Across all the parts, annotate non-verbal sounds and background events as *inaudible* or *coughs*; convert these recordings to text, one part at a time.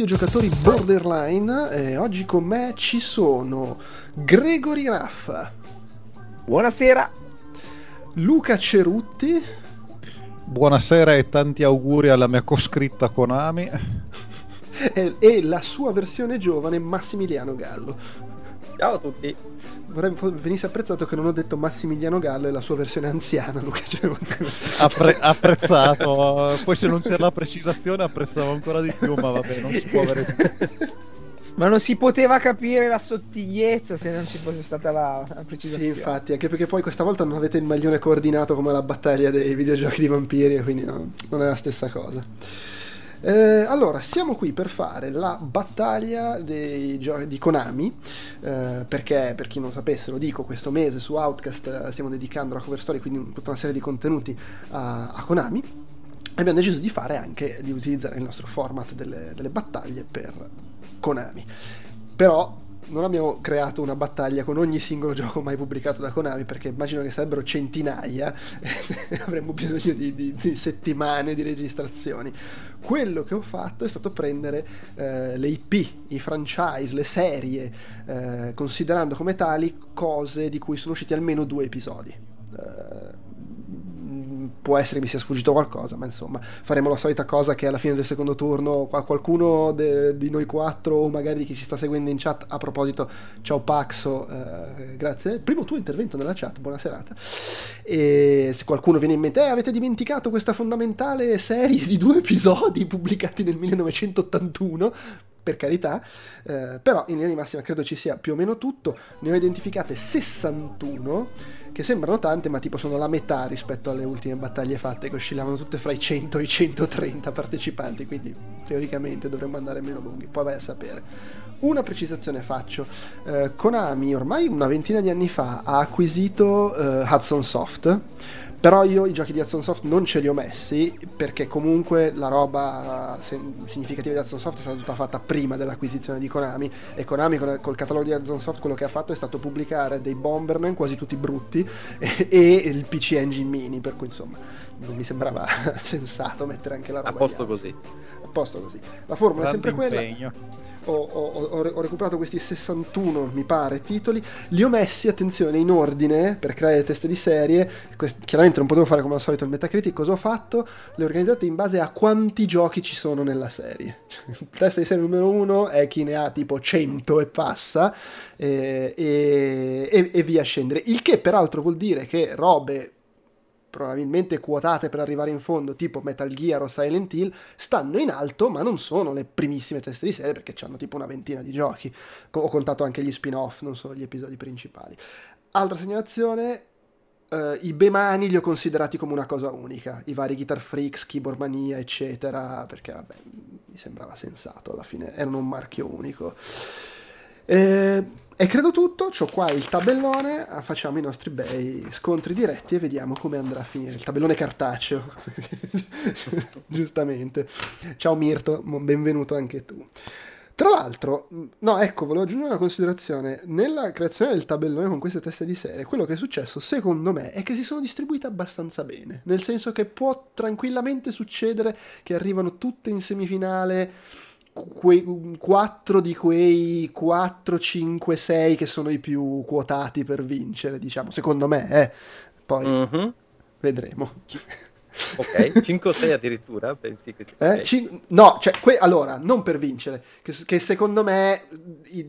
videogiocatori borderline. E oggi con me ci sono Gregory Raffa, Buonasera. Luca Cerutti Buonasera e tanti auguri alla mia coscritta Konami. e, e la sua versione giovane Massimiliano Gallo. Ciao a tutti. Vorrei venisse apprezzato che non ho detto Massimiliano Gallo e la sua versione anziana, *laughs* Luca. Appre- apprezzato. Poi se non c'era la precisazione apprezzavo ancora di più, ma vabbè, non si può avere. *laughs* Ma non si poteva capire la sottigliezza se non ci fosse stata la, la Sì, precisazione. infatti, anche perché poi questa volta non avete il maglione coordinato come la battaglia dei videogiochi di vampiri, e quindi no, non è la stessa cosa. Eh, allora, siamo qui per fare la battaglia giochi di Konami, eh, perché per chi non sapesse, lo dico, questo mese su Outcast eh, stiamo dedicando la cover story, quindi tutta una serie di contenuti a, a Konami. Abbiamo deciso di fare anche, di utilizzare il nostro format delle, delle battaglie per Konami. Però non abbiamo creato una battaglia con ogni singolo *laughs* gioco mai pubblicato da Konami perché immagino che sarebbero centinaia e *laughs* avremmo bisogno di, di- di settimane di registrazioni. Quello che ho fatto è stato prendere eh, le IP, i franchise, le serie, eh, considerando come tali cose di cui sono usciti almeno due episodi. Eh, può essere mi sia sfuggito qualcosa, ma insomma faremo la solita cosa che alla fine del secondo turno qua- qualcuno de- di noi quattro o magari di chi ci sta seguendo in chat, a proposito, ciao Paxo, eh, grazie, primo tuo intervento nella chat, buona serata, e se qualcuno viene in mente, eh, avete dimenticato questa fondamentale serie di due episodi pubblicati nel 1981, per carità, eh, però in linea di massima credo ci sia più o meno tutto, ne ho identificate 61 che sembrano tante, ma tipo sono la metà rispetto alle ultime battaglie fatte che oscillavano tutte fra i 100 e i 130 partecipanti, quindi teoricamente dovremmo andare meno lunghi, poi vai a sapere. Una precisazione faccio, eh, Konami ormai una ventina di anni fa ha acquisito eh, Hudson Soft, però io i giochi di Hudson Soft non ce li ho messi perché comunque la roba eh, significativa di Hudson Soft è stata tutta fatta prima dell'acquisizione di Konami e Konami con- col catalogo di Hudson Soft quello che ha fatto è stato pubblicare dei Bomberman quasi tutti brutti e, *laughs* e il PC Engine Mini per cui insomma non mi sembrava *laughs* sensato mettere anche la roba A posto così. a posto così la formula è Grande sempre quella impegno. ho, ho- ho- ho recuperato questi 61, mi pare, titoli. Li ho messi, attenzione, in ordine per creare teste di serie. Quest- chiaramente non potevo fare come al solito il Metacritic. Cosa ho fatto? Le ho organizzate in base a quanti giochi ci sono nella serie. *laughs* Testa di serie numero 1 è chi ne ha tipo 100 e passa, eh, e, e- e via scendere. Il che peraltro vuol dire che robe probabilmente quotate per arrivare in fondo, tipo Metal Gear o Silent Hill, stanno in alto, ma non sono le primissime teste di serie perché hanno tipo una ventina di giochi. Ho contato anche gli spin-off, non solo gli episodi principali. Altra segnalazione. eh, I Bemani li ho considerati come una cosa unica, i vari Guitar Freaks, Keyboard Mania, eccetera, perché vabbè, mi sembrava sensato alla fine, erano un marchio unico. Eh, e credo tutto, ho qua il tabellone, facciamo i nostri bei scontri diretti e vediamo come andrà a finire. Il tabellone cartaceo, *laughs* giustamente. Ciao Mirto, benvenuto anche tu. Tra l'altro, mh, no, ecco, volevo aggiungere una considerazione. Nella creazione del tabellone con queste teste di serie, quello che è successo, secondo me, è che si sono distribuite abbastanza bene. Nel senso che può tranquillamente succedere che arrivano tutte in semifinale quei 4 di quei 4, 5, 6 che sono i più quotati per vincere, diciamo, secondo me, eh. Poi Mhm. vedremo. Ok, 5 o 6 addirittura, pensi che sia Eh, cin- no, cioè, que- allora, non per vincere, che, che secondo me,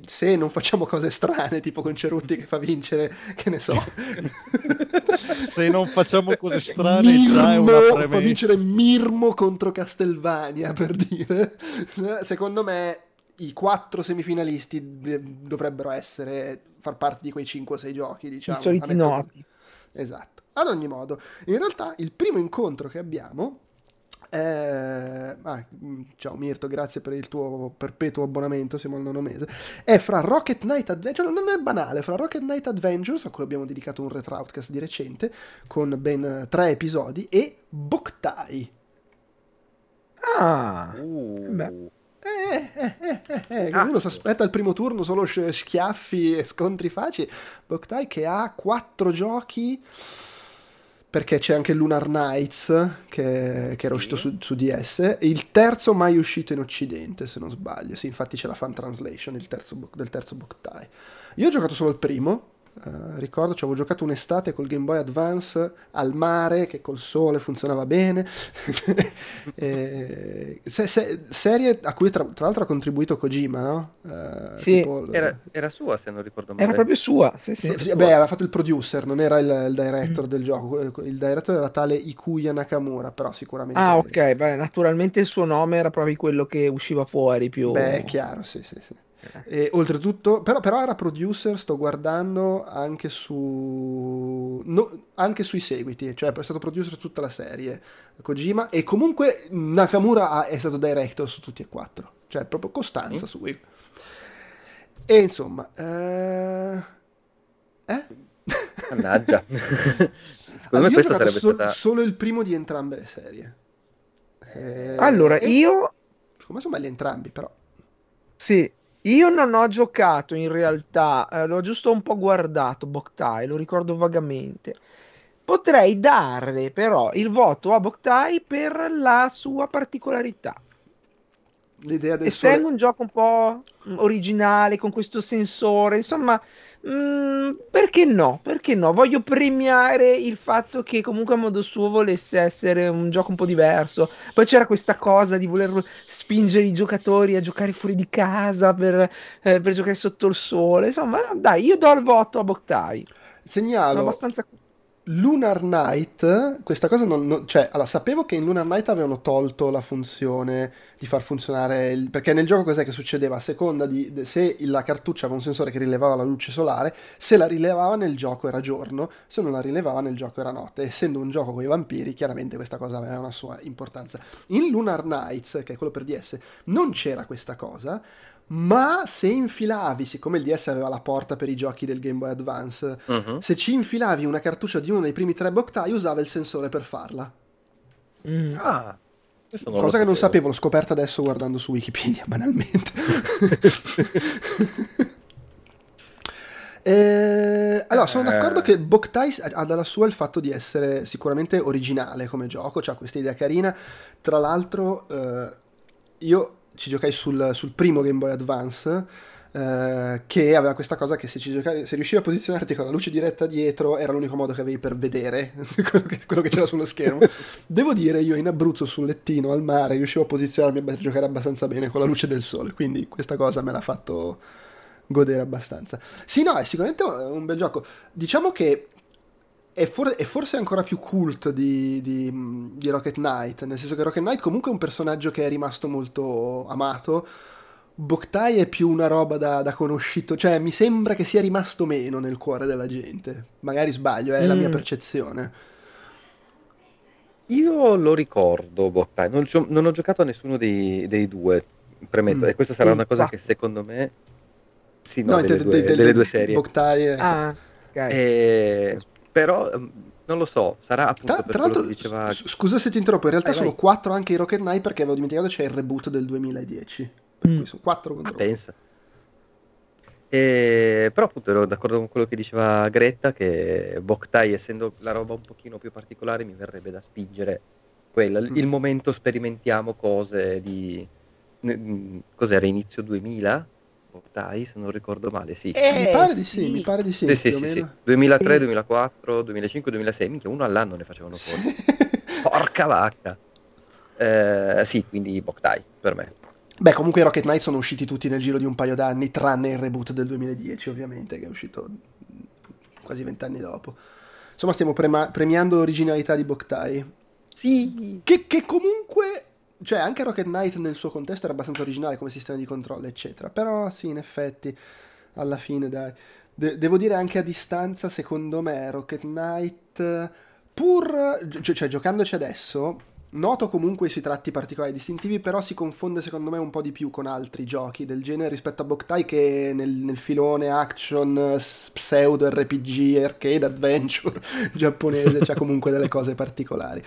se non facciamo cose strane, tipo con Cerutti che fa vincere, che ne so, *laughs* Se non facciamo cose strane, Mirmo, fa vincere Mirmo contro Castelvania, per dire, *laughs* secondo me i quattro semifinalisti de- dovrebbero essere, far parte di quei 5-6 giochi, diciamo. I soliti noti. Esatto. Ad ogni modo, in realtà il primo incontro che abbiamo è... ah, mm, ciao Mirto, grazie per il tuo perpetuo abbonamento, siamo al nono mese. È fra Rocket Knight Adventures, non è banale, fra Rocket Knight Adventures, a cui abbiamo dedicato un retro outcast di recente, con ben tre episodi, e Boktai. Ah, Uh, Beh. Eh, eh, eh, eh, eh, che Ah. uno si aspetta al primo turno solo schiaffi e scontri facili. Boktai che ha quattro giochi perché c'è anche Lunar Knights che, che era uscito su, su DS. Il terzo mai uscito in Occidente, se non sbaglio. Sì, infatti c'è la fan translation il terzo Bok- del terzo Boktai. Io ho giocato solo il primo. Eh, ricordo, ci avevo giocato un'estate col Game Boy Advance al mare che col sole funzionava bene. *laughs* Eh, se- se- serie a cui tra, tra l'altro ha contribuito Kojima, no? Eh, Sì, tipo- era, era sua, se non ricordo male. era proprio sua. Sì, sì. sì, sì, beh, aveva fatto il producer, non era il, il director del gioco. Il director era tale Ikuya Nakamura, però sicuramente. Ah, ok, beh, naturalmente il suo nome era proprio quello che usciva fuori più. Beh, è chiaro, sì, sì, sì. E oltretutto, però, però era producer, sto guardando anche su no, anche sui seguiti, cioè è stato producer su tutta la serie Kojima e comunque Nakamura ha- è stato director su tutti e quattro, cioè proprio costanza Mm. su Wii. E insomma, eh... eh? Mannaggia. *laughs* Secondo Allora, me questa sarebbe sol- stata... solo il primo di entrambe le serie. Eh, Allora, e- io Secondo me sono belli entrambi, però. Sì, io non ho giocato in realtà, eh, l'ho giusto un po' guardato Boktai, lo ricordo vagamente. Potrei dare però il voto a Boktai per la sua particolarità. L'idea del Essendo sole... un gioco un po' originale con questo sensore, insomma, mm, perché no? Perché no? Voglio premiare il fatto che comunque a modo suo volesse essere un gioco un po' diverso. Poi c'era questa cosa di voler spingere i giocatori a giocare fuori di casa per, eh, per giocare sotto il sole. Insomma, dai, io do il voto a Boktai. Segnalo abbastanza. Lunar Knight, questa cosa non, non- cioè, allora, sapevo che in Lunar Knight avevano tolto la funzione di far funzionare il, perché nel gioco cos'è che succedeva? A seconda di de- se la cartuccia aveva un sensore che rilevava la luce solare, se la rilevava nel gioco era giorno, se non la rilevava nel gioco era notte. Essendo un gioco con i vampiri, chiaramente questa cosa aveva una sua importanza. In Lunar Knights, che è quello per DS, non c'era questa cosa, ma se infilavi, siccome il DS aveva la porta per i giochi del Game Boy Advance, Mhm. se ci infilavi una cartuccia di uno dei primi tre Boktai usava il sensore per farla. Mm. Ah, Cosa che non sapevo, l'ho scoperta adesso guardando su Wikipedia, *laughs* banalmente. *laughs* Eh, allora, sono Eh. d'accordo che Boktai ha dalla sua il fatto di essere sicuramente originale come gioco, ha questa idea carina. Tra l'altro, eh, io ci giocai sul, sul primo Game Boy Advance. eh, che aveva questa cosa che se, giocavi, se riuscivi a posizionarti con la luce diretta dietro era l'unico modo che avevi per vedere *laughs* quello che, quello che c'era sullo schermo. Devo dire, io in Abruzzo sul lettino al mare riuscivo a posizionarmi a giocare abbastanza bene con la luce del sole, quindi questa cosa me l'ha fatto godere abbastanza. Sì, no, è sicuramente un bel gioco. Diciamo che è, for- è forse ancora più cult di, di- di Rocket Knight, nel senso che Rocket Knight comunque è un personaggio che è rimasto molto amato. Boktai è più una roba da, da conosciuto, cioè mi sembra che sia rimasto meno nel cuore della gente. Magari sbaglio, è la mia Mm. percezione. Io lo ricordo, Boktai. Non, ci ho- non ho giocato a nessuno dei, dei due, premetto. Mm. E questa sarà Mm, una cosa che secondo me... Sì, no, No, delle, de- due, de- de- delle due serie. Boktai è- Ah, ok. Eh, però, ehm, non lo so, sarà appunto Tra, per tra quello l'altro, che diceva... s- scusa se ti interrompo, in realtà Vai, sono vai. quattro anche i Rocket Knight perché avevo dimenticato c'è il reboot del 2010. Per Mm. cui sono quattro Ah, contro pensa. E, però appunto ero d'accordo con quello che diceva Greta che Boktai essendo la roba un pochino più particolare mi verrebbe da spingere quella. Mm. Il momento sperimentiamo cose di... n- Cos'era inizio 2000? Boktai se non ricordo male, sì. Mi Eh, pare di sì, mi pare di sì. Sì, sì, più o sì, sì. meno. 2003, 2004, 2005, 2006, minchia, uno all'anno ne facevano fuori. *laughs* Porca vacca. Eh, sì, quindi Boktai per me. Beh, comunque i Rocket Knight sono usciti tutti nel giro di un paio d'anni, tranne il reboot del 2010, ovviamente, che è uscito quasi vent'anni dopo. Insomma, stiamo prema- premiando l'originalità di Boktai. Sì. Che, che comunque, cioè anche Rocket Knight nel suo contesto era abbastanza originale come sistema di controllo, eccetera. Però sì, in effetti, alla fine, dai. De- devo dire anche a distanza, secondo me, Rocket Knight, pur gi- cioè, giocandoci adesso, noto comunque i suoi tratti particolari distintivi, però si confonde secondo me un po' di più con altri giochi del genere rispetto a Boktai che nel, nel filone action, pseudo RPG, arcade, adventure *laughs* giapponese c'ha comunque delle cose particolari.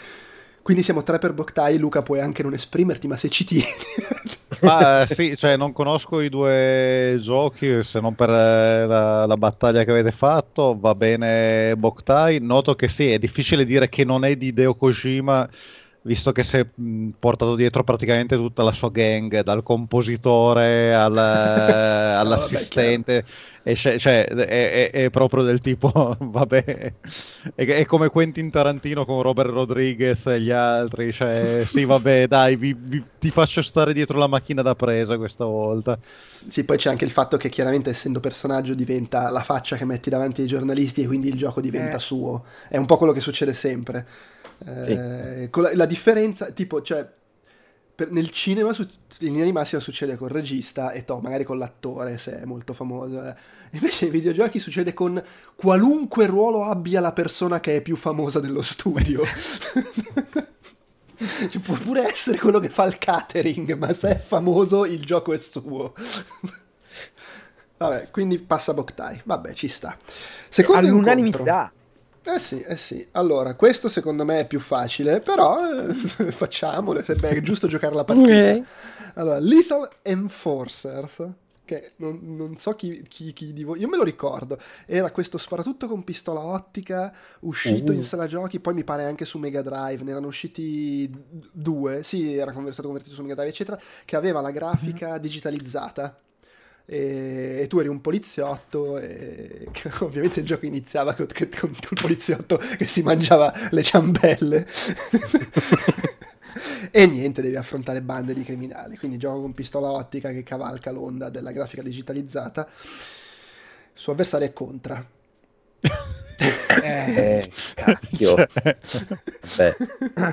Quindi siamo tre per Boktai, Luca puoi anche non esprimerti, ma se ci tieni... Ma eh, sì, cioè non conosco i due giochi se non per eh, la, la battaglia che avete fatto, va bene Boktai, noto che sì, è difficile dire che non è di Hideo Kojima, visto che si è portato dietro praticamente tutta la sua gang, dal compositore al- *laughs* all'assistente, e c'è- cioè, è, è- è proprio del tipo, *laughs* vabbè, è, è come Quentin Tarantino con Robert Rodriguez e gli altri, cioè, sì, vabbè, *laughs* dai, vi- vi- ti faccio stare dietro la macchina da presa questa volta. Sì, poi c'è anche il fatto che chiaramente essendo personaggio diventa la faccia che metti davanti ai giornalisti e quindi il gioco diventa Eh. suo. È un po' quello che succede sempre. Eh, con la, la differenza, tipo, cioè, per- nel cinema su- in linea di massima succede col regista e to, magari con l'attore se è molto famoso. eh. Invece nei videogiochi succede con qualunque ruolo abbia la persona che è più famosa dello studio. *laughs* Cioè, può pure essere quello che fa il catering, ma se è famoso il gioco è suo. Vabbè, quindi passa Boktai. Vabbè, ci sta. Secondo incontro. Eh sì, eh sì. Allora, questo secondo me è più facile, però eh, *laughs* facciamolo, è giusto giocare la partita. Allora, Lethal Enforcers, che non, non so chi, chi- chi di voi... Io me lo ricordo, era questo sparatutto con pistola ottica, uscito Uh. in sala giochi, poi mi pare anche su Mega Drive, ne erano usciti due, sì, era stato convertito su Mega Drive, eccetera, che aveva la grafica digitalizzata. E, e tu eri un poliziotto e *laughs* ovviamente il gioco iniziava con, che- con il poliziotto che si mangiava le ciambelle. *laughs* E niente devi affrontare bande di criminali. Quindi gioco con pistola ottica che cavalca l'onda della grafica digitalizzata. Il suo avversario è Contra *laughs* Eh, cacchio. Cioè.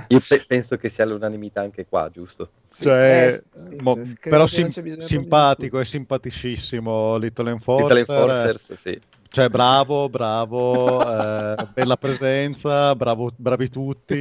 Io pe- penso che sia all'unanimità anche qua, giusto? cioè, Eh, sì, mo- però sim- simpatico e simpaticissimo Little Enforcer. Little Enforcers, sì. Cioè, bravo, bravo, eh, bella presenza, bravo, bravi tutti.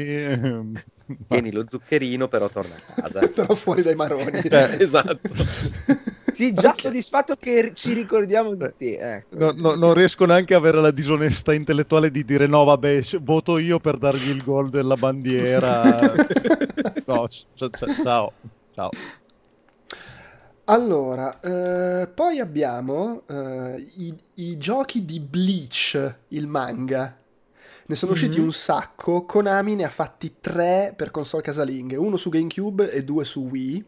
Tieni lo zuccherino, però torna a casa. *laughs* però fuori dai maroni esatto. *laughs* Sì, già Ok. soddisfatto che ci ricordiamo di te. Ecco. No- no- non riesco neanche a avere la disonestà intellettuale di dire no, vabbè, voto io per dargli il gol della bandiera. *laughs* No, c- c- c- ciao, ciao. Allora, eh, poi abbiamo eh, i, i giochi di Bleach, il manga. Ne sono usciti Mhm. un sacco. Konami ne ha fatti tre per console casalinghe, uno su GameCube e due su Wii.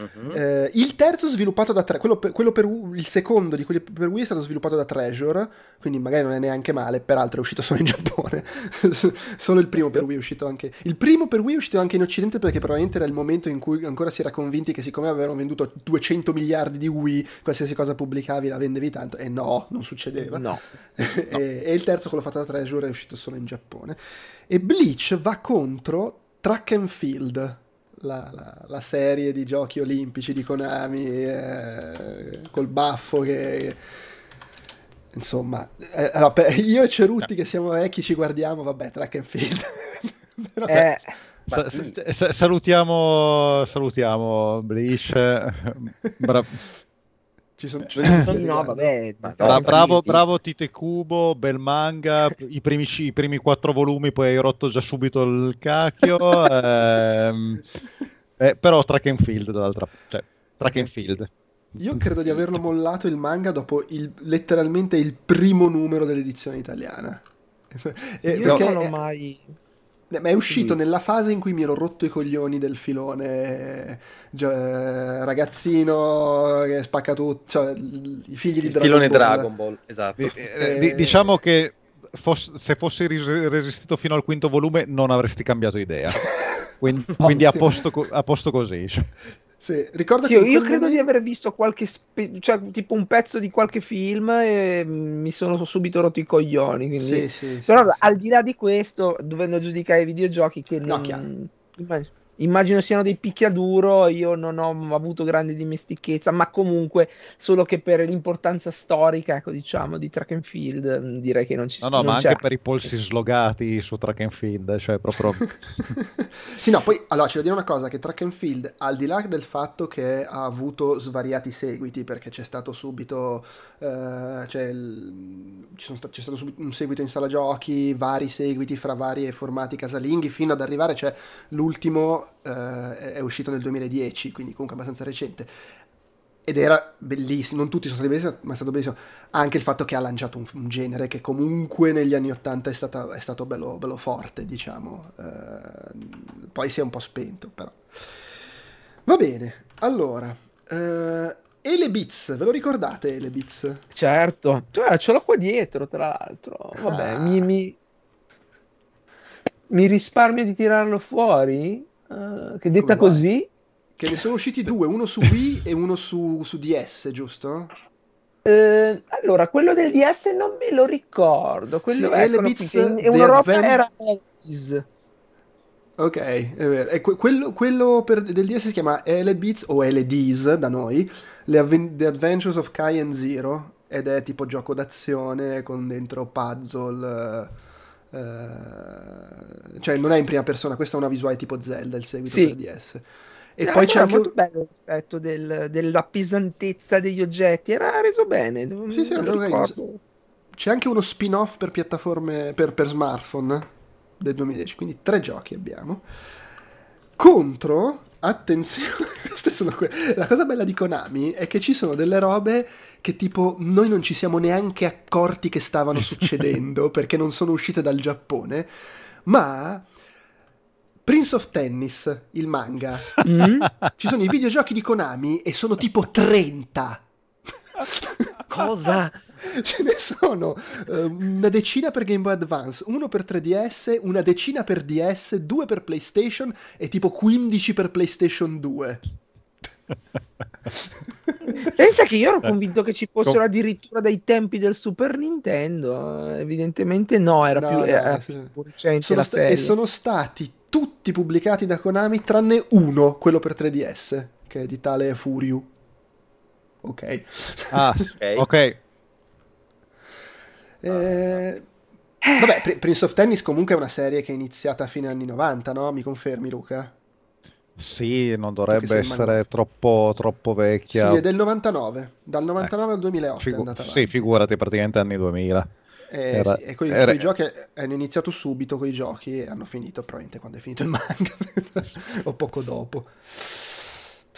Mhm. Eh, il terzo sviluppato da tre, quello per, quello per Wii- il secondo di quelli per Wii è stato sviluppato da Treasure, quindi magari non è neanche male, peraltro è uscito *laughs* solo in Giappone, *laughs* solo il primo per Wii è uscito anche, il primo per Wii è uscito anche in Occidente perché probabilmente era il momento in cui ancora si era convinti che siccome avevano venduto 200 miliardi di Wii, qualsiasi cosa pubblicavi la vendevi tanto, e no, non succedeva. No. *laughs* e, e il terzo, quello fatto da Treasure, è uscito solo in Giappone. E Bleach va contro Track and Field, la, la- la serie di giochi olimpici di Konami, eh, col baffo che... Insomma, eh, allora, per- io e Cerutti che siamo vecchi ci guardiamo, vabbè, Track and Field. *laughs* Però- Eh, Sa- sa- sa- salutiamo, salutiamo Bleach. Bra- ci sono, *laughs* no, vabbè. Ma bra- no, bravo, sì, sì. bravo Tite Kubo, bel manga. I primi, ci- i primi quattro volumi, poi hai rotto già subito il cacchio. ehm, *laughs* eh, però Track and Field, dall'altra cioè, Track and Field. Io credo di averlo mollato il manga dopo il- letteralmente il primo numero dell'edizione italiana. *laughs* Eh, Io perché non ho mai... Ma è uscito Sì. nella fase in cui mi ero rotto i coglioni del filone eh, gio- eh, ragazzino che spacca tutto, cioè i figli di Il Dragon filone Ball. Dragon Ball, esatto. Di- eh, di- diciamo che foss- se fossi ris- resistito fino al quinto volume non avresti cambiato idea. *laughs* Quindi, quindi a, posto co- a posto così. Sì, ricordo Sì, che io credo di momento- aver visto qualche, spe- cioè tipo un pezzo di qualche film e mi sono subito rotto i coglioni. Quindi... Sì, sì, Però al di là di questo, dovendo giudicare i videogiochi che No, non... immagino siano dei picchiaduro, io non ho avuto grande dimestichezza, ma comunque solo che per l'importanza storica, ecco, diciamo, di track and field, mm, direi che non ci No, no, non ma c'è. anche per i polsi slogati su track and field, cioè proprio... *laughs* sì, no, poi allora c'è da dire una cosa: che Track and Field, al di là del fatto che ha avuto svariati seguiti, perché c'è stato subito, eh, cioè, il- sta- c'è stato un seguito in sala giochi, vari seguiti fra vari formati casalinghi, fino ad arrivare, cioè l'ultimo eh, è uscito nel 2010, quindi comunque abbastanza recente. Ed era bellissimo, non tutti sono stati bellissimi, ma è stato bellissimo anche il fatto che ha lanciato un, un genere che comunque negli anni 80 è, è stato bello, bello forte, diciamo. Eh, poi si è un po' spento, però. Va bene, allora. Eh, Elebeats, ve lo ricordate Elebeats? Certo, Guarda, ce l'ho qua dietro, tra l'altro. Vabbè, Ah. mi, mi- mi risparmio di tirarlo fuori? Eh, che detta Come vai? così, Che ne sono usciti due, uno su Wii *laughs* e uno su, su DS, giusto? Eh, allora, quello del DS non me lo ricordo. Quello, Sì, che in The Europa Advent- era Elvis. Ok, è vero. E que- quello, quello per- del DS si chiama Elebeats o LDs da noi, le Adven- The Adventures of Kai and Zero, ed è tipo gioco d'azione con dentro puzzle. eh, eh, cioè non è in prima persona, questa è una visuale tipo Zelda, il seguito Sì. per DS. E No, poi c'è anche... molto bello l'aspetto del- della pesantezza degli oggetti, era reso bene. Sì, sì, non ricordo. C'è anche uno spin-off per piattaforme per, per smartphone del 2010, quindi tre giochi abbiamo. Contro, attenzione, *laughs* queste sono que- la cosa bella di Konami è che ci sono delle robe che tipo noi non ci siamo neanche accorti che stavano *laughs* succedendo perché non sono uscite dal Giappone, ma Prince of Tennis, il manga, Mm? ci sono i videogiochi di Konami e sono tipo 30. Cosa? *laughs* *laughs* Ce ne sono eh, una decina per Game Boy Advance, uno per 3DS, una decina per DS, due per PlayStation e tipo 15 per PlayStation 2. *laughs* Pensa che io ero Eh. convinto che ci fossero addirittura dai tempi del Super Nintendo. Evidentemente no, era No, più, no, era sì. più recente Sono la sta- serie. e sono stati tutti pubblicati da Konami tranne uno, quello per 3DS, che è di tale Furyu. Ok. Ah, *laughs* Ok. ok. Eh, vabbè, Pri- Prince of Tennis comunque è una serie che è iniziata a fine anni 90, no? Mi confermi, Luca? Sì, non dovrebbe essere troppo, troppo Sì, vecchia. è del 99, dal 99 al 2008 è Figu- sì, figurati, praticamente anni 2000. Eh, Era- sì, e coi, era- coi giochi hanno iniziato subito con i giochi e hanno finito probabilmente quando è finito il manga *laughs* o poco dopo.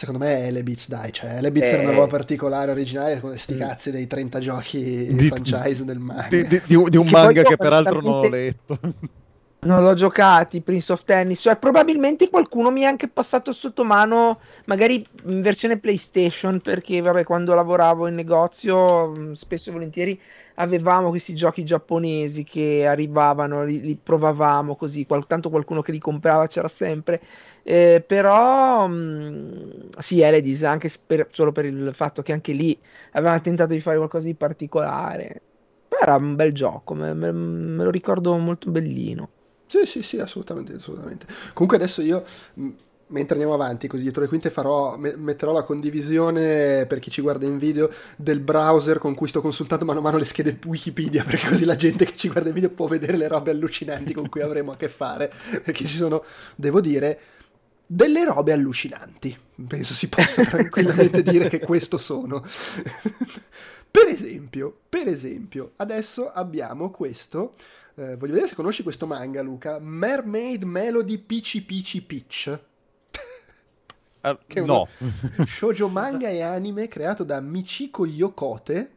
Secondo me è Elebeats, dai, cioè Elebeats era una Eh. roba particolare, originale, con sti Mm. cazzi dei 30 giochi Di- franchise del manga. Di, di- di un, di un manga che peraltro non ho letto. *laughs* Non l'ho giocati, Prince of Tennis, cioè probabilmente qualcuno mi è anche passato sotto mano, magari in versione PlayStation, perché vabbè, quando lavoravo in negozio, mh, spesso e volentieri avevamo questi giochi giapponesi che arrivavano, li, li provavamo così, qual- tanto qualcuno che li comprava c'era sempre, Eh, però mh, sì, Eledis, anche per- solo per il fatto che anche lì avevano tentato di fare qualcosa di particolare. Era un bel gioco, me- me- me lo ricordo molto bellino. Sì, sì, sì, assolutamente, assolutamente. Comunque adesso io, mh, mentre andiamo avanti, così dietro le quinte farò, me- metterò la condivisione per chi ci guarda in video del browser con cui sto consultando mano a mano le schede Wikipedia, *laughs* perché così la gente che ci guarda in video può vedere le robe allucinanti con cui avremo a che fare, *laughs* perché ci sono, devo dire, delle robe allucinanti. Penso si possa *laughs* tranquillamente dire che questo sono. Per esempio, per esempio, adesso abbiamo questo. eh, voglio vedere se conosci questo manga, Luca. Mermaid Melody Peachy Peachy Peach. Eh, Che è no, *laughs* Shoujo manga e anime creato da Michiko Yokote.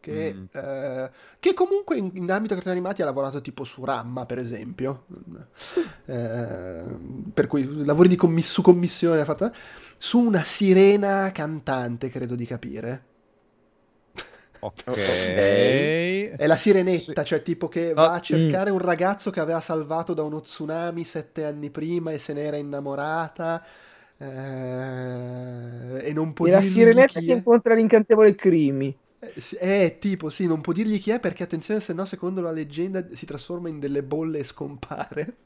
Che, Mm. eh, che comunque in, in ambito cartoni animati ha lavorato tipo su Ramma, per esempio. Eh, per cui lavori di commiss- su commissione ha fatto su una sirena cantante, credo di capire. Ok. È la sirenetta, Sì. cioè tipo che No. va a cercare un ragazzo che aveva salvato da uno tsunami sette anni prima e se ne era innamorata. eh, e non può E la dirgli sirenetta chi che è. incontra l'incantevole Crimi. Eh, eh, tipo, sì, non può dirgli chi è perché attenzione, se no, secondo la leggenda si trasforma in delle bolle e scompare.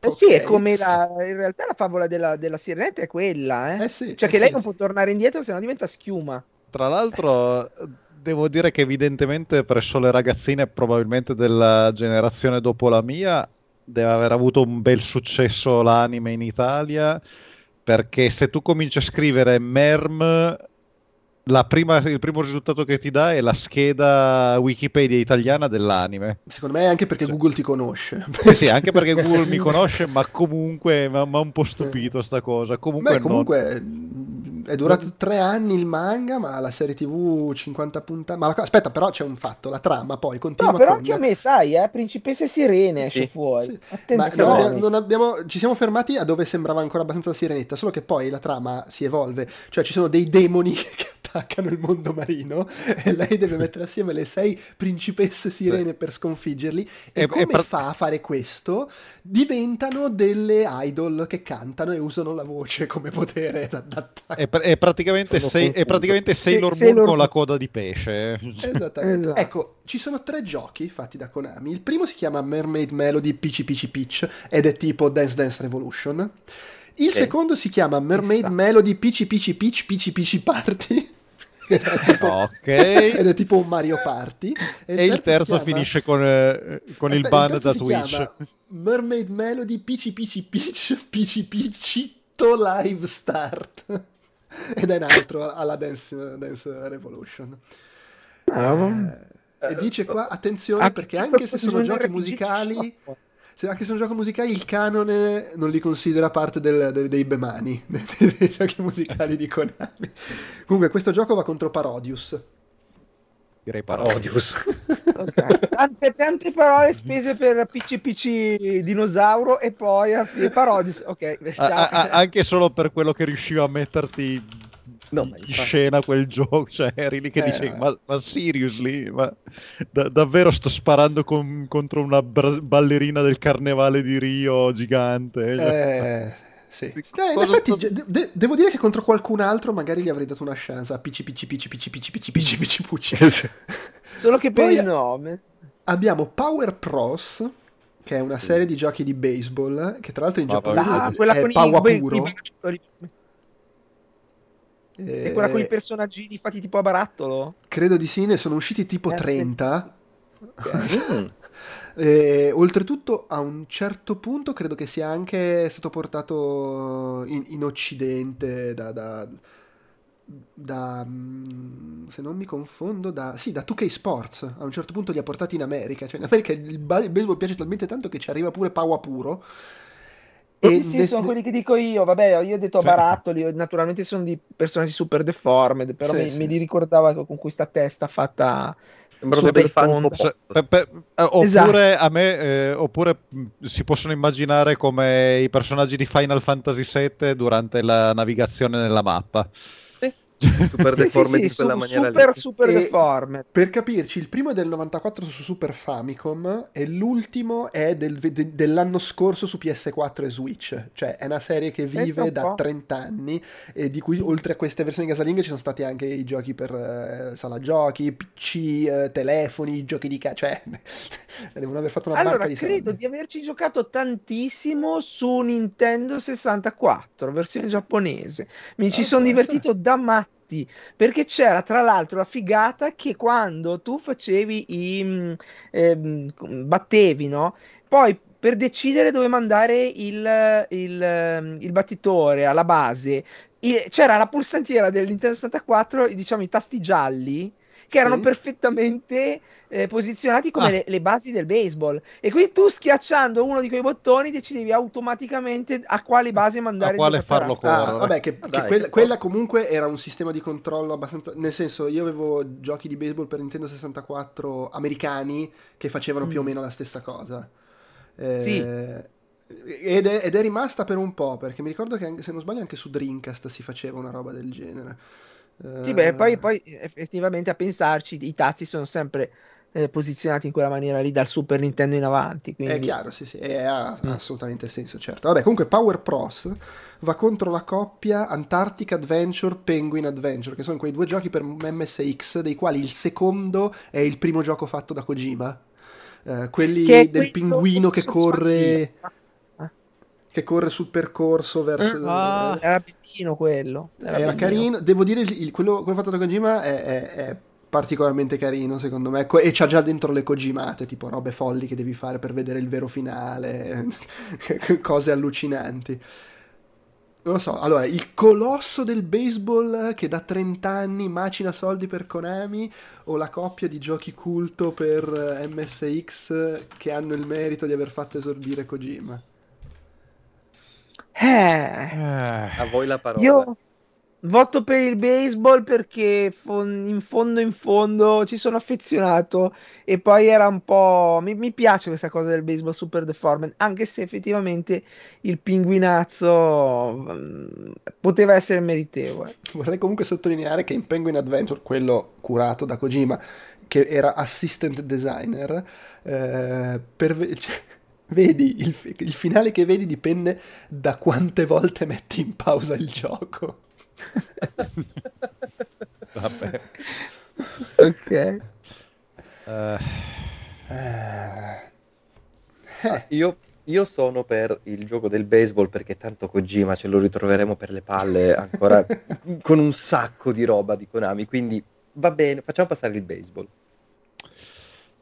Eh sì, è come la, in realtà la favola della, della sirenetta è quella, eh? Eh sì, Cioè eh che sì, lei non sì. può tornare indietro se no diventa schiuma. Tra l'altro, devo dire che evidentemente presso le ragazzine, probabilmente della generazione dopo la mia, deve aver avuto un bel successo l'anime in Italia, perché se tu cominci a scrivere Merm, la prima- il primo risultato che ti dà è la scheda Wikipedia italiana dell'anime. Secondo me è anche perché Google ti conosce. Sì, sì, anche perché Google mi conosce, ma comunque mi ha un po' stupito sta cosa. Comunque, Beh, non- comunque mh, è durato tre anni il manga, ma la serie TV 50 puntate. Ma la aspetta, però c'è un fatto: la trama poi continua No, però con. anche a me, sai, eh, principesse sirene esce Sì. fuori. Sì. Ma Attenzione. non abbiamo- non abbiamo- ci siamo fermati a dove sembrava ancora abbastanza sirenetta, solo che poi la trama si evolve, cioè ci sono dei demoni *laughs* che attaccano il mondo marino *laughs* e lei deve mettere assieme le sei principesse sirene per sconfiggerli e, E- e come pra- fa a fare questo? Diventano delle idol che cantano e usano la voce come potere da- d'attacco. È, pr- è praticamente, sei- è praticamente Sailor Moon con la coda di pesce. Esattamente. Esatto. Ecco, ci sono tre giochi fatti da Konami. Il primo si chiama Mermaid Melody Peachy Peachy Peach ed è tipo Dance Dance Revolution. Il Ok. secondo si chiama Mermaid. Melody Peachy Peachy Peach Peachy Peachy Party. *laughs* ed è tipo, Ok. ed è tipo un Mario Party. E il si terzo chiama- finisce con, eh, con il ban terzo da si Twitch. chiama Mermaid Melody Peachy Peachy Peach Peachy Peachito Live Start. *laughs* ed è un altro alla Dance, Dance Revolution. Ah, Eh, e dice qua, attenzione, Ah, perché anche se sono giochi musicali, anche se sono giochi musicali, il canone non li considera parte del- del- dei bemani, *laughs* dei, dei giochi musicali di Konami. Comunque, questo gioco va contro Parodius. Direi. Parodius. *laughs* Ok. Tante, tante parole spese per PC PC dinosauro e poi a fine Parodis. Ok, a- a- anche solo per quello che riusciva a metterti No, ma in infatti- scena quel gioco, *laughs* cioè eri lì che Eh. dicevi, ma, ma seriously, ma da- davvero sto sparando con- contro una bra- ballerina del carnevale di Rio gigante? Cioè, Eh, sì. Eh, in effetti, sto- de- de- devo dire che contro qualcun altro magari gli avrei dato una chance a Pici Pici Pici Pici Pici Pici Pici Pici Pucci. *laughs* Solo che per Poi- il nome. Abbiamo Power Pros, che è una serie di giochi di baseball, che tra l'altro in Ma giapponese Ah, è quella con i, puro. i barattoli. Eh, E quella con i personaggini fatti tipo a barattolo. Credo di sì, ne sono usciti tipo Eh, 30. Mm. E, oltretutto, a un certo punto, credo che sia anche stato portato in, in Occidente da, da- da, mm, se non mi confondo, da, sì, da 2K Sports. A un certo punto li ha portati in America. Cioè, in America il, ba- il baseball piace talmente tanto che ci arriva pure Paua puro. Sì, sì, ne- sono quelli che dico io. Vabbè, io ho detto Sì. barattoli. Naturalmente sono di personaggi super deformed. Però Sì, mi, sì. me li ricordava con questa testa fatta. Super dei fan per- per- eh, oppure Esatto. a me eh, oppure mh, si possono immaginare come i personaggi di Final Fantasy VII durante la navigazione nella mappa. Super Sì, sì, deformed sì, in quella su- maniera super, lì. super deformed. Per capirci, il primo è del 94 su Super Famicom e l'ultimo è del- de- dell'anno scorso su PS4 e Switch. Cioè è una serie che vive da po'. 30 anni e di cui oltre a queste versioni casalinghe ci sono stati anche i giochi per eh, sala giochi, PC, eh, telefoni, giochi di ca... cioè *laughs* devono aver fatto una Allora, barca di credo soldi. di averci giocato tantissimo su Nintendo 64, versione giapponese. Mi ci Ah, sono può divertito da matti perché c'era tra l'altro la figata che quando tu facevi i mm, ehm, battevi, no? Poi per decidere dove mandare il, il, ehm, il battitore alla base, c'era la pulsantiera del Nintendo 64, i- diciamo i tasti gialli che erano Sì. perfettamente eh, posizionati come Ah. le, le basi del baseball. E quindi tu schiacciando uno di quei bottoni decidevi automaticamente a quale base mandare A quale farlo Ah, correre. vabbè, che, Ah, che dai, quella, che quella comunque era un sistema di controllo abbastanza. Nel senso, io avevo giochi di baseball per Nintendo 64 americani che facevano più o Mm. meno la stessa cosa. Eh, Sì. Ed è, ed è rimasta per un po', perché mi ricordo che anche, se non sbaglio anche su Dreamcast si faceva una roba del genere. Sì, Eh, beh, poi, poi effettivamente a pensarci, i tasti sono sempre eh, posizionati in quella maniera lì dal Super Nintendo in avanti. È Quindi... chiaro, sì, sì, ha Mm. assolutamente senso, certo. Vabbè, comunque Power Pros va contro la coppia Antarctic Adventure Penguin Adventure, che sono quei due giochi per MSX, dei quali il secondo è il primo gioco fatto da Kojima. Eh, quelli è del pinguino che corre... spazio. Che corre sul percorso verso... Ah. Era bellino quello. Era, Era bellino. carino, devo dire, il- il- quello, quello fatto da Kojima è, è- è particolarmente carino secondo me Co- e c'ha già dentro le Kojimate, tipo robe folli che devi fare per vedere il vero finale, *laughs* cose allucinanti. Non lo so, allora, il colosso del baseball che da 30 anni macina soldi per Konami o la coppia di giochi culto per eh, MSX che hanno il merito di aver fatto esordire Kojima? Eh, Eh, A voi la parola. io voto per il baseball perché in fondo in fondo ci sono affezionato e poi era un po'... Mi, mi piace questa cosa del baseball super deformed, anche se effettivamente il pinguinazzo mm, poteva essere meritevole. Vorrei comunque sottolineare che in Penguin Adventure, quello curato da Kojima, che era assistant designer, eh, per cioè, vedi il, il finale che vedi dipende da quante volte metti in pausa il gioco. vabbè. Ok. Eh, Eh, Io, io sono per il gioco del baseball perché tanto Kojima ce lo ritroveremo per le palle ancora *laughs* con un sacco di roba di Konami, quindi va bene, facciamo passare il baseball.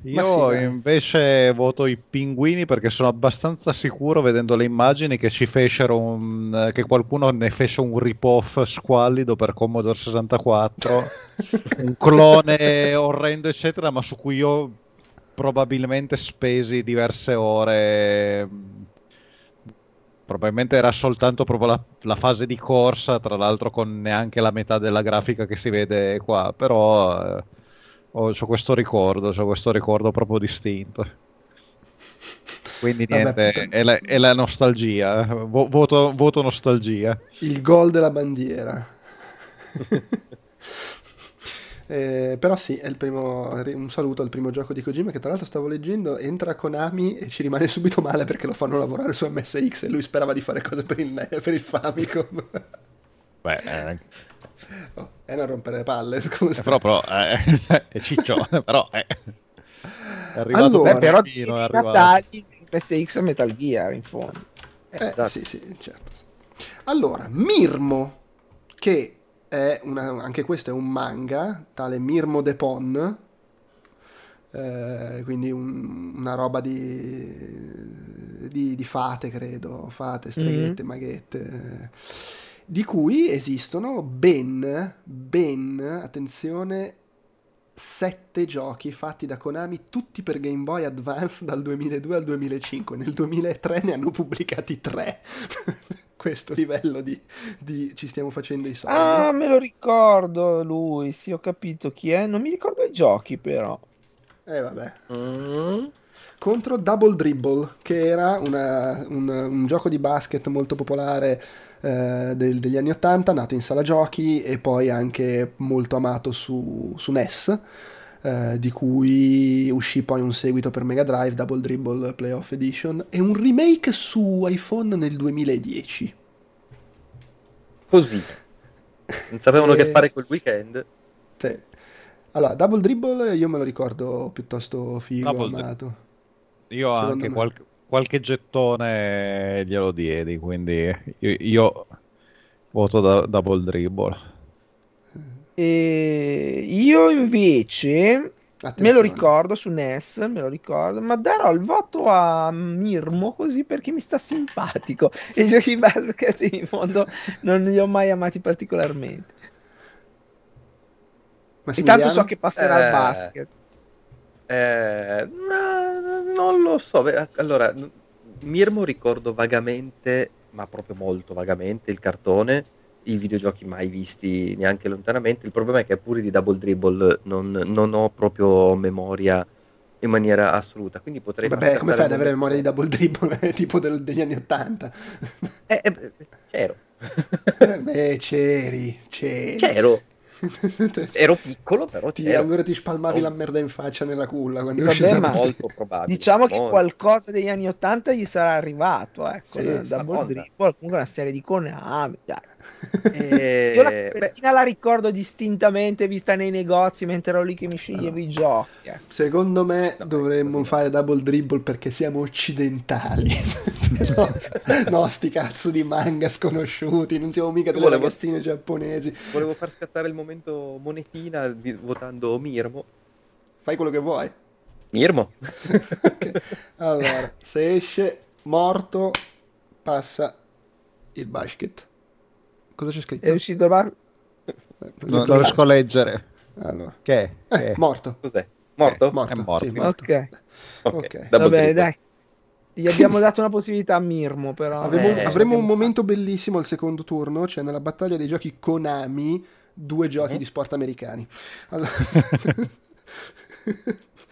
Io sì, invece voto i pinguini perché sono abbastanza sicuro, vedendo le immagini, che ci fecero un, che qualcuno ne fece un rip-off squallido per Commodore 64, *laughs* un clone orrendo, eccetera, ma su cui io probabilmente spesi diverse ore. Probabilmente era soltanto proprio la, la fase di corsa, tra l'altro con neanche la metà della grafica che si vede qua, però eh, ho, c'ho questo ricordo, c'ho questo ricordo proprio distinto. Quindi Vabbè, niente, puttana. è la, è la nostalgia, eh. Vo- voto, voto nostalgia. il gol della bandiera. *laughs* Eh, però sì, è il primo, un saluto al primo gioco di Kojima che tra l'altro stavo leggendo, entra Konami e ci rimane subito male perché lo fanno lavorare su MSX e lui sperava di fare cose per il, per il Famicom. Beh, eh, *laughs* Oh, è una rompere le palle, *laughs* scusa. è proprio, eh, *laughs* è ciccio, *laughs* però eh. è arrivato Allora- Beh, però è arrivato. PSX Metal Gear in fondo. Eh, Esatto. sì, sì, certo. Allora, Mirmo, che è una- anche questo è un manga, tale Mirmo Depon, eh, quindi un- una roba di, di, di fate, credo, fate, streghette, maghette, eh, di cui esistono ben, ben, attenzione, sette giochi fatti da Konami, tutti per Game Boy Advance dal 2002 al 2005. Nel 2003 ne hanno pubblicati tre. *laughs* Questo livello di, di ci stiamo facendo i soldi. Ah, me lo ricordo lui, sì, ho capito chi è. Non mi ricordo i giochi, però. Eh vabbè. Mm. Contro Double Dribble, che era una- un, un gioco di basket molto popolare eh, del- degli anni 80, nato in sala giochi e poi anche molto amato su, su NES. eh, di cui uscì poi un seguito per Mega Drive, Double Dribble Playoff Edition, e un remake su iPhone nel 2010. Così. Non sapevano Eh, che fare quel weekend. Sì. Allora, Double Dribble io me lo ricordo piuttosto figo, Double amato. Io Secondo anche me. qualche, qualche gettone glielo diedi, quindi io, io voto da double dribble. E io invece me lo Attenzione. ricordo su NES, me lo ricordo, ma darò il voto a Mirmo così perché mi sta simpatico. E i *laughs* giochi di basket in fondo non li ho mai amati particolarmente. Intanto so che passerà Eh. al basket. Eh, no, non lo so. Allora, Mirmo ricordo vagamente, ma proprio molto vagamente, il cartone, i videogiochi mai visti neanche lontanamente. Il problema è che pure di Double Dribble non, non ho proprio memoria in maniera assoluta, quindi potrei Vabbè, come fai ad avere memoria di. Double Dribble *laughs* tipo del- degli anni 80? Eh, eh, c'ero. *laughs* Beh, c'eri, c'eri. C'ero. *laughs* Ero piccolo, però Ti, c'ero. allora ti spalmavi Oh. la merda in faccia nella culla quando Vabbè, uscita ma-. Molto probabile. Diciamo che molto. qualcosa degli anni 80 gli sarà arrivato, ecco, Sì, da Madonna. Dribble, comunque una serie di Konami, dai. *laughs* Eh, Io la beh, copertina la ricordo distintamente vista nei negozi mentre ero lì che mi sceglievo i giochi. eh. Secondo me Vabbè, dovremmo no. fare Double Dribble perché siamo occidentali. *laughs* no, no, sti cazzo di manga sconosciuti, non siamo mica delle Volevo- ragazzine giapponesi. Volevo far scattare il momento monetina votando Mirmo. Fai quello che vuoi. Mirmo? *laughs* Ok. Allora, se esce morto, passa il basket. Cosa c'è scritto? È uscito il bar- Eh, Non, non riesco a leggere. Allora. Che? è? Eh, Che è? morto. Cos'è? Morto? Eh, morto. È morto. sì, morto. Ok, Ok, ok. double va bene, tripper. dai. Gli abbiamo dato una possibilità a Mirmo, però. Avremo, Eh, avremo un momento bellissimo al secondo turno, cioè nella battaglia dei giochi Konami, due giochi Mhm. di sport americani. Allora, *laughs*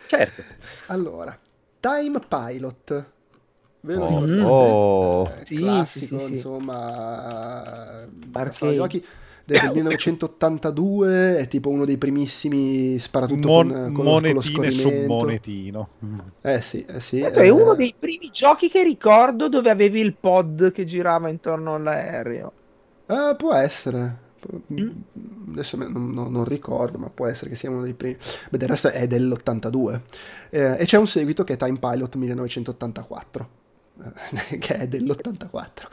Certo. allora, Time Pilot. Ve lo Oh, ricordate? oh. Eh, Sì, classico, sì, sì, sì. insomma, eh, sono giochi del, *coughs* del 1982, è tipo uno dei primissimi sparatutto Mon- con, con, lo, con lo monetine su scorrimento. monetino. Eh sì, eh sì. Questo è eh, uno dei primi giochi che ricordo dove avevi il pod che girava intorno all'aereo. eh, può essere. Mm. Adesso non, non- non ricordo, ma può essere che sia uno dei primi. Beh, del resto è dell'82. Eh, e c'è un seguito che è Time Pilot 1984. Eh, *laughs* che è dell'84.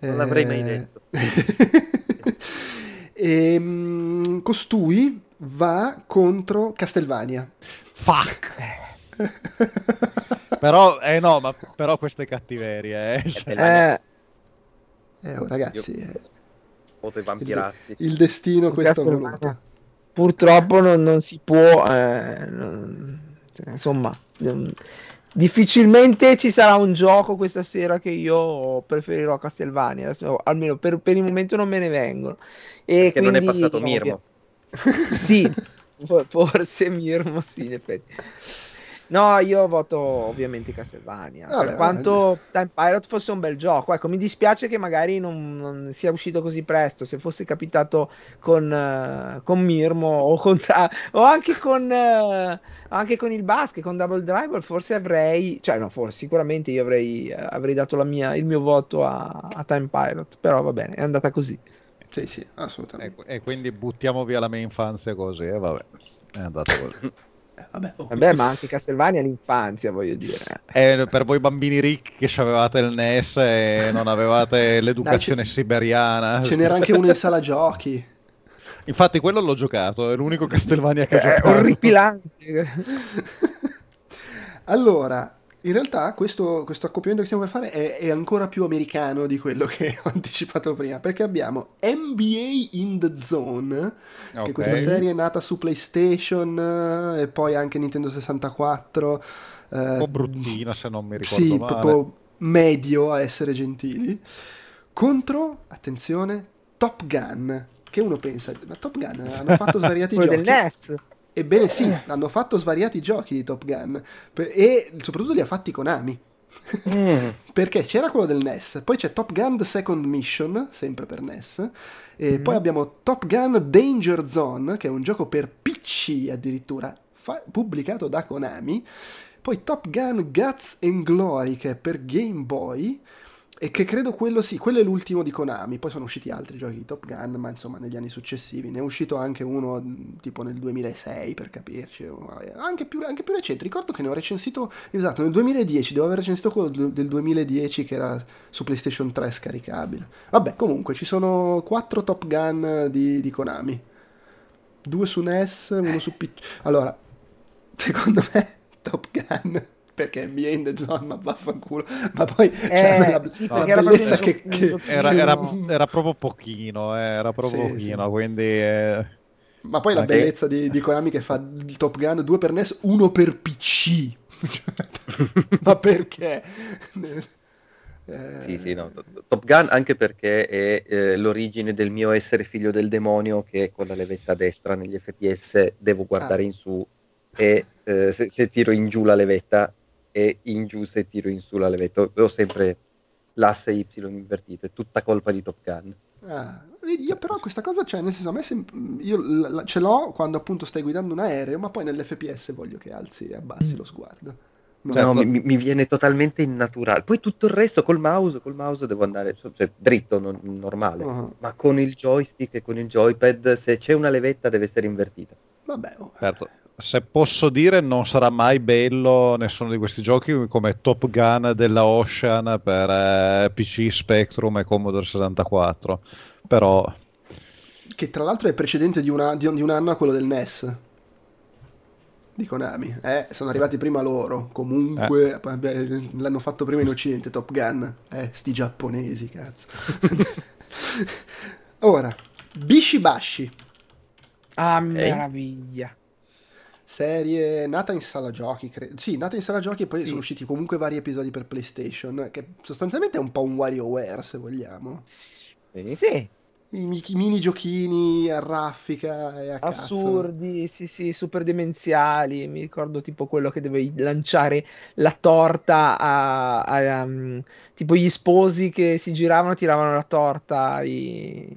Non l'avrei mai Eh, detto. *laughs* e, mm, costui va contro Castlevania. Fuck! *laughs* però, eh no, ma però questa è cattiveria, eh. Cioè. Eh, Eh, oh, ragazzi, Io- eh, Foto i vampirazzi. il destino questo voluto. Purtroppo non, non si può, eh, non- insomma, non- difficilmente ci sarà un gioco questa sera che io preferirò a Castlevania, adesso, almeno per, per il momento non me ne vengono. E Che non è quindi, passato ovvio- Mirmo. *laughs* Sì, *laughs* fo- forse Mirmo sì, in effetti. No, io voto ovviamente Castlevania. Vabbè, per quanto Time Pirate fosse un bel gioco, ecco, mi dispiace che magari non, non sia uscito così presto. Se fosse capitato con, eh, con Mirmo o, con Tra- o anche, con, eh, anche con il basket, con Double Driver, forse avrei, cioè, no, forse sicuramente io avrei, eh, avrei dato la mia, il mio voto a, a Time Pirate. Però va bene, è andata così. Sì, sì, assolutamente. e, e quindi buttiamo via la mia infanzia così, e vabbè. È andato così. *laughs* Eh, vabbè, oh. Vabbè, ma anche Castlevania l'infanzia, voglio dire. Eh, per voi bambini ricchi che avevate il NES e non avevate l'educazione siberiana. Ce n'era anche uno in sala giochi. Infatti quello l'ho giocato, è l'unico Castlevania che ho È giocato. orripilante. *laughs* allora, in realtà questo, questo accoppiamento che stiamo per fare è, è ancora più americano di quello che *laughs* ho anticipato prima, perché abbiamo NBA in the Zone, che Ok. questa serie è nata su PlayStation eh, e poi anche Nintendo 64. eh, Un po' bruttina se non mi ricordo sì, male. proprio medio a essere gentili, contro, attenzione, Top Gun. Che uno pensa, ma Top Gun *laughs* hanno fatto svariati giochi. del NES. Ebbene sì, hanno fatto svariati giochi di Top Gun e soprattutto li ha fatti Konami. Mm. *laughs* Perché c'era quello del NES, poi c'è Top Gun The Second Mission, sempre per NES, e Mhm. poi abbiamo Top Gun Danger Zone, che è un gioco per PC addirittura, fa- pubblicato da Konami, poi Top Gun Guts and Glory, che è per Game Boy, e che credo quello sì, quello è l'ultimo di Konami, poi sono usciti altri giochi di Top Gun, ma insomma negli anni successivi, ne è uscito anche uno tipo nel 2006 per capirci, eh, anche più, anche più recente, ricordo che ne ho recensito, esatto, nel 2010, devo aver recensito quello del del 2010 che era su PlayStation 3 scaricabile. Vabbè, comunque ci sono quattro Top Gun di, di Konami, due su NES, uno su PC. Allora, *laughs* secondo me Top Gun perché NBA in the zone ma vaffanculo ma poi cioè, la, sì, la perché era bellezza proprio che, che- *laughs* Era, era- era proprio pochino, eh, era proprio Sì, pochino, sì. quindi... eh, ma poi la Anche- bellezza di, di Konami che fa il Top Gun due per NES uno per PC *laughs* ma perché *laughs* Eh, Sì, sì, no. to- Top Gun anche perché è eh, l'origine del mio essere figlio del demonio che con la levetta destra negli FPS devo guardare Ah. in su e eh, se, se tiro in giù la levetta e in giù se tiro in su la levetta. Ho, sempre l'asse Y invertito, è tutta colpa di Top Gun. Ah, vedi, io però questa cosa, cioè, nel senso, a me sem- io la- ce l'ho quando appunto stai guidando un aereo, ma poi nell'FPS voglio che alzi e abbassi lo sguardo. No, No, mi, mi viene totalmente innaturale. Poi tutto il resto col mouse, col mouse devo andare cioè, dritto, non- normale. Ah, Ma con il joystick e con il joypad, se c'è una levetta deve essere invertita. vabbè, oh, Certo. Se posso dire, non sarà mai bello nessuno di questi giochi come Top Gun della Ocean per eh, PC, Spectrum e Commodore 64. Però... Che tra l'altro è precedente di, una, di, un, di un anno a quello del NES di Konami. Eh, sono arrivati prima loro. Comunque, eh. l'hanno fatto prima in Occidente Top Gun. Eh, sti giapponesi, cazzo. *laughs* Ora, Bishibashi. Ah, meraviglia. Serie nata in sala giochi, credo. Sì, nata in sala giochi e poi sì. sono usciti comunque vari episodi per PlayStation, che sostanzialmente è un po' un WarioWare, se vogliamo. Sì. sì i, i mini giochini a raffica e a assurdi, cazzo. sì, sì, super demenziali. Mi ricordo tipo quello che dovevi lanciare la torta a, a um, tipo gli sposi che si giravano, tiravano la torta i,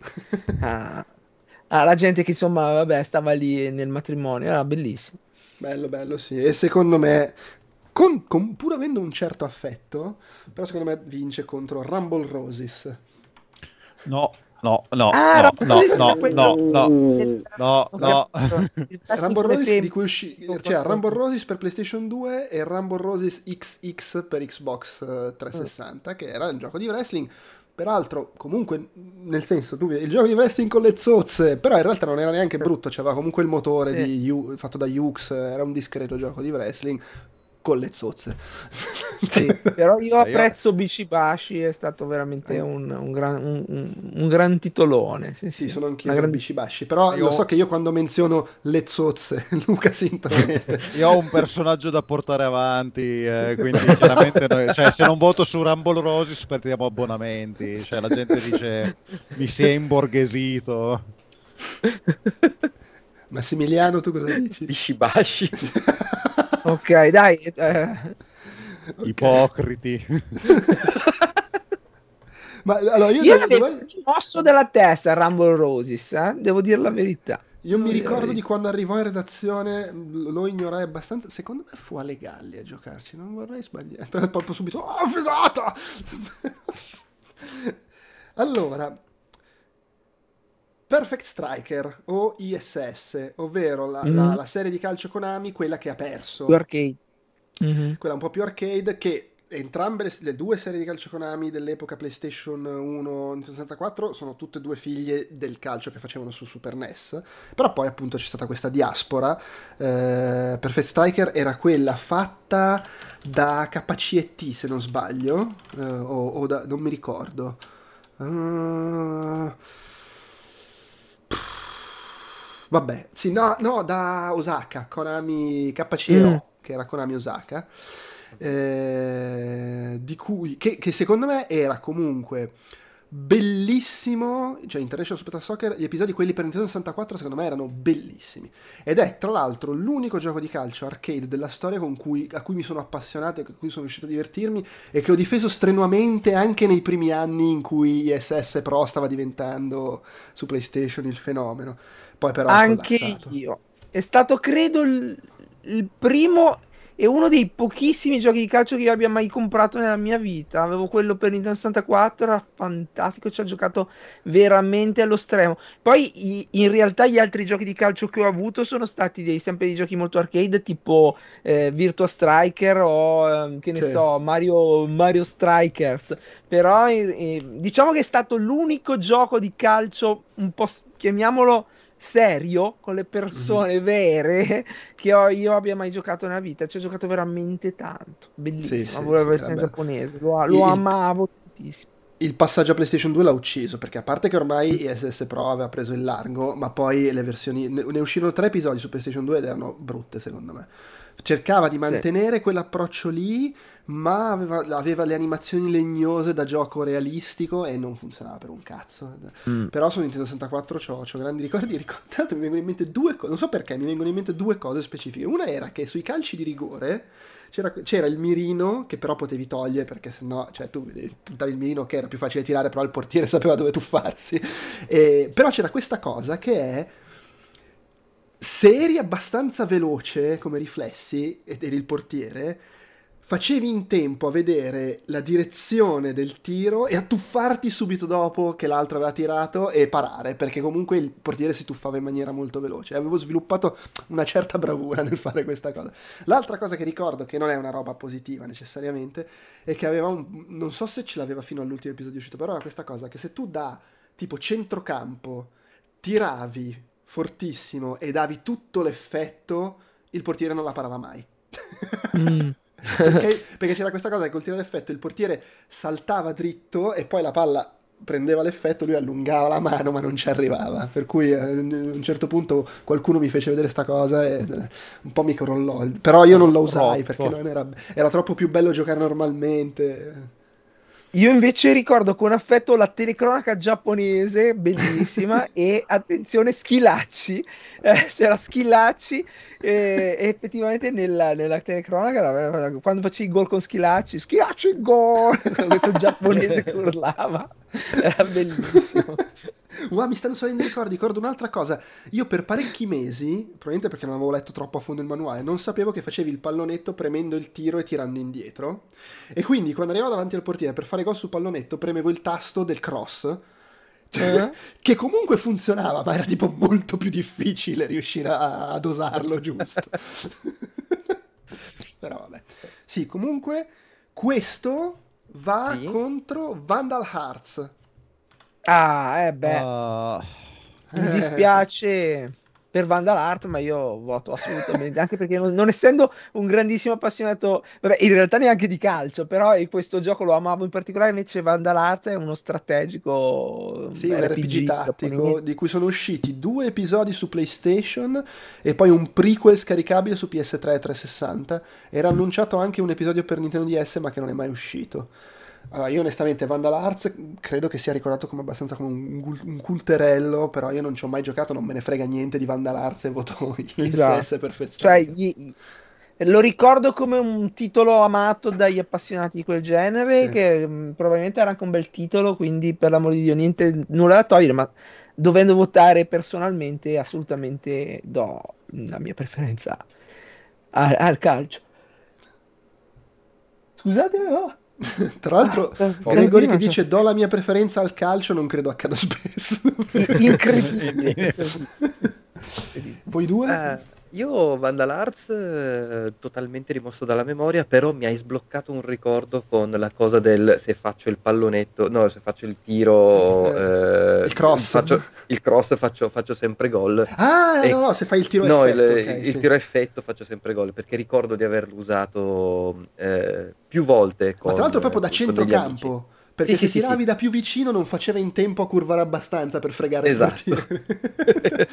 a, *laughs* alla gente che insomma, vabbè, stava lì nel matrimonio. Era bellissimo. Bello, bello, sì. E secondo me con, con, pur avendo un certo affetto, però secondo me vince contro Rumble Roses. No, no, no, ah, no, no, no, no, no, no, no. Rumble Roses di cui uscì, cioè Rumble Roses per PlayStation 2 e Rumble Roses XX per Xbox 360, che era un gioco di wrestling. Peraltro, comunque, nel senso, tu il gioco di wrestling con le zozze, però in realtà non era neanche brutto, c'aveva comunque il motore sì. di, fatto da Ux, era un discreto gioco di wrestling con le zozze. *laughs* Sì, però io apprezzo Bicibashi, è stato veramente un, un, gran, un, un gran, titolone. Sì, sì, sì sono anch'io gran... Bicibashi, però io... lo so che io quando menziono le zozze, *laughs* Luca si intraprende. *laughs* io ho un personaggio da portare avanti, eh, quindi chiaramente noi, cioè, se non voto su Rumble Roses perdiamo abbonamenti, cioè la gente dice mi si è imborghesito. Massimiliano, tu cosa dici? Bicibashi. Ok, dai. Eh. Okay. Ipocriti. *laughs* Ma allora io, io l'avevo dove... mosso della testa Rumble Roses, eh? devo dire la verità. Io mi ricordo di quando arrivò in redazione, lo ignorai abbastanza. Secondo me fu alle Galli a giocarci, non vorrei sbagliare. Però proprio subito, oh figata! *laughs* allora, Perfect Striker o ISS, ovvero la, mm-hmm. la, la, serie di calcio Konami, quella che ha perso. Più arcade. Mm-hmm. Quella un po' più arcade che entrambe le, le, due serie di calcio Konami dell'epoca PlayStation 1 e 64 sono tutte e due figlie del calcio che facevano su Super NES. Però poi appunto c'è stata questa diaspora. Eh, Perfect Striker era quella fatta da KCT se non sbaglio, eh, o, o da, non mi ricordo. Uh, Vabbè, sì, no, no, da Osaka, Konami KCO, mm. che era Konami Osaka, eh, di cui, che, che, secondo me era comunque bellissimo, cioè International Super Soccer, gli episodi quelli per Nintendo 64 secondo me erano bellissimi. Ed è tra l'altro l'unico gioco di calcio arcade della storia cui, a cui mi sono appassionato e con cui sono riuscito a divertirmi e che ho difeso strenuamente anche nei primi anni in cui ISS Pro stava diventando su PlayStation il fenomeno. Poi però anche io. È stato credo il, il primo e uno dei pochissimi giochi di calcio che io abbia mai comprato nella mia vita. Avevo quello per Nintendo 64, era fantastico, ci ho giocato veramente allo stremo. Poi in realtà gli altri giochi di calcio che ho avuto sono stati dei, sempre dei giochi molto arcade, tipo eh, Virtua Striker o eh, che ne sì. so, Mario, Mario Strikers. Però eh, diciamo che è stato l'unico gioco di calcio un po' chiamiamolo serio con le persone mm-hmm. vere che ho, io abbia mai giocato nella vita. Ci ho giocato veramente tanto. Bellissimo. Sì, sì, la versione sì, giapponese. Lo, lo il, amavo tantissimo. Il passaggio a PlayStation 2 l'ha ucciso perché a parte che ormai ISS Pro aveva preso il largo, ma poi le versioni ne, ne uscirono tre episodi su PlayStation 2 ed erano brutte secondo me cercava di mantenere sì. quell'approccio lì, ma aveva, aveva, le animazioni legnose da gioco realistico e non funzionava per un cazzo. Mm. Però su Nintendo 64 ho grandi ricordi. *laughs* ricordo, tanto mi vengono in mente due cose, non so perché, mi vengono in mente due cose specifiche. Una era che sui calci di rigore c'era, c'era il mirino che però potevi togliere perché sennò, cioè tu puntavi il mirino che era più facile tirare, però il portiere *laughs* sapeva dove tuffarsi. E, però c'era questa cosa che è se eri abbastanza veloce come riflessi ed eri il portiere, facevi in tempo a vedere la direzione del tiro e a tuffarti subito dopo che l'altro aveva tirato e parare, perché comunque il portiere si tuffava in maniera molto veloce. Avevo sviluppato una certa bravura nel fare questa cosa. L'altra cosa che ricordo, che non è una roba positiva necessariamente, è che aveva un... non so se ce l'aveva fino all'ultimo episodio uscito, però era questa cosa che se tu da tipo centrocampo tiravi fortissimo e davi tutto l'effetto, il portiere non la parava mai. Mm. *laughs* perché, *laughs* perché, c'era questa cosa che col tiro d'effetto il portiere saltava dritto e poi la palla prendeva l'effetto, lui allungava la mano ma non ci arrivava. Per cui eh, a un certo punto qualcuno mi fece vedere sta cosa e eh, un po' mi crollò. Però io non la usai perché non era, era troppo più bello giocare normalmente. Io invece ricordo con affetto la telecronaca giapponese, bellissima, *laughs* e attenzione, Schilacci. Eh, c'era Schilacci e, e effettivamente nella, nella telecronaca, quando facevi gol con Schilacci, Schilacci gol! *laughs* Questo giapponese che *laughs* urlava. Era bellissimo. Wow, mi stanno salendo i ricordi. Ricordo un'altra cosa. Io per parecchi mesi, probabilmente perché non avevo letto troppo a fondo il manuale, non sapevo che facevi il pallonetto premendo il tiro e tirando indietro. E quindi quando arrivavo davanti al portiere per fare gol sul pallonetto, premevo il tasto del cross. Cioè, eh? che comunque funzionava, ma era tipo molto più difficile riuscire a, a dosarlo giusto. *laughs* Però vabbè. Sì, comunque questo va sì? contro Vandal Hearts Ah, eh beh. Uh... Mi dispiace per Vandal Art, ma io voto assolutamente, anche perché non, non, essendo un grandissimo appassionato, vabbè, in realtà neanche di calcio, però questo gioco lo amavo in particolare, invece Vandal Art è uno strategico sì, un RPG, RPG tattico di cui sono usciti due episodi su PlayStation e poi un prequel scaricabile su PS3 e 360. Era annunciato anche un episodio per Nintendo DS, ma che non è mai uscito. Allora, io onestamente Vandal Hearts credo che sia ricordato come abbastanza come un, un, culterello, però io non ci ho mai giocato, non me ne frega niente di Vandal Hearts e voto *laughs* esatto. ISS perfezione. Cioè, gli, lo ricordo come un titolo amato dagli appassionati di quel genere, sì. che mh, mm, probabilmente era anche un bel titolo, quindi per l'amor di Dio niente, nulla da togliere, ma dovendo votare personalmente assolutamente do la mia preferenza al, al calcio. Scusate, oh. *laughs* Tra l'altro, ah, Gregory che dice do la mia preferenza al calcio, non credo accada *laughs* spesso. Incredibile. Voi due? Uh, io Vandal Arts eh, totalmente rimosso dalla memoria, però mi hai sbloccato un ricordo con la cosa del se faccio il pallonetto, no, se faccio il tiro, *laughs* eh, il cross, faccio, il cross faccio, faccio sempre gol. Ah, e, no, no, se fai il tiro no, effetto. il, okay, il sì. tiro effetto faccio sempre gol, perché ricordo di averlo usato eh, più volte. Con, Ma tra l'altro proprio da centrocampo. Perché sì, se sì, tiravi sì, da più vicino non faceva in tempo a curvare abbastanza per fregare esatto. il portiere.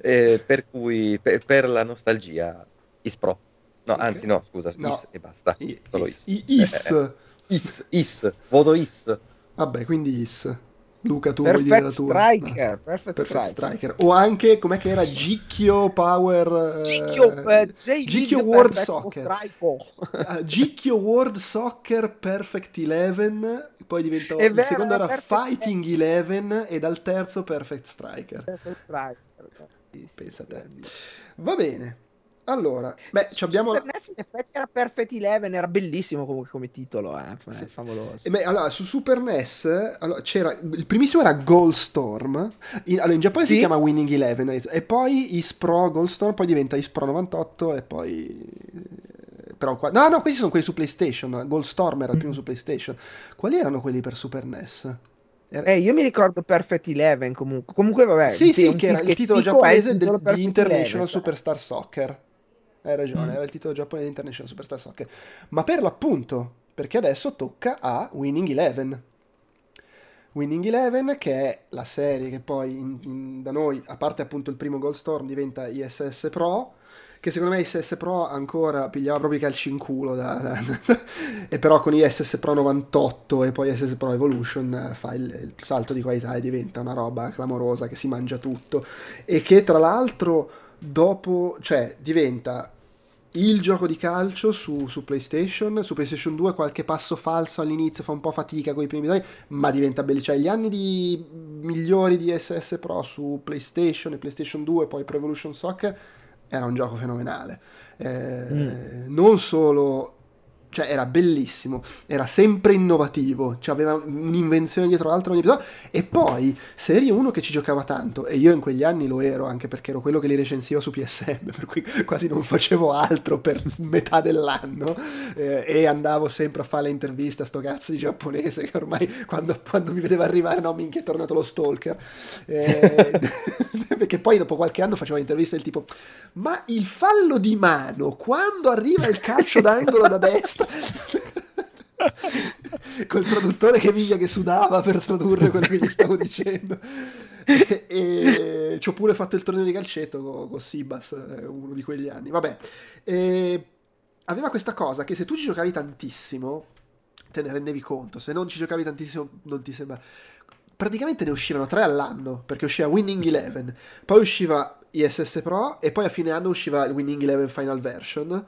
*laughs* eh, per cui, per, per, la nostalgia, Ispro. No, okay. anzi no, scusa, no. Is e basta. I, Solo Is. Is. Eh, eh. is. Is, voto Is. Vabbè, quindi Is. Luca, tu perfect vuoi dire la tua? Striker, perfect, perfect striker. striker. O anche, com'è che era? Gicchio Power... Gicchio, eh, Gicchio World Soccer. uh, Gicchio World Soccer Perfect Eleven, poi diventò... il secondo era Fighting Eleven e dal terzo Perfect Striker. Perfect Striker. Pensa a te. Va bene. Allora, beh, ci abbiamo... Super NES in effetti era Perfect Eleven, era bellissimo comunque come titolo, eh, sì. favoloso. Beh, allora, su Super NES allora, c'era, il primissimo era Goldstorm, in, allora, in Giappone sì? si chiama Winning Eleven, e poi Ispro Goldstorm, poi diventa Ispro 98 e poi... Però qua... No, no, questi sono quelli su PlayStation, Goldstorm era il primo mm. su PlayStation. Quali erano quelli per Super NES? Eh, io mi ricordo Perfect Eleven comunque. Comunque, vabbè. Sì, sì, che era il titolo giapponese del, di International Eleven, Superstar Soccer. Hai ragione, mm. era il titolo giapponese di International Superstar Soccer. Ma per l'appunto, perché adesso tocca a Winning Eleven. Winning Eleven, che è la serie che poi in, in, da noi, a parte appunto il primo Goldstorm, diventa ISS Pro, che secondo me ISS Pro ancora pigliava proprio i calci in culo, da, da, da, e però con ISS Pro 98 e poi ISS Pro Evolution fa il, il salto di qualità e diventa una roba clamorosa che si mangia tutto e che tra l'altro dopo, cioè diventa il gioco di calcio su, su, PlayStation, su PlayStation 2 qualche passo falso all'inizio fa un po' fatica con i primi episodi, ma diventa bello, cioè gli anni di migliori di SS Pro su PlayStation e PlayStation 2 poi Pro Evolution Soccer era un gioco fenomenale. Eh, mm. Non solo cioè era bellissimo, era sempre innovativo, cioè aveva un'invenzione dietro l'altra ogni episodio. E poi se eri uno che ci giocava tanto e io in quegli anni lo ero anche perché ero quello che li recensiva su PSM, *laughs* per cui quasi non facevo altro per metà dell'anno eh, e andavo sempre a fare le interviste a sto cazzo di giapponese che ormai quando, quando mi vedeva arrivare no minchia è tornato lo stalker. Eh, *laughs* perché poi dopo qualche anno faceva interviste del tipo ma il fallo di mano quando arriva il calcio *laughs* d'angolo da destra *laughs* col traduttore che miglia che sudava per tradurre quello che gli stavo dicendo. E, e ci ho pure fatto il torneo di calcetto con, con Sibas eh, uno di quegli anni. Vabbè e aveva questa cosa che se tu ci giocavi tantissimo te ne rendevi conto. Se non ci giocavi tantissimo non ti sembra. Praticamente ne uscivano tre all'anno perché usciva Winning Eleven poi usciva ISS Pro e poi a fine anno usciva il Winning Eleven Final Version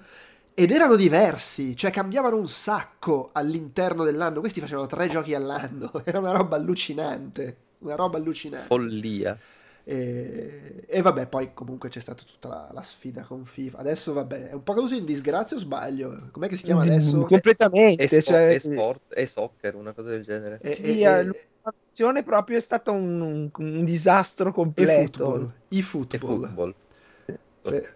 ed erano diversi, cioè cambiavano un sacco all'interno dell'anno. Questi facevano tre giochi all'anno, *laughs* era una roba allucinante. Una roba allucinante. Follia. E, e vabbè, poi comunque c'è stata tutta la, la, sfida con FIFA. Adesso vabbè, è un po' così in disgrazia o sbaglio? Com'è che si chiama adesso? Completamente. È, cioè... è sport, è soccer, una cosa del genere. E, sì, e, l'animazione proprio è stato un, un, un disastro completo. E football. E football. Beh,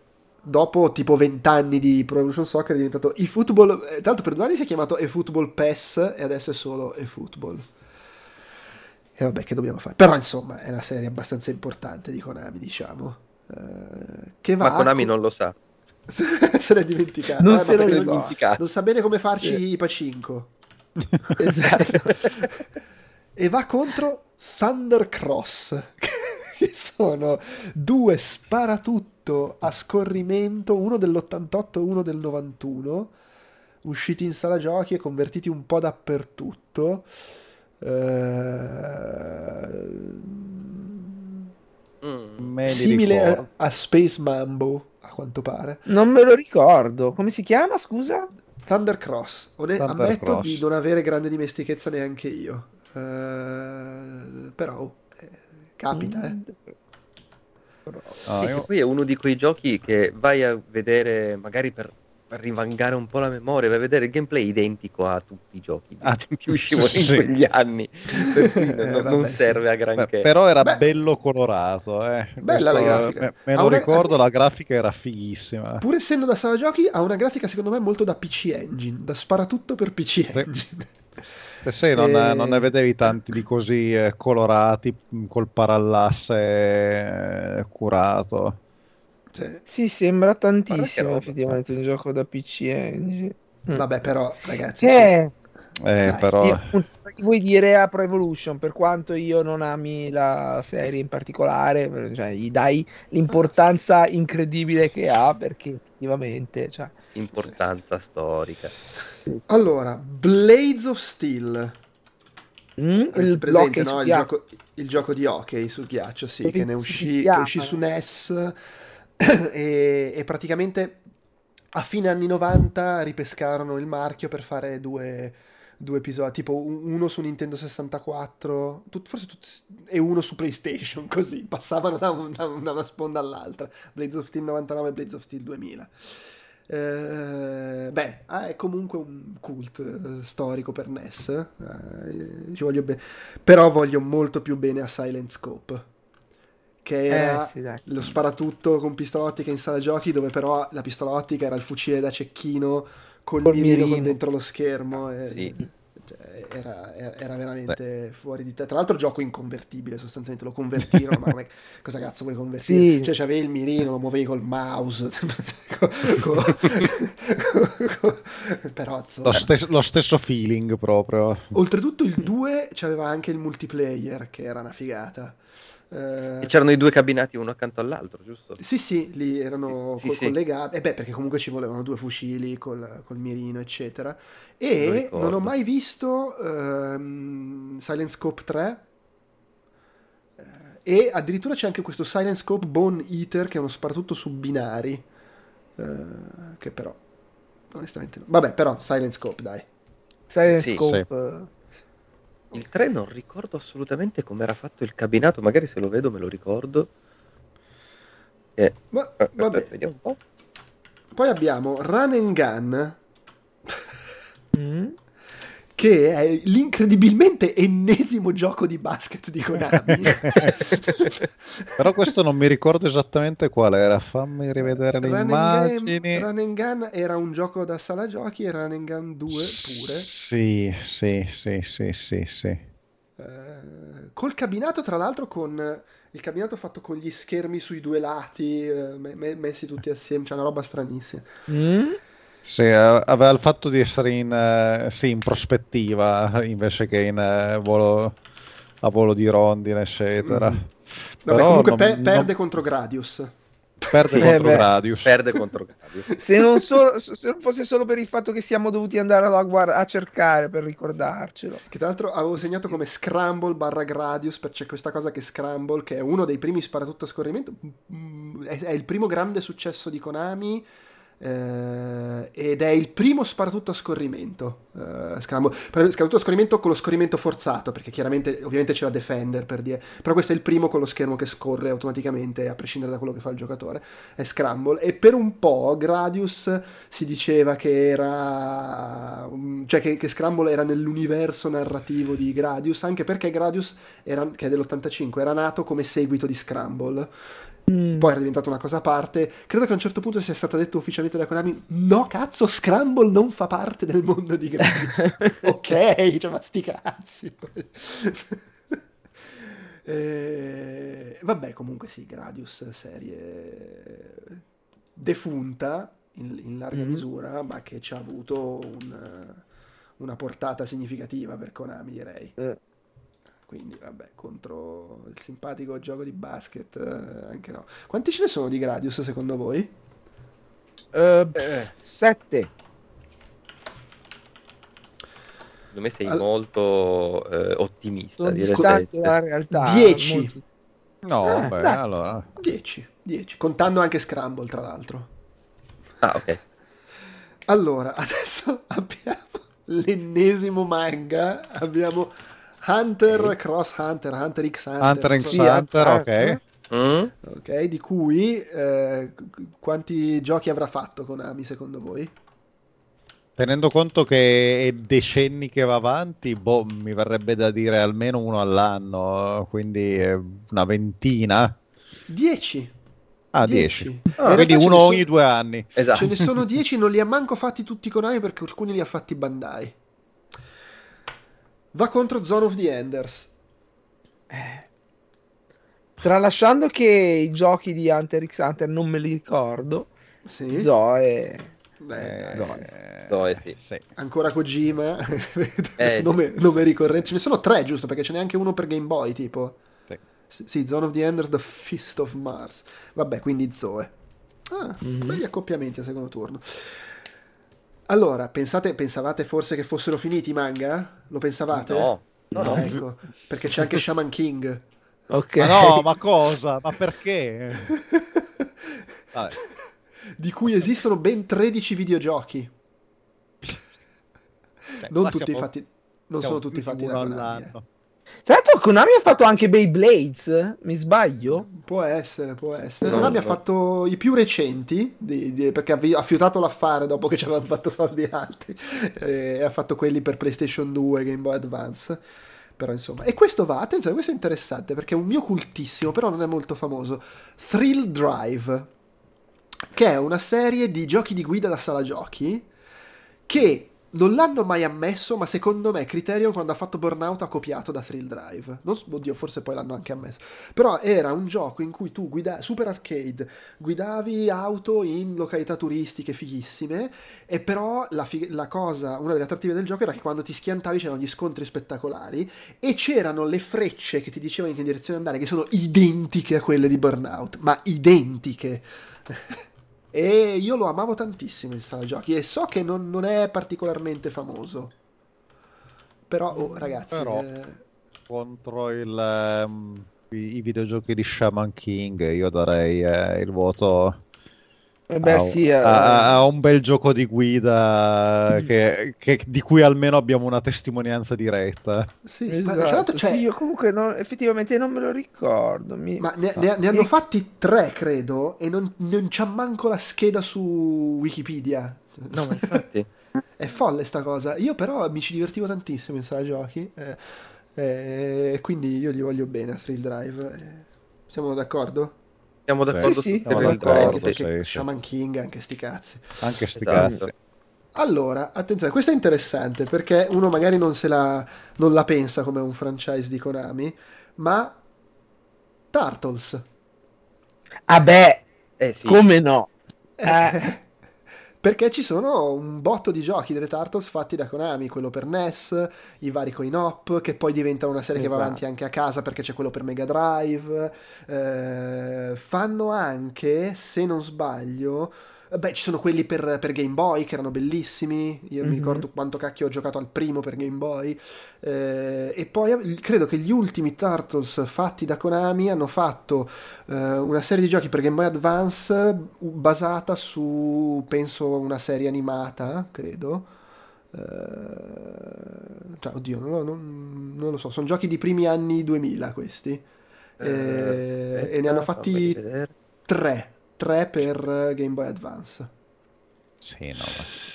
dopo tipo 20 anni di Pro Evolution Soccer è diventato eFootball, eh, tanto per due anni si è chiamato eFootball PES e adesso è solo eFootball. E vabbè, che dobbiamo fare? Però insomma è una serie abbastanza importante di Konami, diciamo. Eh, che va Ma Konami non lo sa. *laughs* se l'è dimenticato. Non eh, se l'è dimenticato. Non sa bene come farci sì. i pacinco. *laughs* esatto. *laughs* e va contro Thunder Cross, che sono due sparatutto a scorrimento, uno dell'88 e uno del 91, usciti in sala giochi e convertiti un po' dappertutto. Mm, simile a, a, Space Mambo, a quanto pare. Non me lo ricordo. Come si chiama, scusa? Thunder Cross. One- Thunder ammetto Cross. di non avere grande dimestichezza neanche io. Uh, però eh, capita, eh. Ah, io... Poi è uno di quei giochi che vai a vedere magari per rivangare un po' la memoria, vai a vedere il gameplay identico a tutti i giochi ah, che uscivano sì, in quegli anni, cui *laughs* non, eh, non serve a granché. Beh, però era Beh, bello colorato, eh. Bella Questo, la grafica. Me, me lo una... ricordo, la grafica era fighissima. Pur essendo da sala giochi, ha una grafica secondo me molto da PC Engine, da sparatutto per PC Engine. Eh sì, non, e... non, ne vedevi tanti di così eh, colorati mm, col parallasse eh, curato. Sì. sì, sembra tantissimo effettivamente un gioco da PC Engine. Mm. Vabbè, però, ragazzi, eh, sì. Eh, però... Io, vuoi dire a Pro Evolution, per quanto io non ami la serie in particolare, cioè, gli dai l'importanza incredibile che ha perché effettivamente... Cioè... Importanza storica. Allora, Blades of Steel. Mm, il, presente, no? il, gioco, il, gioco, di hockey sul ghiaccio, sì, che ne uscì, che uscì su NES *coughs* e, e, praticamente a fine anni 90 ripescarono il marchio per fare due, due episodi, tipo uno su Nintendo 64 tut, forse tut, e uno su PlayStation, *laughs* così passavano da, un, da, da una sponda all'altra, Blades of Steel 99 e Blades of Steel 2000. Eh, beh, ah, è comunque un cult eh, storico per NES. Eh, ci voglio be- però voglio molto più bene a Silent Scope. Che era eh, sì, lo sparatutto con pistola ottica in sala giochi, dove però la pistola ottica era il fucile da cecchino con il mirino, mirino dentro lo schermo. E... Sì cioè, era, era, veramente Beh. fuori di te. Tra l'altro, gioco inconvertibile. Sostanzialmente lo convertirono. ma come, cosa cazzo vuoi convertire? Sì. Cioè, c'avevi il mirino, lo muovevi col mouse. *laughs* Però lo, stes- lo, stesso feeling proprio. Oltretutto, il 2 c'aveva anche il multiplayer, che era una figata. Eh, c'erano i due cabinati uno accanto all'altro, giusto? Sì, sì, lì erano sì, co- sì. collegati. E eh beh, perché comunque ci volevano due fucili col, col mirino, eccetera. E non ho mai visto um, Silent Scope 3. Eh, e addirittura c'è anche questo Silent Scope Bone Eater, che è uno sparatutto su binari. Eh, che però, onestamente, no. Vabbè, però Silent Scope, dai. Silent Scope. Il 3 non ricordo assolutamente come era fatto il cabinato, magari se lo vedo me lo ricordo. Eh, Ma, vabbè. Vediamo un po'. Poi abbiamo Run and Gun. Che è l'incredibilmente ennesimo gioco di basket di Konami. *laughs* Però questo non mi ricordo esattamente qual era, fammi rivedere le Run immagini. Game- Run and Gun era un gioco da sala giochi e Run and Gun 2 pure. Sì, sì, sì, sì, sì, sì. Eh, col cabinato, tra l'altro, con il cabinato fatto con gli schermi sui due lati, me- me- messi tutti assieme, c'è una roba stranissima. Mm? Sì, eh, aveva il fatto di essere in, eh, sì, in prospettiva invece che in eh, volo, a volo di rondine, eccetera. Mm. Vabbè, Però comunque non- pe- non- perde contro Gradius. perde Sì, *laughs* contro eh beh. Gradius. Perde contro Gradius. *laughs* Se, non solo- se non fosse solo per il fatto che siamo dovuti andare a, guard- a cercare per ricordarcelo. Che tra l'altro avevo segnato come Scramble barra Gradius, perché c'è questa cosa che Scramble, che è uno dei primi sparatutto a scorrimento, mm, è, è il primo grande successo di Konami. Eh, ed è il primo sparatutto a scorrimento. eh, Scramble. Per- Sparatutto a scorrimento con lo scorrimento forzato, perché chiaramente, ovviamente c'era Defender per dire, però questo è il primo con lo schermo che scorre automaticamente, a prescindere da quello che fa il giocatore. È Scramble. E per un po' Gradius si diceva che era cioè che, che Scramble era nell'universo narrativo di Gradius anche perché Gradius era, che è dell'85 era nato come seguito di Scramble Mm. poi era diventato una cosa a parte credo che a un certo punto sia stato detto ufficialmente da Konami no cazzo Scramble non fa parte del mondo di Gradius *laughs* ok cioè ma sti cazzi *laughs* Eh, vabbè comunque sì Gradius serie defunta in, in larga Mhm. misura, ma che ci ha avuto un- una portata significativa per Konami, direi. Eh. Quindi, vabbè, contro il simpatico gioco di basket, eh, anche no. Quanti ce ne sono di Gradius, secondo voi? Eh, Eh, sette. secondo me sei Al- molto eh, ottimista. Sono sette. dalla realtà. Dieci. molto- No, Eh, beh, allora. 10, 10, contando anche Scramble, tra l'altro. Ah, ok. Allora, *laughs* adesso abbiamo l'ennesimo manga, abbiamo Hunter, Ok. Cross Hunter, Hunter x Hunter, Hunter x Sì, Hunter, ah, ok. Mm? ok, di cui eh, quanti giochi avrà fatto Konami secondo voi? Tenendo conto che è decenni che va avanti, boh, mi verrebbe da dire almeno uno all'anno, quindi eh, una ventina. 10. Ah, 10. 10. Ah, Quindi uno ne ogni due anni. Esatto. Ce ne sono 10, non li ha manco fatti tutti Konami perché alcuni li ha fatti Bandai. Va contro Zone of the Enders. Tralasciando che i giochi di Hunter x Hunter non me li ricordo, Sì. Zoe. Beh, Eh. Zoe, sì. Ancora Kojima. *laughs* Eh, nome, nome ricorrente. Ce ne sono tre, giusto? Perché ce n'è anche uno per Game Boy, tipo. Sì. Sì, Zone of the Enders, The Fist of Mars. Vabbè, quindi Zoe. Ah, Mhm. belli accoppiamenti al secondo turno. Allora, pensate, pensavate forse che fossero finiti i manga? Lo pensavate? No, no, no. Ecco, perché c'è anche Shaman King. Ok. Ma no, ma *laughs* cosa? Ma perché? Vabbè. di cui esistono ben 13 videogiochi. Beh, Non qua tutti siamo- fatti, non sono tutti fatti da Konami. eh. Tra l'altro Konami ha fatto anche Beyblades, mi sbaglio? Può essere, può essere. No, Konami ha fatto i più recenti, di- di- perché ha, fiutato l'affare dopo che ci avevano fatto *laughs* soldi altri, eh, e ha fatto quelli per PlayStation 2 e Game Boy Advance. Però insomma, e questo va, attenzione, questo è interessante perché è un mio cultissimo, però non è molto famoso. Thrill Drive, che è una serie di giochi di guida da sala giochi che non l'hanno mai ammesso, ma secondo me Criterion quando ha fatto Burnout ha copiato da Thrill Drive. Non, oddio, forse poi l'hanno anche ammesso. Però era un gioco in cui tu guidavi, super arcade, guidavi auto in località turistiche fighissime, e però la, fig- la cosa, una delle attrattive del gioco era che quando ti schiantavi c'erano gli scontri spettacolari e c'erano le frecce che ti dicevano in che direzione andare, che sono identiche a quelle di Burnout, ma identiche. E io lo amavo tantissimo in sala giochi e so che non, non è particolarmente famoso. Però, oh, ragazzi, Però- eh, Contro il, ehm, i, i videogiochi di Shaman King, io darei eh, il voto beh, a, sì, eh, a- a un bel gioco di guida che- che- di cui almeno abbiamo una testimonianza diretta. sì, esatto. tra l'altro c'è- Sì, io comunque non- effettivamente non me lo ricordo. mi- ma ne, ne- ne hanno fatti tre, credo, e non, non c'ha manco la scheda su Wikipedia. No, ma infatti. *laughs* È folle sta cosa. Io però mi ci divertivo tantissimo in sala giochi. eh, eh, E quindi io gli voglio bene a Thrill Drive. eh. Siamo d'accordo? Siamo d'accordo Sì, sì, su siamo d'accordo, perché. Shaman King, anche sti cazzi. Anche sti Esatto. cazzi. Allora, attenzione, questo è interessante perché uno magari non, se la, non la pensa come un franchise di Konami, ma Turtles. Ah beh, Eh sì, come no? *laughs* Eh, perché ci sono un botto di giochi delle Turtles fatti da Konami, quello per NES, i vari coin-op, che poi diventano una serie che va Esatto. avanti anche a casa perché c'è quello per Mega Drive. Eh, fanno anche, se non sbaglio, beh, ci sono quelli per, per Game Boy che erano bellissimi. Io mi Mhm. ricordo quanto cacchio ho giocato al primo per Game Boy. Eh, e poi av- credo che gli ultimi Turtles fatti da Konami hanno fatto eh, una serie di giochi per Game Boy Advance uh, basata su, penso, una serie animata, credo. Eh, cioè, oddio, non lo, non- non lo so, sono giochi di primi anni 2000 questi. Eh, Eh, e ne hanno fatti tre, tre per eh, Game Boy Advance. Sì, no,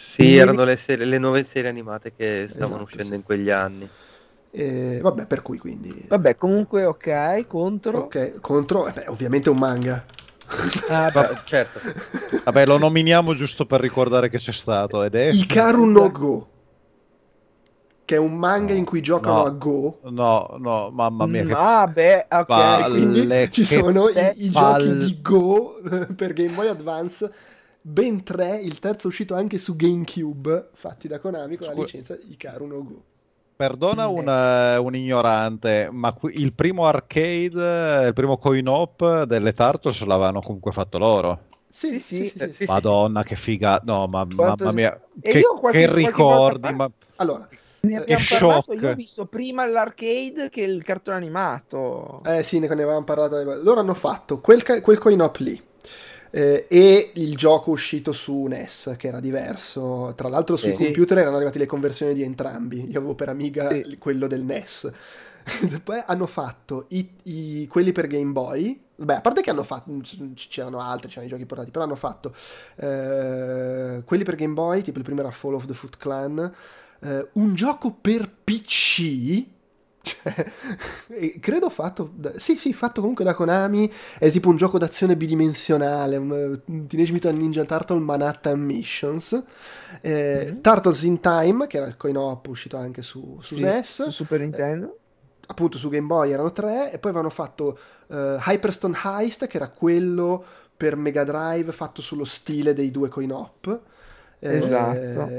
Sì, erano le, serie- le nuove serie animate che stavano Esatto, uscendo sì. in quegli anni. E, vabbè, per cui quindi... vabbè, comunque ok, contro. Ok, contro, eh beh, ovviamente un manga. Ah, *laughs* beh, Ma, certo, Vabbè, lo nominiamo giusto per ricordare che c'è stato ed è... Ikaru no Go, che è un manga No, in cui giocano no. a Go. No, no, mamma mia, mm, che ah, beh, ok. quindi ci sono i, i giochi di Go *laughs* per Game Boy Advance, ben tre, il terzo è uscito anche su GameCube, fatti da Konami con la Scu- licenza Ikaru no Go. Perdona Mm. un, eh, un ignorante, ma qui- il primo arcade, il primo coin-op delle Turtles l'avevano comunque fatto loro. Sì, Sì, sì, sì. sì, sì. Madonna, che figa. No, ma, Quanto- mamma mia, E che, io qualche- che qualche ricordi. volta ma- Allora, Ne abbiamo Che parlato, shock. io ho visto prima l'arcade che il cartone animato. eh sì, ne avevamo parlato. Loro hanno fatto quel, ca- quel coin-op lì. eh, e il gioco uscito su NES che era diverso tra l'altro sui Sì. computer erano arrivate le conversioni di entrambi io avevo per Amiga Sì. quello del NES *laughs* poi hanno fatto i, i- quelli per Game Boy beh a parte che hanno fatto c'erano altri c'erano i giochi portati però hanno fatto eh, quelli per Game Boy tipo il primo era Fall of the Foot Clan eh, un gioco per PC cioè, *laughs* credo fatto da, sì sì fatto comunque da Konami è tipo un gioco d'azione bidimensionale un, un Teenage Mutant Ninja Turtle Manhattan Missions eh, Mhm. Turtles in Time che era il coin op uscito anche su, su Sì, NES su Super Nintendo. appunto su Game Boy erano tre e poi avevano fatto eh, Hyperstone Heist che era quello per Mega Drive fatto sullo stile dei due coin op Eh, Esatto.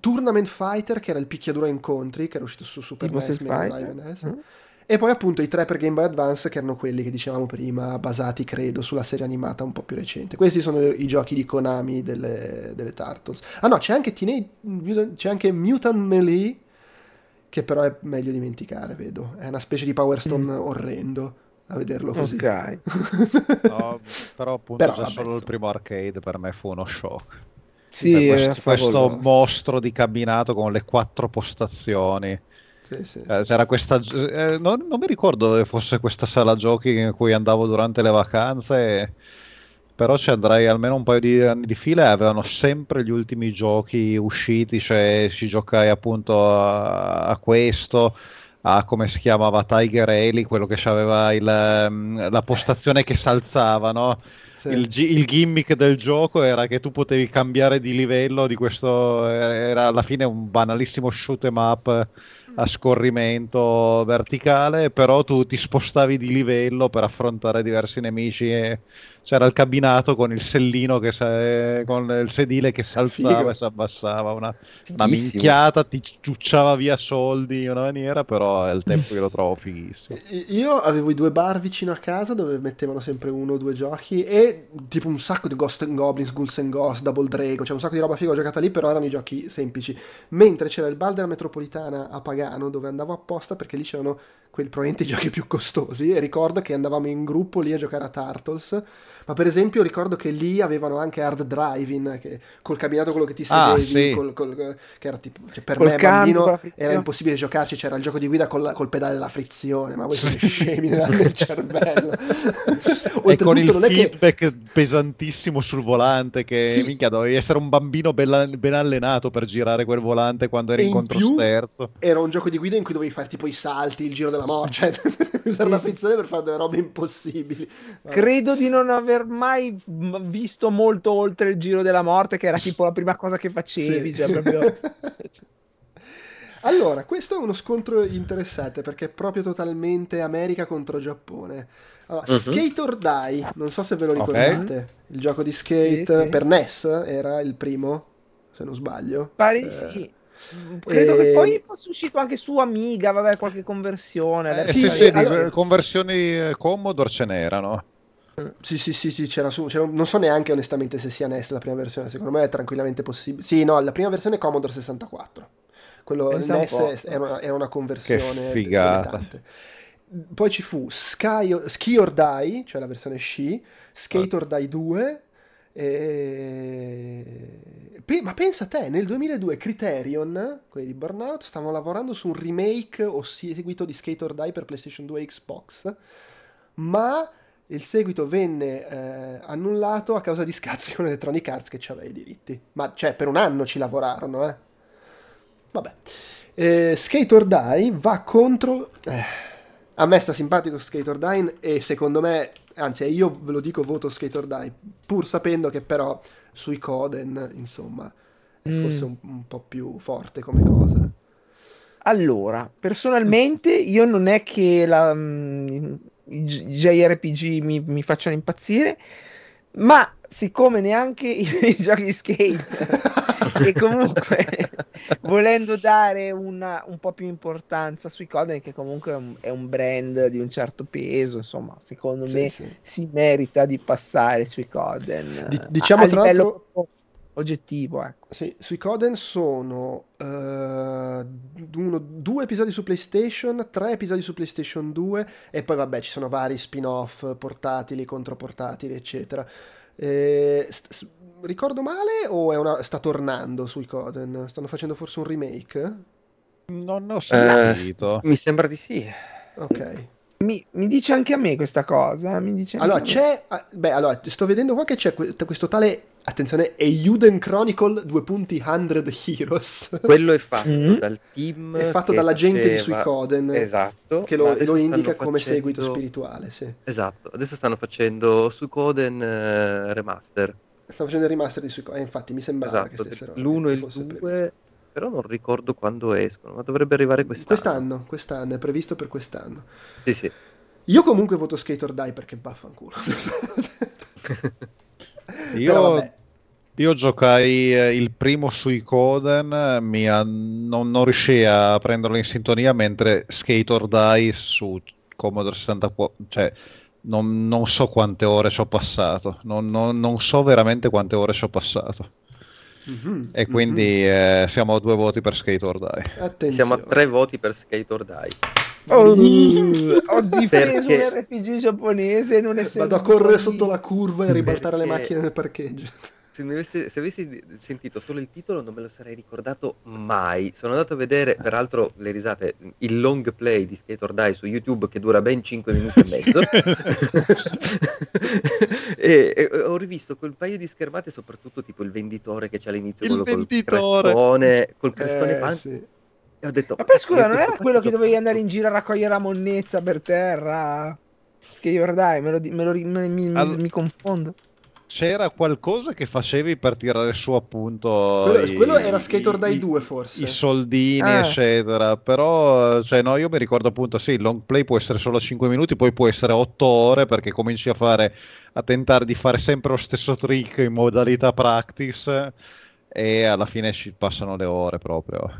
Tournament Fighter che era il picchiaduro a incontri che era uscito su Super Tipo NES, Mega e NES Mm. e poi appunto i tre per Game Boy Advance che erano quelli che dicevamo prima basati credo sulla serie animata un po' più recente questi sono i giochi di Konami delle, delle Turtles ah no c'è anche Teenage Mutant- c'è anche Mutant Melee che però è meglio dimenticare vedo è una specie di Power Stone Mm. orrendo a vederlo così Ok. *laughs* no, però appunto Però, già solo il primo arcade per me fu uno shock. Sì, questo, questo mostro di cabinato con le quattro postazioni. Sì, sì, Eh, c'era questa, eh, non, non mi ricordo dove fosse questa sala giochi in cui andavo durante le vacanze, però ci andrei almeno un paio di anni di fila e avevano sempre gli ultimi giochi usciti, cioè ci giocai appunto a, a questo, a come si chiamava Tiger Eli, quello che aveva la postazione che s'alzava, no? Sì. Il, il gimmick del gioco era che tu potevi cambiare di livello di questo, era alla fine un banalissimo shoot 'em up a scorrimento verticale, però tu ti spostavi di livello per affrontare diversi nemici e c'era il cabinato con il sellino che sa- con il sedile che si alzava Figo. e si abbassava, una, una minchiata, ti ciucciava via soldi in una maniera, però è il tempo che lo trovo fighissimo. *laughs* Io avevo i due bar vicino a casa dove mettevano sempre uno o due giochi e tipo un sacco di Ghost and Goblins, Ghouls and Ghost, Double Drago, cioè un sacco di roba figa ho giocata lì, però erano i giochi semplici. Mentre c'era il bar della metropolitana a Pagano dove andavo apposta perché lì c'erano quelli probabilmente i giochi più costosi, e ricordo che andavamo in gruppo lì a giocare a Turtles, ma per esempio ricordo che lì avevano anche hard driving, che col cabinato quello che ti Ah, sedevi, sì. col- col- che era tipo, cioè per Col me con bambino era impossibile giocarci, c'era il gioco di guida col, col pedale della frizione, ma voi siete scemi nel *laughs* cervello. e *laughs* con il non è che... feedback pesantissimo sul volante che Sì. minchia dovevi essere un bambino bella- ben allenato per girare quel volante quando eri E in in più- controsterzo Era un gioco di guida in cui dovevi fare tipo i salti, il giro della morte, cioè *laughs* devi usare la frizione per fare delle robe impossibili. Vabbè. Credo di non aver mai m- visto molto oltre il giro della morte, che era *laughs* tipo la prima cosa che facevi. Sì. cioè, proprio- *laughs* Allora, questo è uno scontro interessante perché è proprio totalmente America contro Giappone. Allora, Mhm. Skate or Die, non so se ve lo ricordate, il gioco di skate Sì, sì. per NES era il primo, se non sbaglio. Pare di Eh, sì. Credo e- che poi fosse uscito anche su Amiga, vabbè, qualche conversione. Eh, adesso sì, sì, allora- conversioni eh, Commodore ce n'erano Sì, sì, sì, sì, c'era su, c'era- non so neanche onestamente se sia NES la prima versione, secondo me è tranquillamente possibile. Sì, no, la prima versione è Commodore 64. Quello Pensa NES era una, era una conversione Che figata. Poi ci fu Sky, Ski or Die, cioè la versione sci, Skate or Die 2. e- Pe- ma pensa a te, nel 2002 Criterion, quelli di Burnout, stavano lavorando su un remake o seguito di Skate or Die per PlayStation 2 e Xbox, ma il seguito venne eh, annullato a causa di scazzi con Electronic Arts che aveva i diritti. Ma cioè, per un anno ci lavorarono, eh. Vabbè. Eh, Skate or Die va contro... eh, a me sta simpatico Skate or Die e secondo me, anzi io ve lo dico, voto Skate or Die, pur sapendo che però sui Coden, insomma, è Mm. forse un, un po' più forte come cosa. Allora, personalmente io non è che la, mm, JRPG mi, mi facciano impazzire, ma siccome neanche i, *laughs* i giochi di skate e comunque *laughs* volendo dare una, un po' più importanza sui Coden, che comunque è un, è un brand di un certo peso, insomma, secondo Sì, me sì. si merita di passare sui Coden eh, diciamo a, a tra livello l'altro- proprio oggettivo, ecco. Sì, sui Coden sono eh, uno- due episodi su PlayStation, tre episodi su PlayStation 2 e poi vabbè ci sono vari spin-off portatili, controportatili, eccetera. Eh, st- s- ricordo male o è una- sta tornando sui Coden? Stanno facendo forse un remake? non ho Eh, sentito mi sembra di sì. Ok. Mi, mi dice anche a me questa cosa. Mi dice anche Allora c'è, ah, beh, allora sto vedendo qua che c'è que- questo tale, attenzione, Euden Chronicle 2 punti 100 Heroes. Quello è fatto Mm. dal team. È fatto dalla gente di faceva- Suicoden. Esatto. che lo, lo stanno indica come facendo- seguito spirituale, sì. Esatto, adesso stanno facendo su Coden eh, remaster. Sta facendo il remaster di Suicoden, eh, infatti mi sembrava Esatto, che stessero l'1 e il fosse 2, previsto. Però non ricordo quando escono, ma dovrebbe arrivare quest'anno. Quest'anno, quest'anno, è previsto per quest'anno. Sì, sì. Io comunque voto Skate or Die perché baffanculo. *laughs* io, io giocai eh, il primo sui Coden mi ha- non, non riuscii a prenderlo in sintonia mentre Skate or Die su Commodore 64 cioè non, non so quante ore ci ho passato non, non- non so veramente quante ore ci ho passato mhm, e quindi eh, siamo a due voti per Skate or Die. Attenzione. Siamo a tre voti per Skate or Die. Oh, ho difeso Perché- un RPG giapponese non essendo Vado a correre sotto la curva e a ribaltare le Perché- macchine nel parcheggio. Se, mi avessi, se avessi sentito solo il titolo non me lo sarei ricordato mai. Sono andato a vedere, peraltro, le risate, il long play di Skate or Die su YouTube che dura ben 5 minuti e mezzo. *laughs* *laughs* e, e ho rivisto quel paio di schermate, soprattutto tipo il venditore che c'è all'inizio, Il quello col venditore. crestone, col crestone Eh, punk, sì. e ho detto... Ma poi scusa, "Io non era quello che dovevi andare fatto". in giro a raccogliere la monnezza per terra? Che dai, me lo, me lo me- mi- All- mi confondo. C'era qualcosa che facevi per tirare su appunto Quello, i- quello era Skate or Die i- 2 forse. i soldini, Ah. eccetera. Però, cioè, no, io mi ricordo appunto, sì, il long play può essere solo 5 minuti, poi può essere 8 ore perché cominci a fare, a tentare di fare sempre lo stesso trick in modalità practice e alla fine ci passano le ore proprio.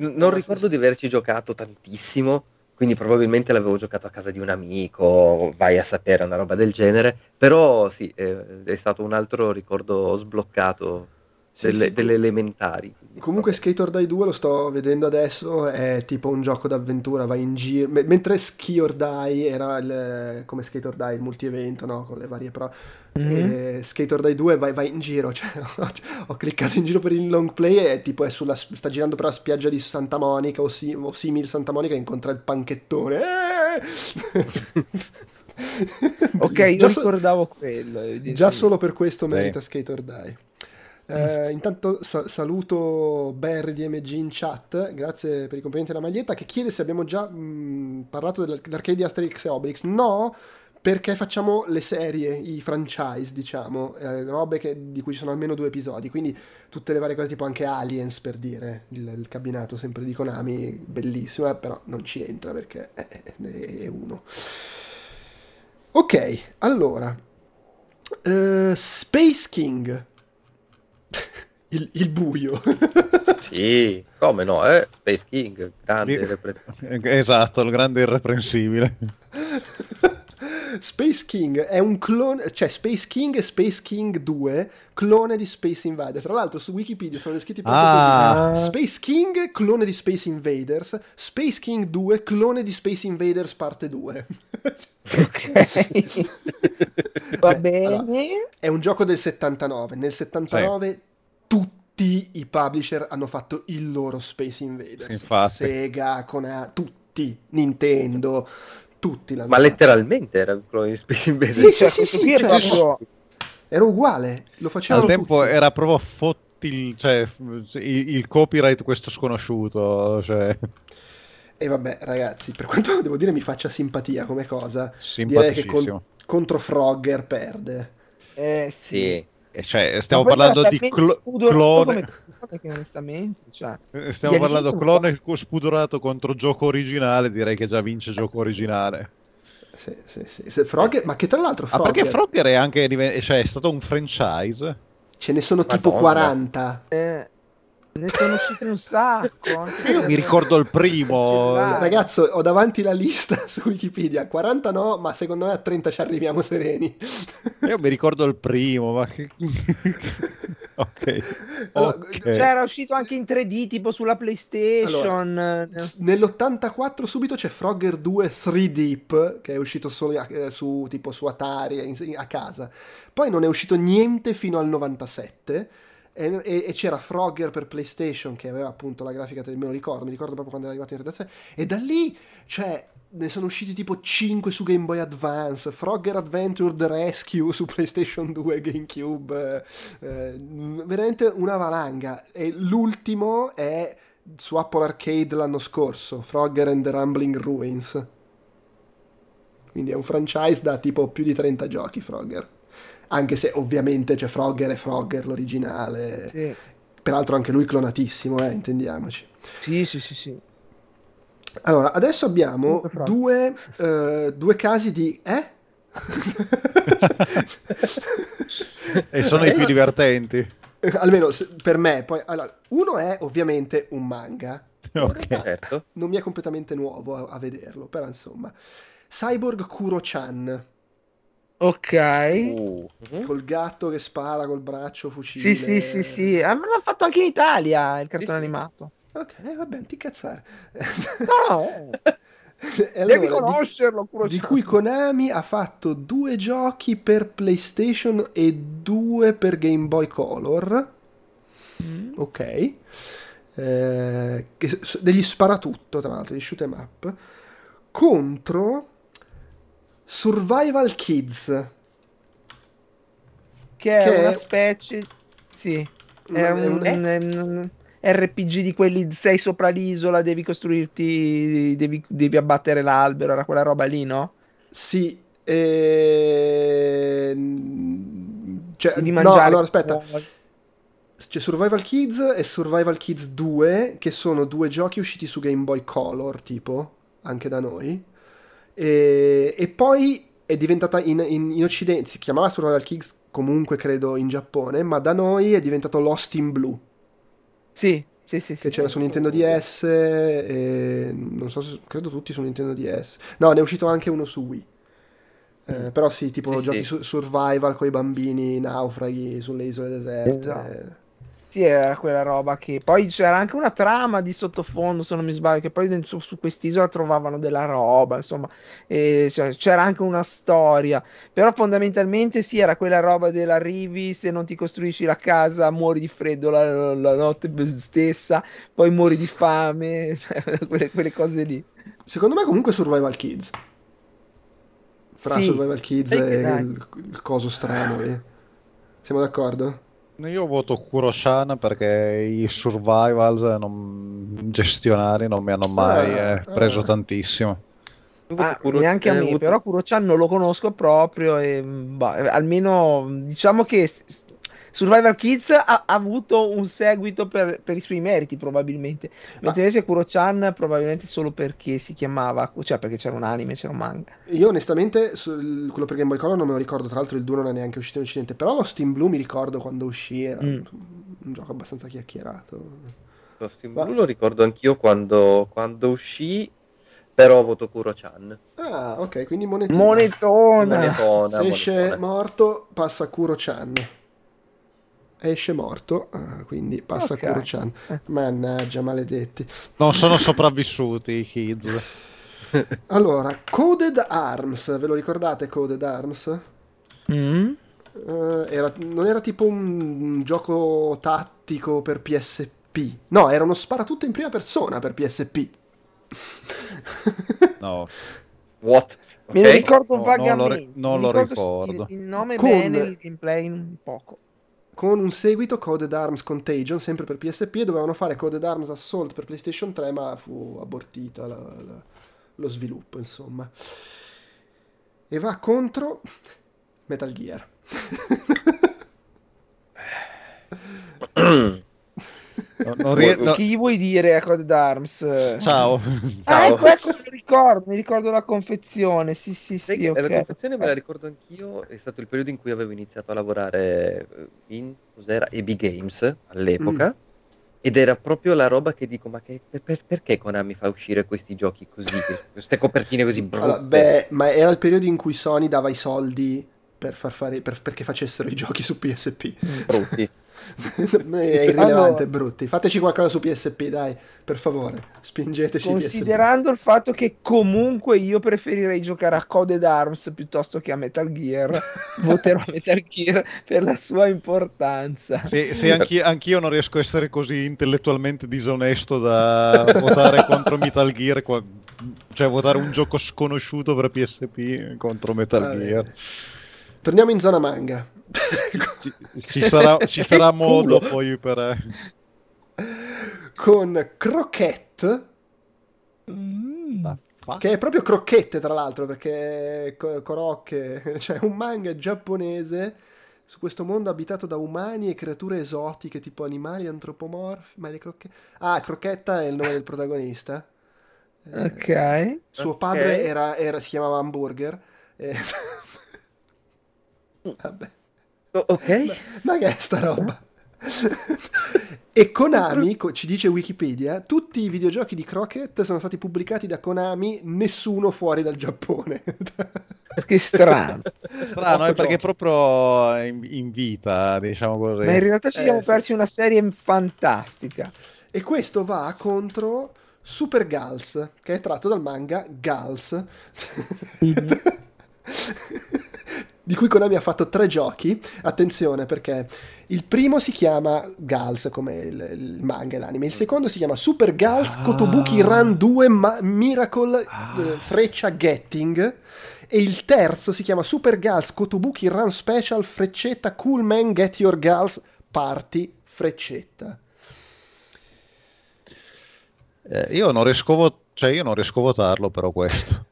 N- Non ricordo di averci giocato tantissimo, quindi probabilmente l'avevo giocato a casa di un amico, vai a sapere una roba del genere, però sì, eh, è stato un altro ricordo sbloccato delle, sì. delle elementari. quindi, Comunque vabbè. Skate or Die 2 lo sto vedendo adesso, è tipo un gioco d'avventura, vai in giro, me- mentre Ski or Die era il, come Skate or Die, il multi-evento, no? Con le varie pro. Mhm. E Skate or Die 2 vai, vai in giro, *laughs* cioè, ho, cliccato in giro per il long play e tipo è sulla, sta girando per la spiaggia di Santa Monica o, si, o simil Santa Monica e incontra il panchettone. Eh! *laughs* Ok, io già, so- ricordavo quello. già solo per questo Sì. merita Skate or Die. Eh, intanto sa- saluto Barry DMG in chat, grazie per i complimenti alla maglietta, che chiede se abbiamo già mh, parlato dell'arcade di Asterix e Obelix. No, perché facciamo le serie, i franchise, diciamo, eh, robe che- di cui ci sono almeno due episodi, quindi tutte le varie cose tipo anche Aliens per dire, il, il cabinato sempre di Konami, bellissimo, eh, però non ci entra perché è, è- è uno. Ok, allora, eh, Space King, *laughs* il, il buio. *laughs* Sì, come no, eh? Space King, grande repressione. *laughs* Esatto, il grande irreprensibile. Space King è un clone, cioè Space King e Space King 2, clone di Space Invader. Tra l'altro su Wikipedia sono descritti proprio Ah. così. Space King, clone di Space Invaders, Space King 2, clone di Space Invaders parte 2. Ok. *laughs* Va Beh, bene. allora, è un gioco del 79. Nel 79 tutti i publisher hanno fatto il loro Space Invaders. Sì, infatti. Sega, Konami, tutti, Nintendo, tutti l'hanno Ma fatto. letteralmente era un clone di Space Invaders. Sì, sì, Cioè, sì, sì, è cioè, proprio- Era uguale, lo facevano Al tempo tutti. era proprio fotti il, cioè, il, il copyright questo sconosciuto. Cioè, E vabbè, ragazzi, per quanto *laughs* devo dire mi faccia simpatia come cosa, direi che con- contro Frogger perde. Eh, sì. E cioè, stiamo parlando di spudorato clone. *laughs* come cioè, eh, Stiamo parlando amici clone spudorato contro gioco originale. Direi che già vince gioco originale. Sì, sì, sì. Se Frogger, ma che tra l'altro Ah, Frogger, perché Frogger è anche cioè, è stato un franchise? ce ne sono tipo Madonna. 40. eh, ne sono usciti un sacco. anche Io mi ricordo il primo. Ragazzo, ho davanti la lista *laughs* su Wikipedia. 40 no, ma secondo me a 30 ci arriviamo sereni. Io mi ricordo il primo, ma che... *laughs* ok. Allora, ok. Cioè, era uscito anche in 3D, tipo sulla PlayStation. eh, Nell'84 subito c'è Frogger 2 3 Deep, che è uscito solo eh, su, tipo, su Atari in- a casa. Poi non è uscito niente fino al 97. E, e- e c'era Frogger per PlayStation che aveva appunto la grafica, me lo ricordo, mi ricordo proprio quando era arrivato in redazione. E da lì, cioè, ne sono usciti tipo 5 su Game Boy Advance, Frogger Adventure The Rescue su PlayStation 2, GameCube, eh, eh, veramente una valanga. E l'ultimo è su Apple Arcade l'anno scorso, Frogger and the Rumbling Ruins. Quindi è un franchise da tipo più di 30 giochi, Frogger. Anche se ovviamente c'è Frogger e Frogger, l'originale. sì. Peraltro anche lui clonatissimo, eh, intendiamoci. sì, sì, sì, sì. Allora, adesso abbiamo due, eh, due casi di... Eh? *laughs* E sono i più divertenti. Eh, Almeno per me. Poi, allora, uno è ovviamente un manga. Ok. certo. non mi è completamente nuovo a, a vederlo, però insomma. Cyborg Kuro-chan, Ok. Uh, mhm. col gatto che spara col braccio fucile. Sì, sì, sì, sì. Ah, ma l'ha fatto anche in Italia il cartone sì. animato. Ok, va bene, ti cazzare. No, *laughs* eh. Devi allora, di- conoscerlo, Kuro-chan. di cui Konami ha fatto due giochi per PlayStation e due per Game Boy Color. Mm. Ok. Eh, degli sparatutto, tra l'altro, di shoot 'em up. Contro Survival Kids. Che è Che è- una specie... Sì. È È un, un- un RPG di quelli sei sopra l'isola, devi costruirti, devi, devi abbattere l'albero, era quella roba lì, no? Sì. E... Cioè, Devi no, allora aspetta. C'è Survival Kids e Survival Kids 2, che sono due giochi usciti su Game Boy Color, tipo, anche da noi. E, e poi è diventata in, in, in Occidente, si chiamava Survival Kids comunque credo in Giappone, ma da noi è diventato Lost in Blue, Sì, sì, sì. che sì, c'era sì. su Nintendo DS e non so se, credo tutti su Nintendo DS. No, ne è uscito anche uno su Wii. Eh, però sì, tipo Sì, giochi sì. su- survival con i bambini naufraghi sulle isole deserte. Esatto. Sì, era quella roba che poi c'era anche una trama di sottofondo, se non mi sbaglio, che poi su, su quest'isola trovavano della roba, insomma, e, cioè, c'era anche una storia, però fondamentalmente sì, era quella roba dell'arrivi, se non ti costruisci la casa muori di freddo la, la notte stessa, poi muori di fame, *laughs* cioè, quelle, quelle cose lì. Secondo me comunque Survival Kids. Fra Sì. Survival Kids e il, il coso strano lì. Siamo d'accordo? Io voto Kuroshan perché i survivals non- gestionari non mi hanno mai Ah, eh, preso ah. tantissimo. Ah, neanche a Eh, me, però Kuro-chan non lo conosco proprio e bah, almeno diciamo che Survivor Kids ha, ha avuto un seguito per, per i suoi meriti probabilmente, mentre invece Kuro-chan probabilmente solo perché si chiamava, cioè perché c'era un anime, c'era un manga. Io onestamente sul- quello per Game Boy Color non me lo ricordo, tra l'altro il 2 non è neanche uscito in Occidente, però lo Steam Blue mi ricordo quando uscì, era Mm. un gioco abbastanza chiacchierato. Lo Steam Va- Blue lo ricordo anch'io quando, quando uscì, però voto Kuro-chan. Ah, ok, quindi monetine. Monetona! Monetona, Se esce monetona. morto passa Kuro-chan. Esce morto, ah, quindi passa Ok. a Kuro-chan. Mannaggia, maledetti. Non sono sopravvissuti i kids. *laughs* Allora, Coded Arms, ve lo ricordate Coded Arms? Mm? Eh, era- non era tipo un, gioco tattico per PSP. No, era uno sparatutto in prima persona per PSP. *laughs* No, What? Me lo Ok? ricordo No, non lo vagamente, non lo ricordo ricordo. Il, il nome Con- bene, il gameplay un poco. Con un seguito Coded Arms Contagion, sempre per PSP, dovevano fare Coded Arms Assault per PlayStation 3, ma fu abortita la- la- lo sviluppo, insomma. E va contro Metal Gear. *clears throat* *clears throat* no- non rie- no- Che gli vuoi dire a Code d'Arms? Ciao. Ah, Ciao. ecco, ecco, mi ricordo, mi ricordo la confezione. Sì, sì, sì, che ok. La confezione me la ricordo anch'io, è stato il periodo in cui avevo iniziato a lavorare in cos'era EB Games all'epoca. Mm. Ed era proprio la roba che dico, ma che, per- per- perché Konami fa uscire questi giochi così, queste copertine così brutte? Allora, beh, ma era il periodo in cui Sony dava i soldi per far fare, per- perché facessero i giochi su PSP. brutti. È irrilevante, Allora- brutti. Fateci qualcosa su PSP, dai, per favore. Spingeteci PSP. Considerando il fatto che comunque io preferirei giocare a Code d'Arms piuttosto che a Metal Gear, *laughs* voterò Metal Gear per la sua importanza. Sì, sì, anch'io, anch'io non riesco a essere così intellettualmente disonesto da *laughs* votare contro Metal Gear, qua- cioè votare un gioco sconosciuto per PSP contro Metal. Gear. Torniamo in zona manga. Ci, ci sarà, ci sarà modo poi per... eh, Con Croquette, Mm. che è proprio crocchette tra l'altro, perché Corocche, *laughs* cioè un manga giapponese su questo mondo abitato da umani e creature esotiche tipo animali antropomorfi. Ma le crocche... Ah, Crocchetta è il nome del protagonista. Eh, Ok. Suo Ok. padre era, era- si chiamava Hamburger. eh, *laughs* Vabbè. Ok? Ma che è sta roba? e Konami, co- ci dice Wikipedia, tutti i videogiochi di Crockett sono stati pubblicati da Konami, nessuno fuori dal Giappone. *laughs* Che strano. Strano, Otto eh, perché è proprio in, in vita, diciamo così. Ma in realtà ci Eh, siamo sì. persi una serie fantastica. e questo va contro Super Gals, che è tratto dal manga Gals. *laughs* di cui Konami ha fatto tre giochi. Attenzione perché il primo si chiama Gals come il, il manga e l'anime, il secondo si chiama Super Gals Ah. Kotobuki Run 2 Ma- Miracle eh, Freccia Getting e il terzo si chiama Super Gals Kotobuki Run Special Freccetta Cool Man Get Your Gals Party Freccetta. Eh, io non riesco a vo- cioè io non riesco a votarlo però questo.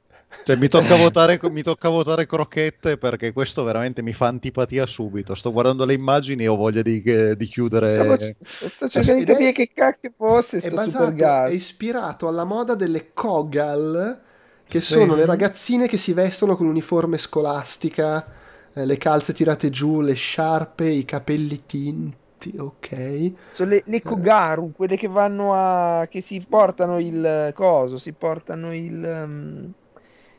Cioè, mi, tocca votare, mi tocca votare crocchette perché questo veramente mi fa antipatia subito. Sto guardando le immagini e ho voglia di, eh, di chiudere. Stavo- sto cercando di capire che cacchio fosse è basato, è ispirato alla moda delle Kogal, che Sì. sono le ragazzine che si vestono con uniforme scolastica, eh, le calze tirate giù, le sciarpe, i capelli tinti, ok. Sono le, le Kogaru, quelle che vanno a... che si portano il coso, si portano il, um,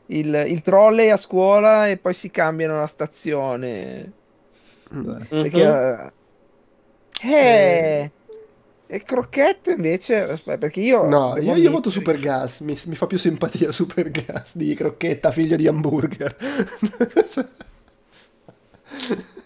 il, il trolley a scuola e poi si cambiano la stazione. Mm. Perché, Mhm. eh, Eh, e Croquette invece, aspetta, perché io... No, io, io voto ammettere- Super Gas, mi, mi fa più simpatia Super Gas di crocchetta, figlio di hamburger. *laughs*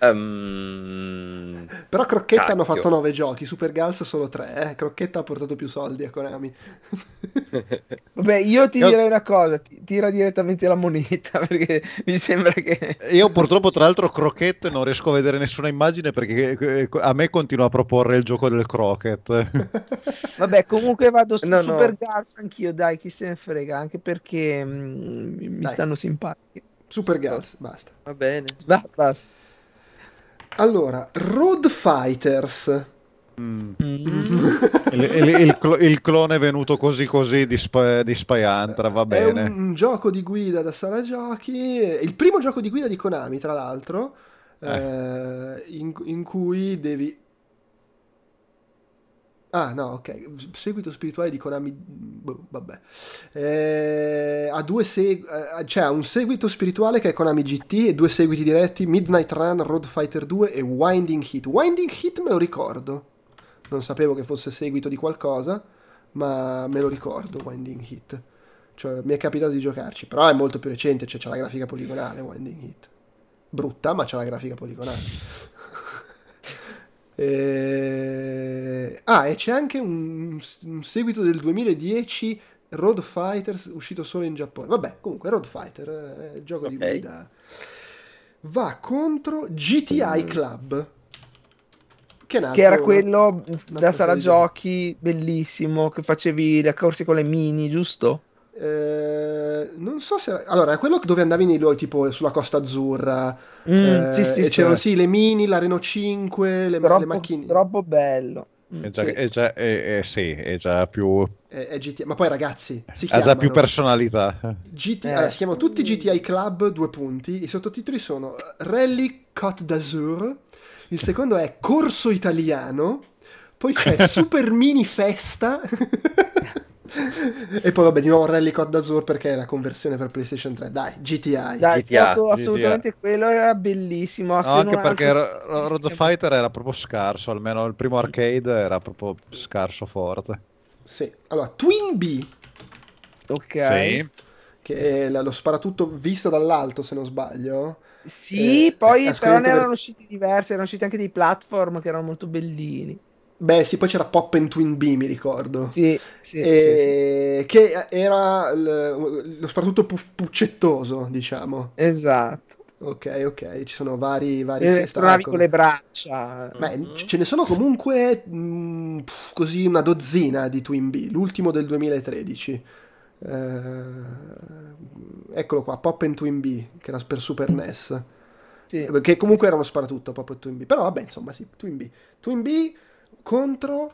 Ehm, Però crocchetta hanno Cacchio. fatto 9 giochi, Super Gas solo 3, eh. crocchetta ha portato più soldi a Konami. *laughs* Vabbè, io ti Io- direi una cosa, ti- tira direttamente la moneta *laughs* perché mi sembra che... Io purtroppo, tra l'altro, croquette non riesco a vedere nessuna immagine perché eh, a me continua a proporre il gioco del croquet. *laughs* Vabbè, comunque vado su No, no. Super Gas anch'io, dai, chi se ne frega, anche perché mm, mi Dai. stanno simpatici. Super Gas, basta. va bene. Va- basta. Allora, Road Fighters. Mm. Il, il- il clo- il clone venuto così così di, Sp- di Spy Hunter, va È bene. un, un gioco di guida da sala giochi, è il primo gioco di guida di Konami, tra l'altro, eh, in, in cui devi... Ah, no, ok. Seguito spirituale di Konami. boh, vabbè. Eh, ha due seg- eh, cioè, ha un seguito spirituale che è Konami GT e due seguiti diretti: Midnight Run, Road Fighter 2 e Winding Hit. Winding Hit me lo ricordo. Non sapevo che fosse seguito di qualcosa, ma me lo ricordo. Winding Hit. Cioè, mi è capitato di giocarci, però è molto più recente. Cioè, c'è la grafica poligonale. Winding Hit. Brutta, ma c'è la grafica poligonale. E- Ah, e c'è anche un, un seguito del 2010 Road Fighters uscito solo in Giappone. Vabbè, comunque Road Fighter eh, gioco di Ok. guida. Va contro GTI Club. Che, Che era quello da sala di- giochi bellissimo che facevi le corse con le mini, giusto? Eh, non so se era... Allora, è quello dove andavi nei luoghi tipo sulla Costa Azzurra. Mm, eh, sì, sì, e sì. c'erano sì le mini, la Renault 5, le, troppo, le macchine. troppo bello. Mm. È già, sì. è già- è- è- sì, è già più, È, è GTI. Ma poi ragazzi, si ha già più personalità. GT... Eh. allora, si chiamano tutti GTI Club, due punti. I sottotitoli sono Rally Côte d'Azur. Il secondo è Corso Italiano. Poi c'è *laughs* Super Mini Festa. *laughs* *laughs* e poi vabbè, di nuovo Rally Côte d'Azur perché è la conversione per PlayStation 3. Dai, GTI. Dai, GTA, assolutamente quello era bellissimo. No, anche perché Ro- Road Fighter era proprio scarso, almeno il primo arcade era proprio scarso forte. Sì. Allora, Twin B, Ok. Sì. che è lo sparatutto visto dall'alto, se non sbaglio. Sì, Eh, poi però ne per- erano usciti diversi, erano usciti anche dei platform che erano molto bellini. Beh, sì, poi c'era Pop and Twin B, mi ricordo. Sì, sì, sì, E- Che era l- lo sparatutto pu- puccettoso, diciamo. sì. Esatto. Ok, ok, ci sono vari, vari E sì, suonavi con le braccia. Beh, c- ce ne sono comunque mh, pff, così una dozzina di Twin B, l'ultimo del 2013. Eh, eccolo qua, Pop and Twin B, che era per Super NES. Sì. Eh, Che comunque era uno sparatutto, Pop and Twin B. Però vabbè, insomma, sì, Twin B. Twin B contro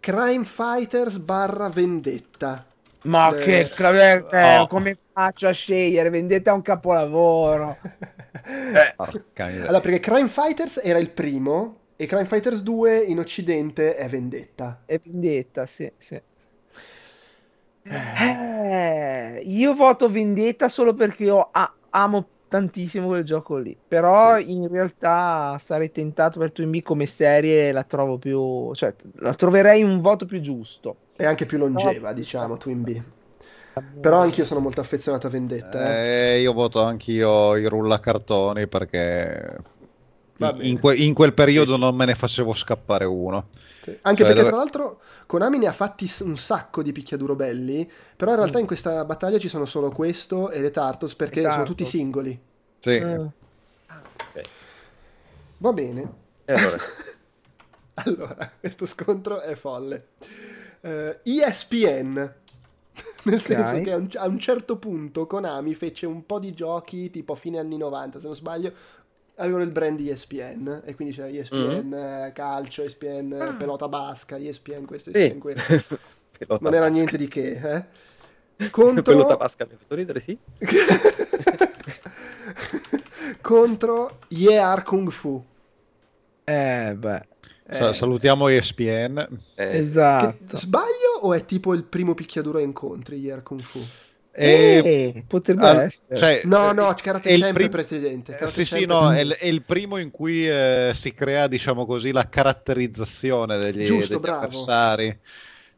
Crime Fighters barra Vendetta. Ma Eh, che claverte, oh. come faccio a scegliere? Vendetta è un capolavoro. *laughs* Eh. Allora, perché Crime Fighters era il primo e Crime Fighters 2 in occidente è Vendetta. È vendetta, sì, sì. Eh, io voto vendetta solo perché io a- amo tantissimo quel gioco lì. Però in realtà sarei tentato per Twin B come serie, la trovo più, cioè la troverei un voto più giusto. È anche più longeva, diciamo, Twin B. Però anch'io sono molto affezionato a Vendetta. eh. Eh, io voto anch'io i rullacartoni perché in, que- in quel periodo non me ne facevo scappare uno. Sì. Anche Cioè, perché, dove- tra l'altro, Konami ne ha fatti un sacco di picchiaduro belli. Però in realtà in questa battaglia ci sono solo questo e le Tartos perché Le sono Tartos. tutti singoli. Sì. Mm. ok. Va bene. E allora, *laughs* Allora, questo scontro è folle. Eh, ESPN. *laughs* Nel senso che a un, a un certo punto Konami fece un po' di giochi tipo a fine anni 90, se non sbaglio, avevano il brand ESPN e quindi c'era ESPN eh, calcio, ESPN eh, pelota basca, ESPN questo, sì. ESPN questo. *laughs* Pelota Non era basca. niente di che, eh? *laughs* Pelota Contro, basca mi ha fatto ridere, sì. *laughs* contro Year Kung Fu. Eh, beh, Eh, salutiamo ESPN. Eh, che- esatto. sbaglio o è tipo il primo picchiaduro a incontri Year Kung Fu? E- Eh, potrebbe al- essere. cioè, No, eh, no, karate è il sempre prim- precedente. Eh, Karate sì, sì, sempre no, è, è il primo in cui eh, si crea, diciamo così, la caratterizzazione degli, Giusto, degli avversari.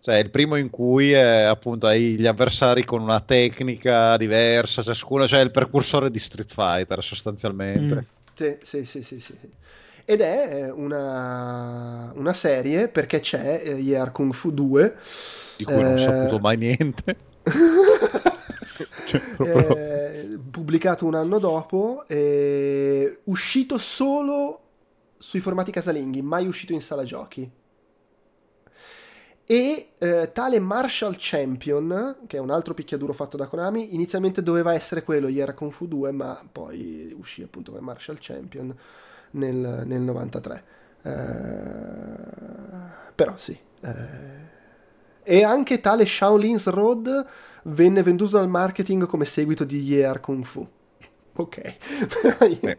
Cioè, è il primo in cui eh, appunto hai gli avversari con una tecnica diversa, ciascuno, cioè il precursore di Street Fighter sostanzialmente. Mm. Sì, sì, sì, sì, sì. Ed è eh, una, una serie perché c'è eh, Year Kung Fu 2. Di cui non ho saputo mai niente. *laughs* Cioè, eh, pubblicato un anno dopo, eh, uscito solo sui formati casalinghi, mai uscito in sala giochi. E eh, tale Marshall Champion, che è un altro picchiaduro fatto da Konami, inizialmente doveva essere quello, Year Kung Fu 2, ma poi uscì appunto come Marshall Champion nel, nel 93. Eh, però sì. eh. E anche tale Shaolin's Road venne venduto dal marketing come seguito di Year Kung Fu. *laughs* Ok. Io- Beh.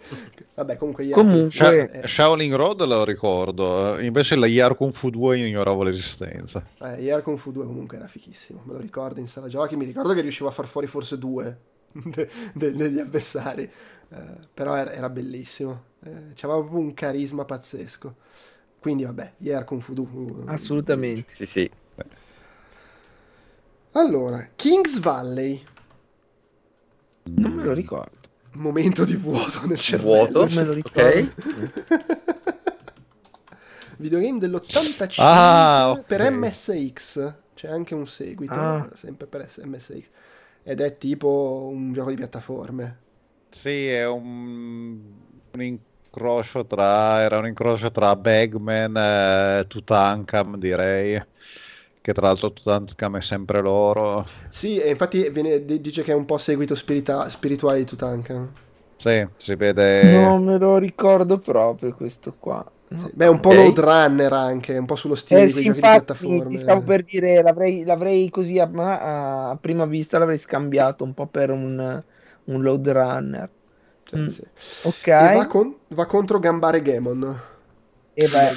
Vabbè, comunque Year Comunque- Kung Fu Sha- è- Shaolin Road lo ricordo, eh, invece la Yar Kung Fu 2 ignoravo l'esistenza. Eh, Year Kung Fu 2 comunque era fichissimo, me lo ricordo in sala giochi, mi ricordo che riuscivo a far fuori forse due *laughs* de- de- degli avversari, Eh, però era, era bellissimo, eh, c'aveva proprio un carisma pazzesco. Quindi vabbè, Year Kung Fu 2. Assolutamente. Sì, sì. Allora, Kings Valley, Non me lo ricordo. momento di vuoto nel cervello. Vuoto. Non me lo ricordo. *laughs* Ok. Videogame dell'85 Ah, ok. per MSX, c'è anche un seguito, Ah. sempre per MSX, ed è tipo un gioco di piattaforme. Sì, è un, un incrocio tra, era un incrocio tra Bagman e Tutankam, direi. Che tra l'altro Tutankam è sempre loro. Sì, e infatti viene- dice che è un po' seguito spirita- spirituale di Tutankhamon. Sì, si vede. Non me lo ricordo proprio questo qua. Sì. Beh, è un po' Ok. Load Runner anche, un po' sullo stile Eh di quei sì, giochi di infatti, piattaforme. ti stavo per dire, l'avrei, l'avrei così a, a- a prima vista l'avrei scambiato un po' per un, un load runner. Sì, Mm. sì. Ok. E va, con- va contro Gambare Gamon. E beh,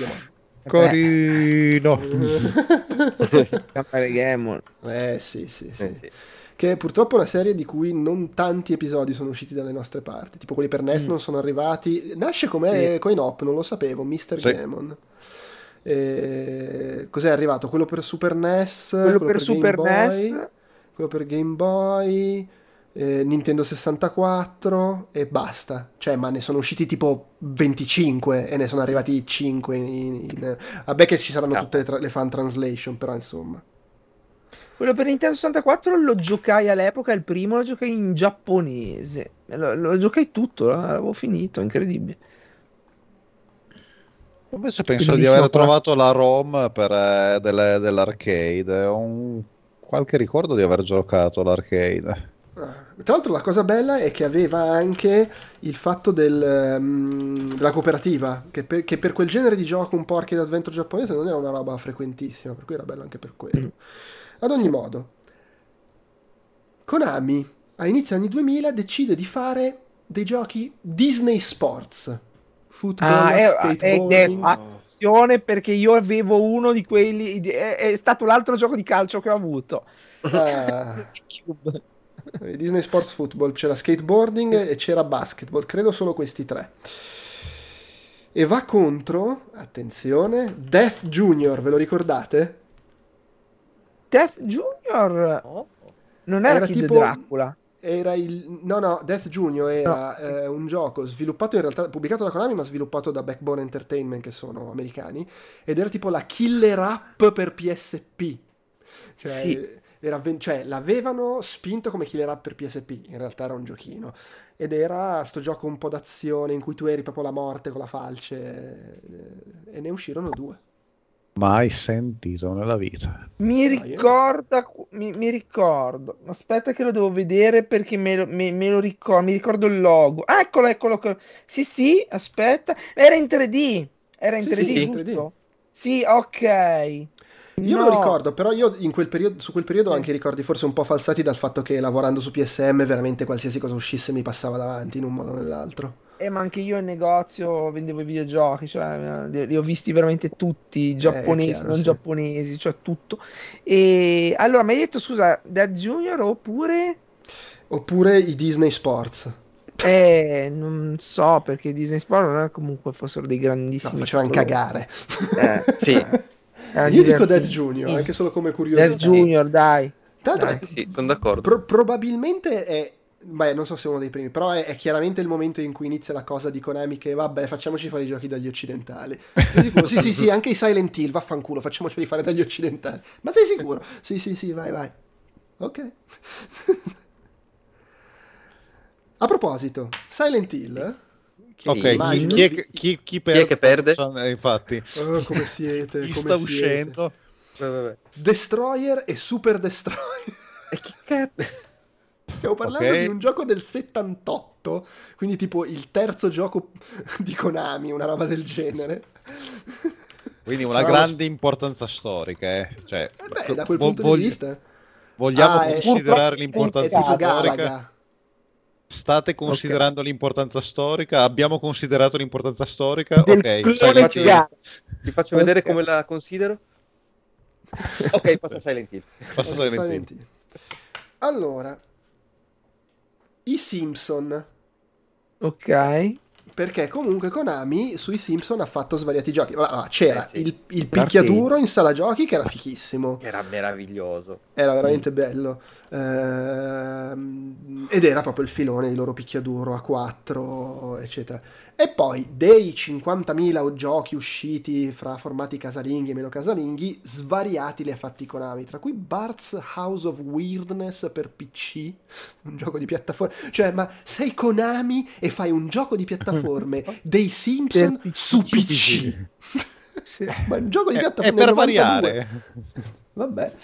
Corino. Gambare Gamon. Eh sì, sì, sì. Eh, sì. Che è purtroppo una serie di cui non tanti episodi sono usciti dalle nostre parti. Tipo quelli per NES Mm. non sono arrivati. Nasce come coin op, non lo sapevo, Mr. Sì. Gamon. E... Cos'è arrivato? Quello per Super NES, Quello per Game Super Boy, NES. quello per Game Boy, eh, Nintendo 64 e basta. Cioè, ma ne sono usciti tipo 25 e ne sono arrivati 5 in... in- Vabbè che ci saranno Ah. tutte le, tra- le fan translation, però insomma. Quello per Nintendo 64 lo giocai all'epoca, il primo lo giocai in giapponese. Lo, lo giocai tutto, l'avevo finito, incredibile. Invece penso di aver trovato la ROM per, eh, delle- dell'arcade. Ho un- qualche ricordo di aver giocato all'arcade. Tra l'altro la cosa bella è che aveva anche il fatto del, ehm, della cooperativa, che per, che per quel genere di gioco un po' arcade adventure giapponese non era una roba frequentissima, per cui era bello anche per quello. Mm. Ad ogni modo, Konami a inizio anni 2000 decide di fare dei giochi Disney Sports. Football, Ah, è, è skateboarding. attenzione perché io avevo uno di quelli, è, è stato l'altro gioco di calcio che ho avuto. Ah. *laughs* Disney Sports Football, c'era skateboarding e c'era basketball, credo solo questi tre. E va contro, attenzione, Death Junior, ve lo ricordate? Death Junior No? non era, Era Kid tipo- Dracula. Era il... No, no, Death Junior era eh, un gioco sviluppato in realtà, pubblicato da Konami, ma sviluppato da Backbone Entertainment, che sono americani, ed era tipo la killer app per PSP. Cioè, Sì. Era cioè, l'avevano spinto come killer app per PSP, in realtà era un giochino. Ed era sto gioco un po' d'azione in cui tu eri proprio la morte con la falce. eh, E ne uscirono due. Mai sentito nella vita. Mi io- ricorda, mi, mi ricordo. Aspetta che lo devo vedere perché me lo, me- me lo ricordo, mi ricordo il logo. Ah, eccolo, eccolo, eccolo. Sì, sì, aspetta. Era in 3D. Era in Sì, 3D, sì, in giusto? 3D. Sì, ok. Io me No. lo ricordo, però io in quel periodo, su quel periodo ho anche ricordi forse un po' falsati dal fatto che lavorando su PSM veramente qualsiasi cosa uscisse mi passava davanti in un modo o nell'altro. Eh, ma anche io in negozio vendevo i videogiochi, cioè li, li ho visti veramente tutti, giapponesi, Eh, chiaro, non sì. giapponesi, cioè tutto. E allora mi hai detto, scusa, Dead Junior oppure Oppure i Disney Sports. Eh, non so perché i Disney Sport non è comunque fossero dei No, grandissimi. facevano capolavori. cagare. Eh, sì, *laughs* Era Io dico. Dead Junior, anche solo come curiosità. Dead Junior, dai. Tra l'altro, Dai. è- sì, sono d'accordo. pro- probabilmente è... Beh, non so se è uno dei primi, però è, è chiaramente il momento in cui inizia la cosa di Konami che vabbè, facciamoci fare i giochi dagli occidentali. Sei sicuro? sì, sì, sì, anche i Silent Hill, vaffanculo, facciamoceli fare dagli occidentali. Ma sei sicuro? Sì, sì, sì, vai, vai. Ok. *laughs* A proposito, Silent Hill, che Ok, chi, immagino- chi è, che- chi, chi perde? che perde? Eh, infatti, Oh, come siete? *laughs* chi come sta siete. uscendo? Vabbè. Destroyer e Super Destroyer. *laughs* E chi cazzo? Stiamo parlando Ok. di un gioco del 78, quindi tipo il terzo gioco *laughs* di Konami, una roba del genere. Quindi una Sarà grande importanza storica, eh. Cioè, Eh beh, da quel vo- punto vogli- di vista Vogliamo Ah, è- considerare è è l'importanza tipo Esatto. storica? Galaga. State considerando l'importanza storica? Abbiamo considerato l'importanza storica? Del ok, Silent Hill. Galaga. Ti faccio vedere Ok. come la considero? Ok, *laughs* passa Silent Hill. Passa Silent Hill. Silent Hill. Allora, i Simpson, Ok. perché comunque Konami sui Simpson ha fatto svariati giochi. Allora, c'era Eh sì. il, il picchiaduro in sala giochi che era fichissimo. Era meraviglioso. Era veramente bello. Ehm, ed era proprio il filone di loro picchiaduro a 4, eccetera. E poi dei 50.000 giochi usciti fra formati casalinghi e meno casalinghi, svariati li ha fatti Konami, tra cui Bart's House of Weirdness per PC, un gioco di piattaforme. Cioè, ma sei Konami e fai un gioco di piattaforme *laughs* dei Simpson su PC. Sì. *laughs* ma un gioco di È, piattaforme è per del 92. variare. *laughs* Vabbè,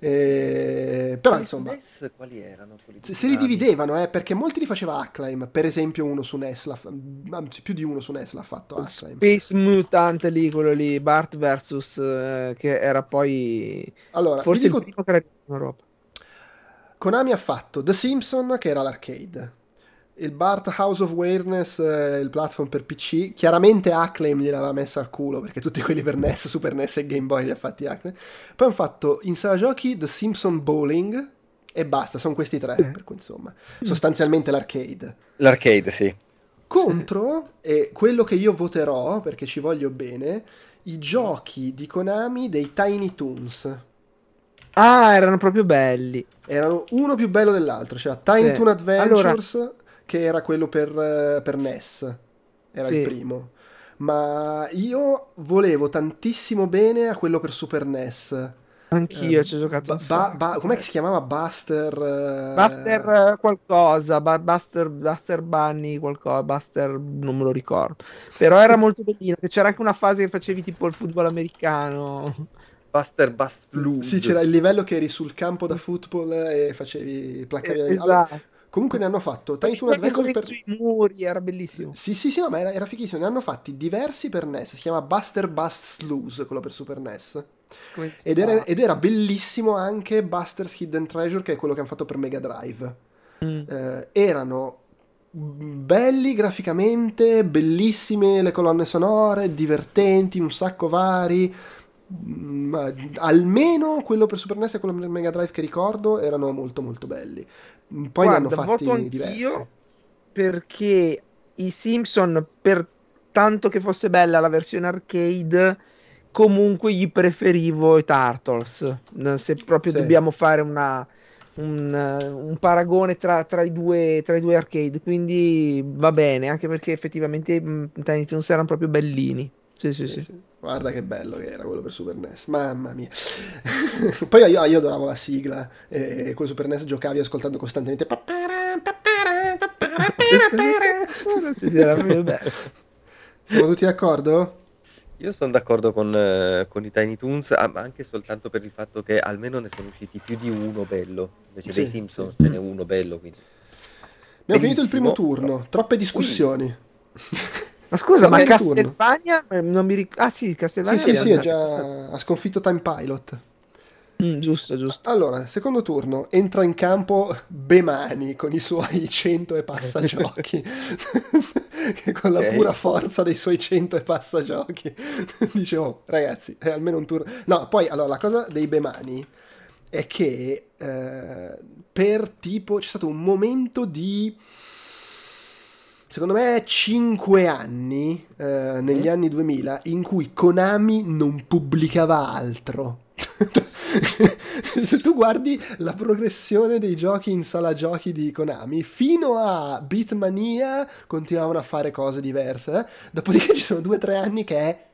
Eh, però insomma, NES quali erano? Quelli se, li dividevano, eh, perché molti li faceva Acclaim, per esempio uno su NES, l'ha fa- anzi più di uno su NES l'ha fatto Acclaim. Space Mutant lì, quello lì, Bart versus, eh, che era poi Allora, forse dico, il primo che era in Europa. Konami ha fatto The Simpson, che era l'arcade, il Bart House of Weirdness, eh, il platform per PC, chiaramente Acclaim gliel'aveva messa al culo, perché tutti quelli per NES, Super NES e Game Boy li ha fatti Acclaim. Poi hanno fatto in sala giochi The Simpson Bowling, e basta, sono questi tre, Mm. per cui insomma, sostanzialmente l'arcade. L'arcade, sì. Contro, e quello che io voterò, perché ci voglio bene, i giochi di Konami dei Tiny Toons. Ah, erano proprio belli. Erano uno più bello dell'altro. C'era Tiny Sì. Toon Adventures, che era quello per, eh, per NES. Era Sì. il primo. Ma io volevo tantissimo bene a quello per Super NES. Anch'io Eh, ci ho giocato Ba- ba- com'è che si chiamava? Buster... eh, Buster eh, qualcosa, Ba- Buster, Buster Bunny qualcosa, Buster non me lo ricordo. Però era molto bellino, che c'era anche una fase che facevi tipo il football americano. Buster Bust Loose. Sì, c'era il livello che eri sul campo da football e facevi placcavi Eh, Allora, esatto. Comunque ne hanno fatto Adventures quelli per... sui muri, era bellissimo. Sì, sì, sì, no, ma era, era fighissimo. Ne hanno fatti diversi per NES. Si chiama Buster Bust Loose, quello per Super NES. Ed era, ed era bellissimo anche Buster's Hidden Treasure, che è quello che hanno fatto per Mega Drive. Mm. Eh, erano belli graficamente, bellissime le colonne sonore, divertenti, un sacco vari. Mm, Ma almeno quello per Super NES e quello per Mega Drive che ricordo erano molto molto belli. Poi ne hanno Guarda, fatti voto diversi. perché i Simpson, per tanto che fosse bella la versione arcade, comunque gli preferivo i Turtles. Se proprio Sì. dobbiamo fare una, un, un paragone tra, tra i due, tra i due arcade, quindi va bene, anche perché effettivamente mh, Tiny Toons erano proprio bellini. Sì, sì, Sì, sì. sì. Guarda che bello che era quello per Super NES, mamma mia. *laughs* Poi io, io adoravo la sigla e quello Super NES giocavi ascoltando costantemente. Siamo tutti d'accordo? Io sono d'accordo con, eh, con i Tiny Toons, ma anche soltanto per il fatto che almeno ne sono usciti più di uno bello. Invece Sì, dei Simpsons ce n'è uno bello, quindi. Abbiamo finito il primo turno, troppe discussioni. Ma scusa, ma Sì. Castelvania eh, non mi ricordo. Ah sì, Sì, Castelvania sì, sì, andato. già ha sconfitto Time Pilot. Mm, giusto, giusto. Allora, secondo turno, entra in campo Bemani con i suoi *laughs* 100 e passa giochi. *laughs* che con la pura forza dei suoi 100 e passa giochi *laughs* dice, oh, ragazzi, è almeno un turno. No, poi, allora, la cosa dei Bemani è che eh, per tipo c'è stato un momento di secondo me 5 anni eh, negli anni 2000 in cui Konami non pubblicava altro. *laughs* Se tu guardi la progressione dei giochi in sala giochi di Konami, fino a Beatmania continuavano a fare cose diverse. eh. Dopodiché ci sono 2-3 anni che è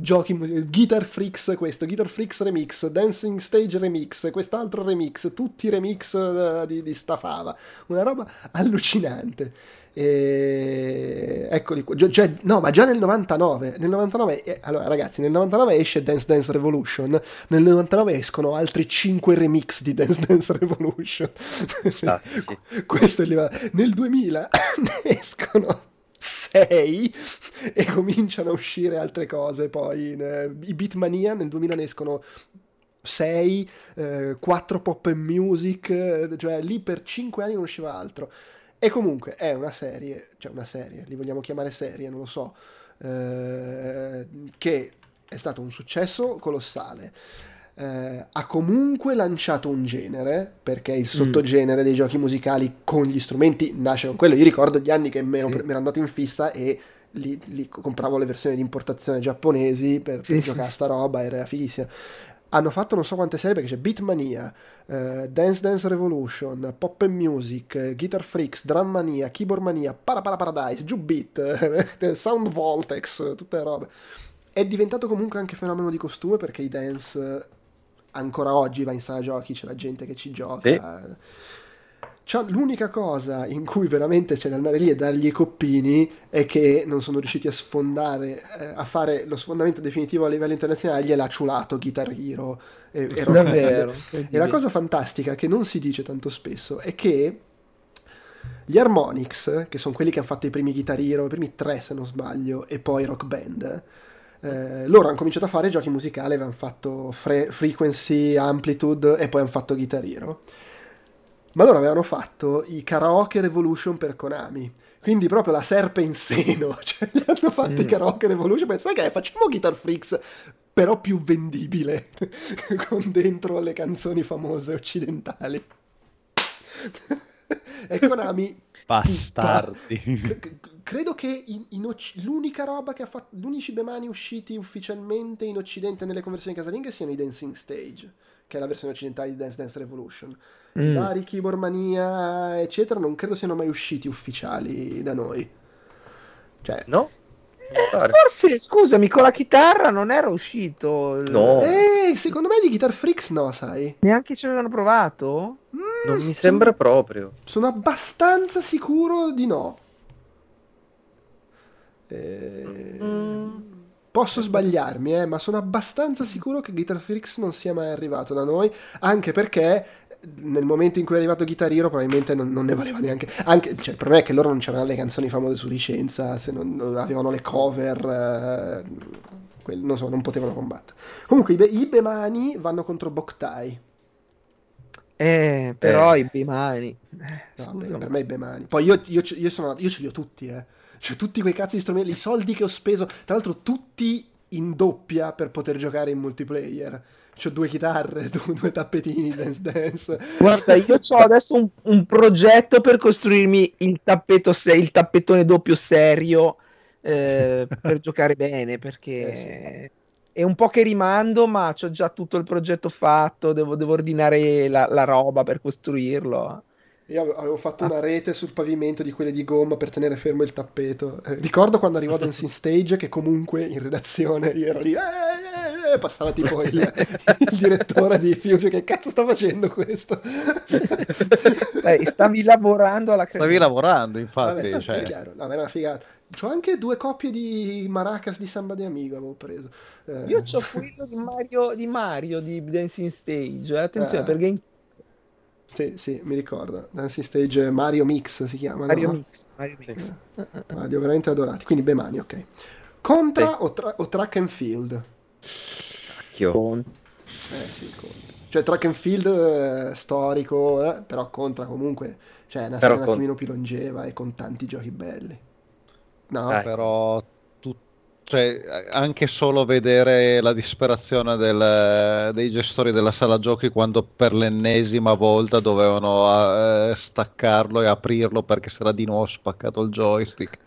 giochi Guitar Freaks questo, Guitar Freaks Remix, Dancing Stage Remix, quest'altro remix, tutti i remix eh, di, di sta fava. Una roba allucinante. E... Eccoli qua. Cioè, no, ma già nel 99. Nel 99 eh, allora, ragazzi, nel 99 esce Dance Dance Revolution. Nel 99 escono altri 5 remix di Dance Dance Revolution. *laughs* Classici. Questo è il livello. Nel 2000 ne *laughs* escono 6 e cominciano a uscire altre cose. Poi in, eh, i Beatmania nel 2000 ne escono 6, 4 pop and music, eh, cioè lì per 5 anni non usciva altro. E comunque è una serie, cioè una serie, li vogliamo chiamare serie, non lo so, eh, che è stato un successo colossale. Eh, ha comunque lanciato un genere, perché il sottogenere dei giochi musicali con gli strumenti nasce con quello. Io ricordo gli anni che mi ero, Sì. ero andato in fissa e lì, lì compravo le versioni di importazione giapponesi per, Sì, per sì, giocare a sta roba, era fighissima. Hanno fatto non so quante serie perché c'è Beatmania, eh, Dance Dance Revolution, Pop and Music, eh, Guitar Freaks, Drum Mania, Keyboard Mania, Para Para Paradise, Jubit, eh, *laughs* Sound Voltex, tutte robe. È diventato comunque anche fenomeno di costume perché i dance eh, ancora oggi va in sala giochi, c'è la gente che ci gioca. C'ha- l'unica cosa in cui veramente c'è da andare lì e dargli i coppini è che non sono riusciti a sfondare, eh, a fare lo sfondamento definitivo a livello internazionale, gliel'ha ciulato Guitar Hero e, e Rock Band. E la cosa fantastica che non si dice tanto spesso è che gli Harmonix, che sono quelli che hanno fatto i primi Guitar Hero, i primi tre se non sbaglio, e poi Rock Band, eh, loro hanno cominciato a fare giochi musicali, avevano fatto Fre- Frequency, Amplitude e poi hanno fatto Guitar Hero. Ma loro avevano fatto i Karaoke Revolution per Konami. Quindi proprio la serpe in seno, *laughs* cioè gli hanno fatto i Mm. Karaoke Revolution, pensai che facciamo Guitar Freaks però più vendibile, *laughs* con dentro le canzoni famose occidentali. *laughs* e Konami Bastardi. Cre- cre- credo che in- in Occ- l'unica roba che ha fatto, gli unici Bemani usciti ufficialmente in Occidente nelle conversioni casalinghe siano i Dancing Stage, che è la versione occidentale di Dance Dance Revolution. I Mm. vari Keyboard Mania, eccetera, non credo siano mai usciti ufficiali da noi. Cioè, No? Eh, forse, scusami, con la chitarra non era uscito. il- No. eh, secondo me di Guitar Freaks no, sai. Neanche ci avevano provato? Mm, Non mi sono- sembra proprio. Sono abbastanza sicuro di no. Eh, Posso sbagliarmi, eh, ma sono abbastanza sicuro che Guitar Freaks non sia mai arrivato da noi, anche perché nel momento in cui è arrivato Guitar Hero probabilmente non, non ne valeva neanche... Anche, cioè, il problema è che loro non c'erano le canzoni famose su licenza, se non non avevano le cover, eh, quel- non so, non potevano combattere. Comunque i, Be- i Bemani vanno contro Boktai. Eh, però Eh. i Bimani. No, Scusa, per, per me i Bemani. Poi io, io, io sono, io ce li ho tutti, eh. Cioè, tutti quei cazzo di strumenti, i soldi che ho speso, tra l'altro tutti in doppia per poter giocare in multiplayer. C'ho due chitarre, *laughs* due, tappetini, dance dance. Guarda, io ho adesso un, un progetto per costruirmi il tappeto il tappetone doppio serio eh, *laughs* per giocare bene, perché Eh, è un po' che rimando, ma ho già tutto il progetto fatto, devo, devo ordinare la, la roba per costruirlo. Io ave- avevo fatto una rete sul pavimento di quelle di gomma per tenere fermo il tappeto. Eh, ricordo quando arrivò Dancing Stage che comunque in redazione io ero lì eh, eh, eh, passava tipo il, *laughs* il direttore di Future che cazzo sta facendo questo? Dai, stavi lavorando alla Stavi creazione. lavorando, infatti. Vabbè, cioè, è chiaro, no, era una figata. C'ho anche due coppie di maracas di Samba de Amigo avevo preso. Eh, Io ho quello di Mario, di Mario di Dancing Stage. eh, Attenzione, Ah. perché Sì, sì, mi ricordo. Dancing Stage Mario Mix si chiama, Mario no? Mix. Mario Mix. Ah, li ho veramente adorati. Quindi Bemani, ok. Contra o, tra- o Track and Field? Cacchio. Con- Eh sì, Contra. Cioè Track and Field eh, storico, eh, però Contra comunque, cioè è una Però serie un con- attimino più longeva e con tanti giochi belli. No? Dai. però cioè, anche solo vedere la disperazione del- dei gestori della sala giochi quando per l'ennesima volta dovevano eh, staccarlo e aprirlo perché si era di nuovo spaccato il joystick.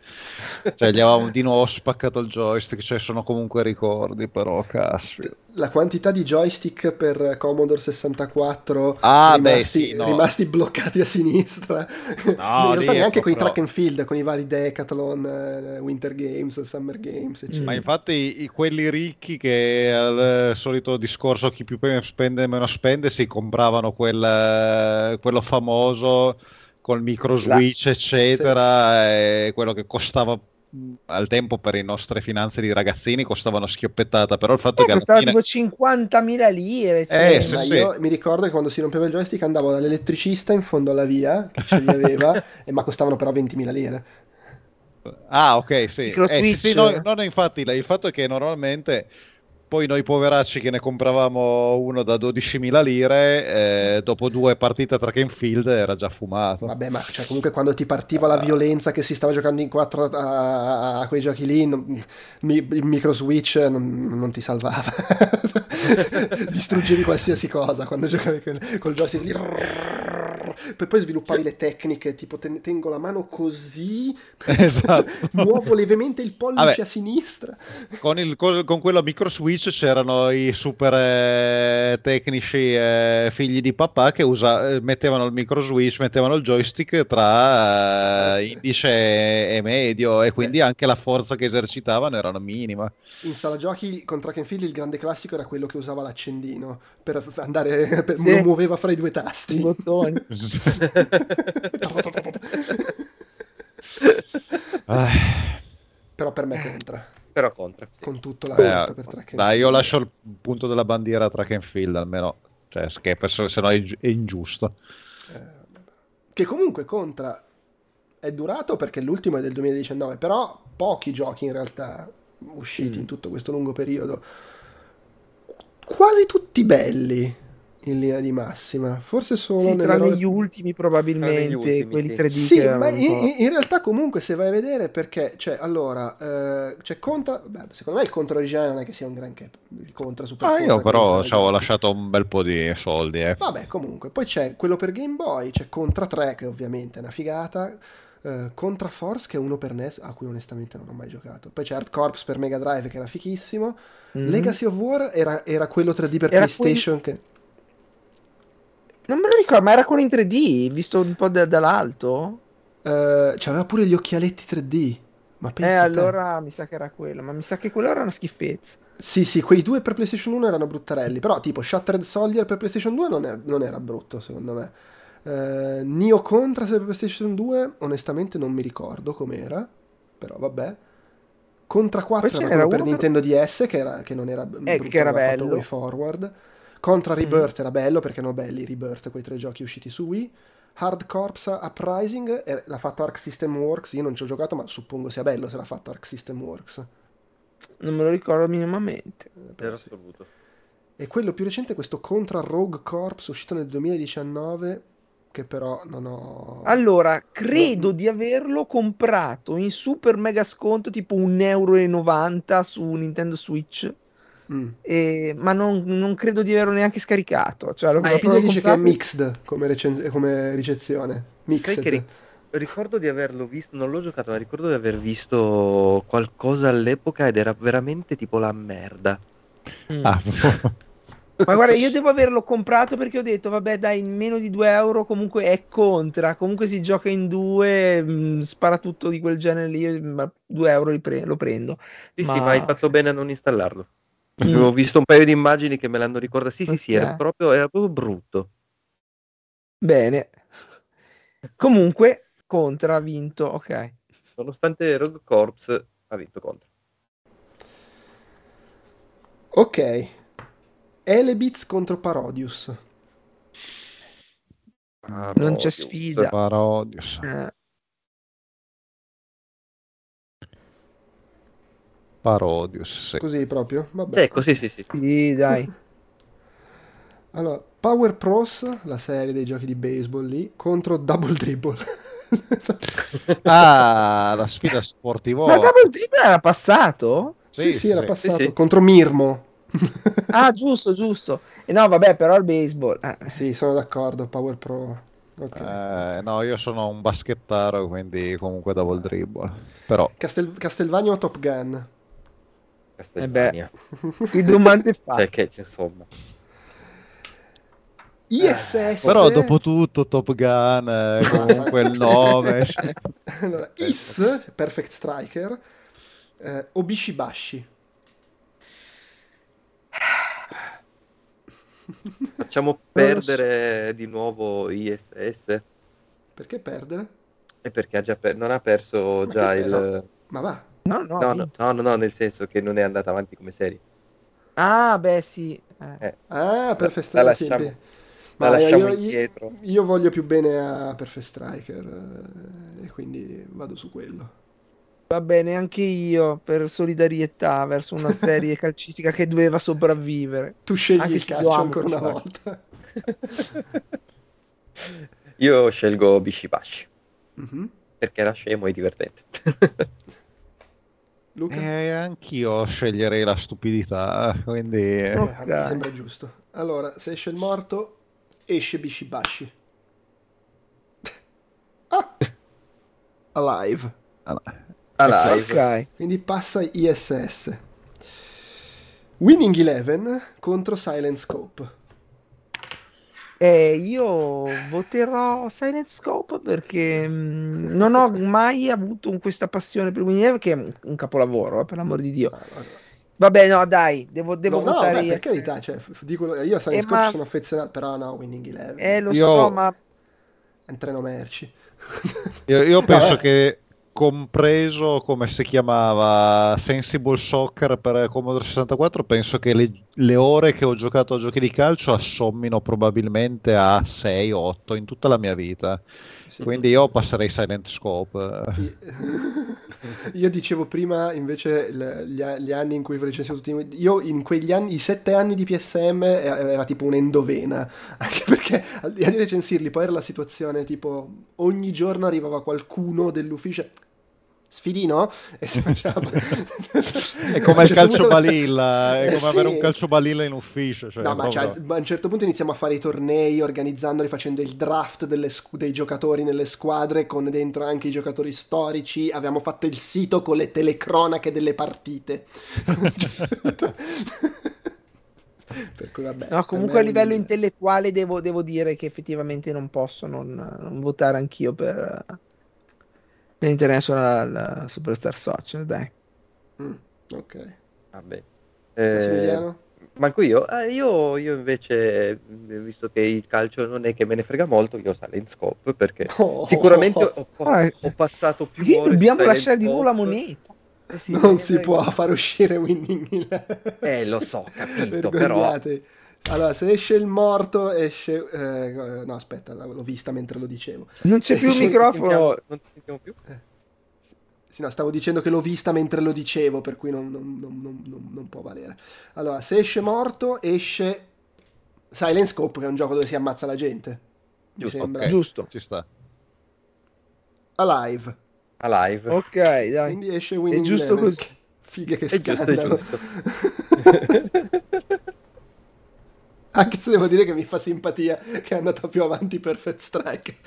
Cioè, gli avevamo di nuovo spaccato il joystick, cioè sono comunque ricordi, però, caspita. La quantità di joystick per Commodore 64 Ah, beh, rimasti, sì, no. rimasti bloccati a sinistra. *laughs* In realtà neanche con i track and field, con i vari Decathlon, eh, Winter Games, Summer Games, eccetera. Ma infatti i- quelli ricchi che al solito discorso chi più spende meno spende si compravano quel, quello famoso col micro switch eccetera e quello che costava al tempo per le nostre finanze di ragazzini costava una schioppettata però il fatto Eh, che alla costava fine tipo 50.000 lire. cioè, Eh, sì, Ma sì. io mi ricordo che quando si rompeva il joystick andavo dall'elettricista in fondo alla via, che ce li aveva, *laughs* e, ma costavano però 20.000 lire. Ah, ok, sì. Eh, sì, sì, no, no, infatti, il fatto è che normalmente poi noi poveracci che ne compravamo uno da 12.000 lire, eh, dopo due partite a track and field era già fumato. Vabbè, ma cioè, comunque quando ti partiva la violenza che si stava giocando in quattro a, a quei giochi lì, non- mi- il micro switch non, non ti salvava. *laughs* Distruggevi qualsiasi cosa quando giocavi col, col joystick lì. Per poi sviluppavi le tecniche, tipo ten- tengo la mano così, *laughs* *laughs* Esatto. muovo levemente il pollice Vabbè. a sinistra. Con, il, con, con quello micro switch c'erano i super eh, tecnici eh, figli di papà che usa- eh, mettevano il micro switch, mettevano il joystick tra eh, indice e medio e quindi anche la forza che esercitavano era minima. In sala giochi con track and field il grande classico era quello che usava l'accendino per andare, *laughs* per- Sì. lo muoveva fra i due i tasti. bottoni. Ah, *laughs* *laughs* Però per me contra, Però contra. con tutto la beh, per track and dai, io lascio il punto della bandiera a track and field almeno, cioè, che per- se no è, è ingiusto. Che comunque contra è durato perché l'ultimo è del 2019, però pochi giochi in realtà usciti Mm. in tutto questo lungo periodo. Quasi tutti belli in linea di massima, forse solo Sì, nelle tranne robe- gli ultimi probabilmente, gli ultimi, quelli sì. 3D Sì, ma in, in- realtà comunque se vai a vedere perché, cioè, allora, eh, c'è Contra, beh, secondo me il Contra originale non è che sia un granché, il Contra Super Ah, io però ci avevo lasciato un bel po' di soldi, eh. Vabbè, comunque, poi c'è quello per Game Boy, c'è Contra 3 che ovviamente è una figata, eh, Contra Force che è uno per NES, a cui onestamente non ho mai giocato. Poi c'è Hard Corps per Mega Drive che era fichissimo, Mhm. Legacy of War era, era quello 3D per Era PlayStation che... Non me lo ricordo, ma era quello in 3D, visto un po' da- dall'alto? eh, c'aveva pure gli occhialetti 3D, ma Eh, pensa te. allora mi sa che era quello, ma mi sa che quello era una schifezza. Sì, sì, quei due per PlayStation 1 erano bruttarelli, però tipo Shattered Soldier per PlayStation 2 non, è- non era brutto secondo me. Eh, Neo Contra per PlayStation 2 onestamente non mi ricordo com'era, però vabbè. Contra 4 Poi ce era quello per Nintendo DS che, era- che non era brutto, Eh, che era bello. Way Forward. Contra Rebirth era bello perché erano belli i Rebirth, quei tre giochi usciti su Wii. Hard Corps Uprising eh, l'ha fatto Arc System Works, io non ci ho giocato ma suppongo sia bello se l'ha fatto Arc System Works. Non me lo ricordo minimamente. Eh, però Zero sì. assoluto. E quello più recente è questo Contra Rogue Corps uscito nel 2019 che però non ho... Allora, credo di averlo comprato in super mega sconto, tipo 1,90 euro su Nintendo Switch. Mm. e- ma non, non credo di averlo neanche scaricato. Cioè, l'ho proprio Wikipedia dice che è mixed come, recen- come ricezione. Mixed. Sai che ri- ricordo di averlo visto, non l'ho giocato, ma ricordo di aver visto qualcosa all'epoca ed era veramente tipo la merda. Mm. Ah, *laughs* Ma guarda, io *laughs* devo averlo comprato perché ho detto, vabbè, dai, in meno di 2 euro comunque è contra. Comunque si gioca in due, mh, spara tutto di quel genere lì, ma 2 euro pre- lo prendo. Sì, Ma- sì, ma hai fatto bene a non installarlo. Mm. Avevo visto un paio di immagini che me l'hanno ricordato. Sì, sì, sì, era proprio, era proprio brutto. Bene. Comunque, contra ha vinto, ok. Nonostante Rogue Corps ha vinto contro. Ok. Elebits contro Parodius. Non c'è sfida. Parodius. Eh, Parodius, sì. Così proprio? Vabbè. Sì, sì, sì. sì, dai. *laughs* Allora, Power Pros, la serie dei giochi di baseball lì, contro Double Dribble. *laughs* Ah, la sfida sportiva. Ma Double Dribble era passato? Sì, sì, era sì. passato Sì, sì. contro Mirmo. *laughs* Ah, giusto, giusto. E no, vabbè, però il baseball. eh. Sì, sono d'accordo, Power Pro. Ok. Eh, no, io sono un baschettaro, quindi comunque double dribble. Però Castel- Castelvania o Top Gun? Castelvania. *laughs* Che domande fa? Cioè, che insomma. ISS. Però dopo tutto Top Gun, eh, comunque il nome. cioè, *laughs* Allora, IS, Perfect Striker, eh, o Bishibashi. Facciamo perdere di nuovo ISS. Perché perdere? E perché ha già per- non ha perso Ma già il... Ma va. No, no. No, no, no, no, no, nel senso che non è andata avanti come serie. Ah, beh, sì. eh. Eh, Ah, Perfect La- la Striker. sì, lasciamo- beh. la Ma lasciamo io, indietro. io, io voglio più bene a Perfect Striker eh, e quindi vado su quello. Va bene, anche io per solidarietà verso una serie *laughs* calcistica che doveva sopravvivere. Tu scegli Anche il calcio ancora una volta. *laughs* Io scelgo Bishibashi Mhm. perché era scemo e divertente. *laughs* Luca? eh, anch'io sceglierei la stupidità, quindi... Eh, Ok. Mi sembra giusto. Allora, se esce il morto, esce Bishibashi. *laughs* ah! Alive. Alive. Ok. Quindi passa ISS. Winning Eleven contro Silent Scope. Eh, io voterò Silent Scope perché mh, non ho mai avuto questa passione per Winnie che è un, capolavoro, eh, per l'amor di Dio. Ah. Vabbè, no, dai, devo, devo no, no, votare beh, per carità, cioè, dico, io a Silent Eh, Scope ma- sono affezionato, però no, Winning Eleven. Eh, lo Io- so, ma treno merci. Io, io *laughs* penso Vabbè. che compreso come si chiamava Sensible Soccer per Commodore 64, penso che le, le ore che ho giocato a giochi di calcio assommino probabilmente a 6 o 8 in tutta la mia vita. Sì. Quindi io passerei Silent Scope. *laughs* Io- dicevo prima invece gli, gli anni in cui facevo tutti io in quegli anni i sette anni di PSM era, era tipo un'endovena *laughs* anche perché al di là di recensirli poi era la situazione tipo ogni giorno arrivava qualcuno dell'ufficio sfidino e si faceva *laughs* *laughs* È come il certo calcio punto- balilla, è Eh, come avere sì. un calcio balilla in ufficio. Cioè, No, ma, proprio- cioè, ma a un certo punto iniziamo a fare i tornei organizzandoli, facendo il draft delle dei giocatori nelle squadre, con dentro anche i giocatori storici. Abbiamo fatto il sito con le telecronache delle partite. *laughs* per cui vabbè. no, comunque a livello intellettuale devo, devo dire che effettivamente non posso non, non votare anch'io per, per International Superstar Soccer, dai. Mm, ok. Vabbè. Eh, manco io. Ah, io, io invece, mh, visto che il calcio non è che me ne frega molto, io Silent Scope perché Oh. sicuramente ho, ho- Ah, ho passato più ore dobbiamo lasciare di nuovo la moneta. Eh sì, Non eh, si può far uscire Winning Eleven. Eh, lo so, capito, *laughs* però... Allora, se esce il morto, esce. eh, no, aspetta, l'ho vista mentre lo dicevo. Non c'è più il microfono. Non ti sentiamo più? Sì, no, stavo dicendo che l'ho vista mentre lo dicevo, per cui non, non- non- non- non- non può valere. Allora, se esce morto, esce Silent Scope, che è un gioco dove si ammazza la gente. Mi Giusto, sembra. ok. Giusto. Ci sta. Alive. Alive. Ok, dai. Quindi esce Winning giusto Eleven. così. Che Fighe che È giusto, è scandalo. giusto. *laughs* *laughs* Anche se devo dire che mi fa simpatia che è andato più avanti Perfect Strike.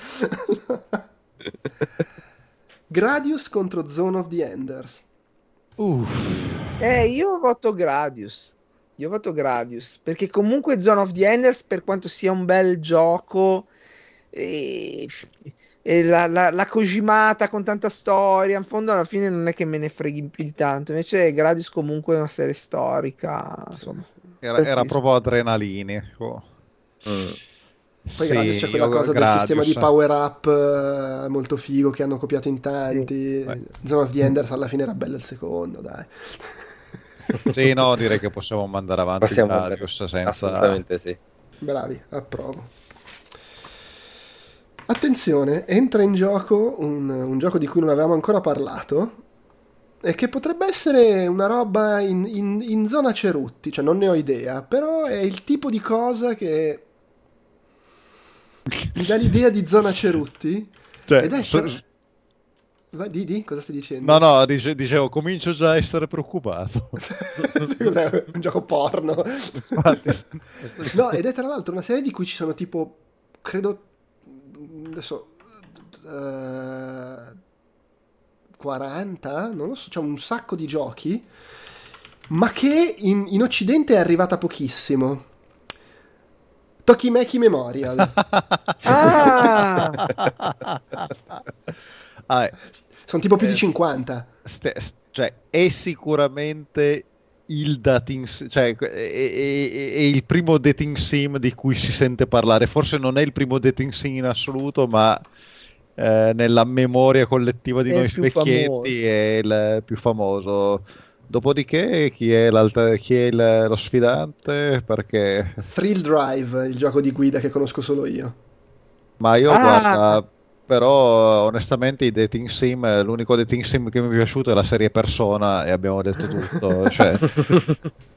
*laughs* Gradius contro Zone of the Enders. Eh, io voto Gradius. Io voto Gradius. Perché comunque Zone of the Enders, per quanto sia un bel gioco, e, e la, la, la Kojimata con tanta storia, in fondo alla fine non è che me ne freghi più di tanto. Invece Gradius comunque è una serie storica. Insomma. Era, era proprio adrenalinico. Mm. Poi Gradius c'è quella cosa del Gradius. sistema di power up eh, molto figo che hanno copiato in tanti. Beh. Zone of the Enders alla fine era bello il secondo, dai. *laughs* Sì, no, direi che possiamo mandare avanti Possiamo il andare- Gradius senza... Assolutamente sì. Bravi, approvo. Attenzione, entra in gioco un, un gioco di cui non avevamo ancora parlato e che potrebbe essere una roba in, in- in zona Cerutti, cioè non ne ho idea, però è il tipo di cosa che mi dà l'idea di zona Cerutti Cioè, ed è so- Va, di, di, cosa stai dicendo? No, no, dice- dicevo, comincio già a essere preoccupato. *laughs* Cos'è? Un gioco porno? *laughs* No, ed è tra l'altro una serie di cui ci sono tipo, credo, adesso, eh, 40, non lo so, c'è un sacco di giochi, ma che in, in Occidente è arrivata pochissimo. Tokimeki Memorial. *laughs* Ah! *laughs* Ah, eh, Sono tipo più di Eh, 50. ste- s- cioè, è sicuramente il dating cioè, è, è- è il primo dating sim di cui si sente parlare. Forse non è il primo dating sim in assoluto, ma eh, nella memoria collettiva di È noi famoso. è il più famoso. Dopodiché, chi è, chi è il- lo sfidante? Perché Thrill Drive, il gioco di guida che conosco solo io. Ma io Ah. guarda, però onestamente i dating sim, l'unico dating sim che mi è piaciuto è la serie Persona e abbiamo detto tutto. cioè, *laughs*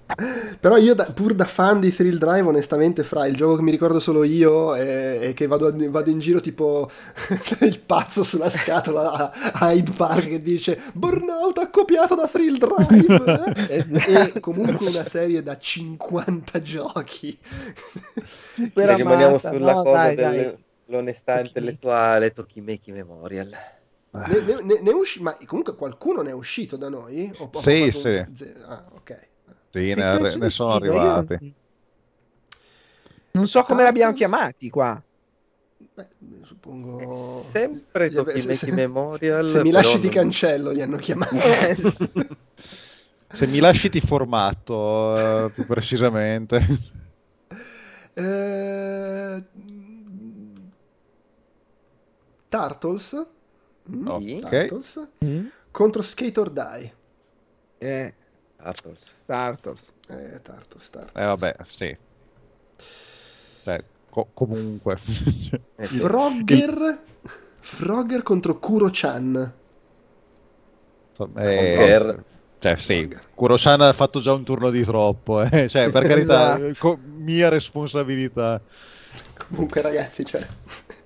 Però io, da- pur da fan di Thrill Drive, onestamente, fra il gioco che mi ricordo solo io è che vado, vado in giro tipo *laughs* il pazzo sulla scatola a, Hyde Park che dice Burnout accoppiato da Thrill Drive. *laughs* Esatto. e comunque una serie da 50 giochi. Se rimaniamo sulla no, cosa dai, dai. Dell'onestà Tokimeki. intellettuale, Tokimeki Memorial. Ne, ne- ne- ne è usci- ma comunque qualcuno ne è uscito da noi? O- o- Sì, sì. ze- Ah, ok. sì, Sì, ne, ne sono io- arrivati. Non so come Tartars? l'abbiamo chiamati qua. Beh, suppongo... Sempre Gli ave- Tokimeki se- Memorial. Se mi lasci ti non- cancello, li hanno chiamati. Se mi lasci ti formato, eh, più precisamente. Eh, Turtles. Mm, Sì. Turtles. Mm? Contro Skate or Die. Eh, Turtles. Turtles. Eh, Turtles, Turtles. Eh vabbè, sì. Cioè, co- comunque. Eh. Frogger. Frogger contro Kuro-chan. Eh, Frogger. Cioè, sì, Kuro-chan ha fatto già un turno di troppo, eh. Cioè, per carità, Esatto. co- mia responsabilità. Comunque, ragazzi, cioè.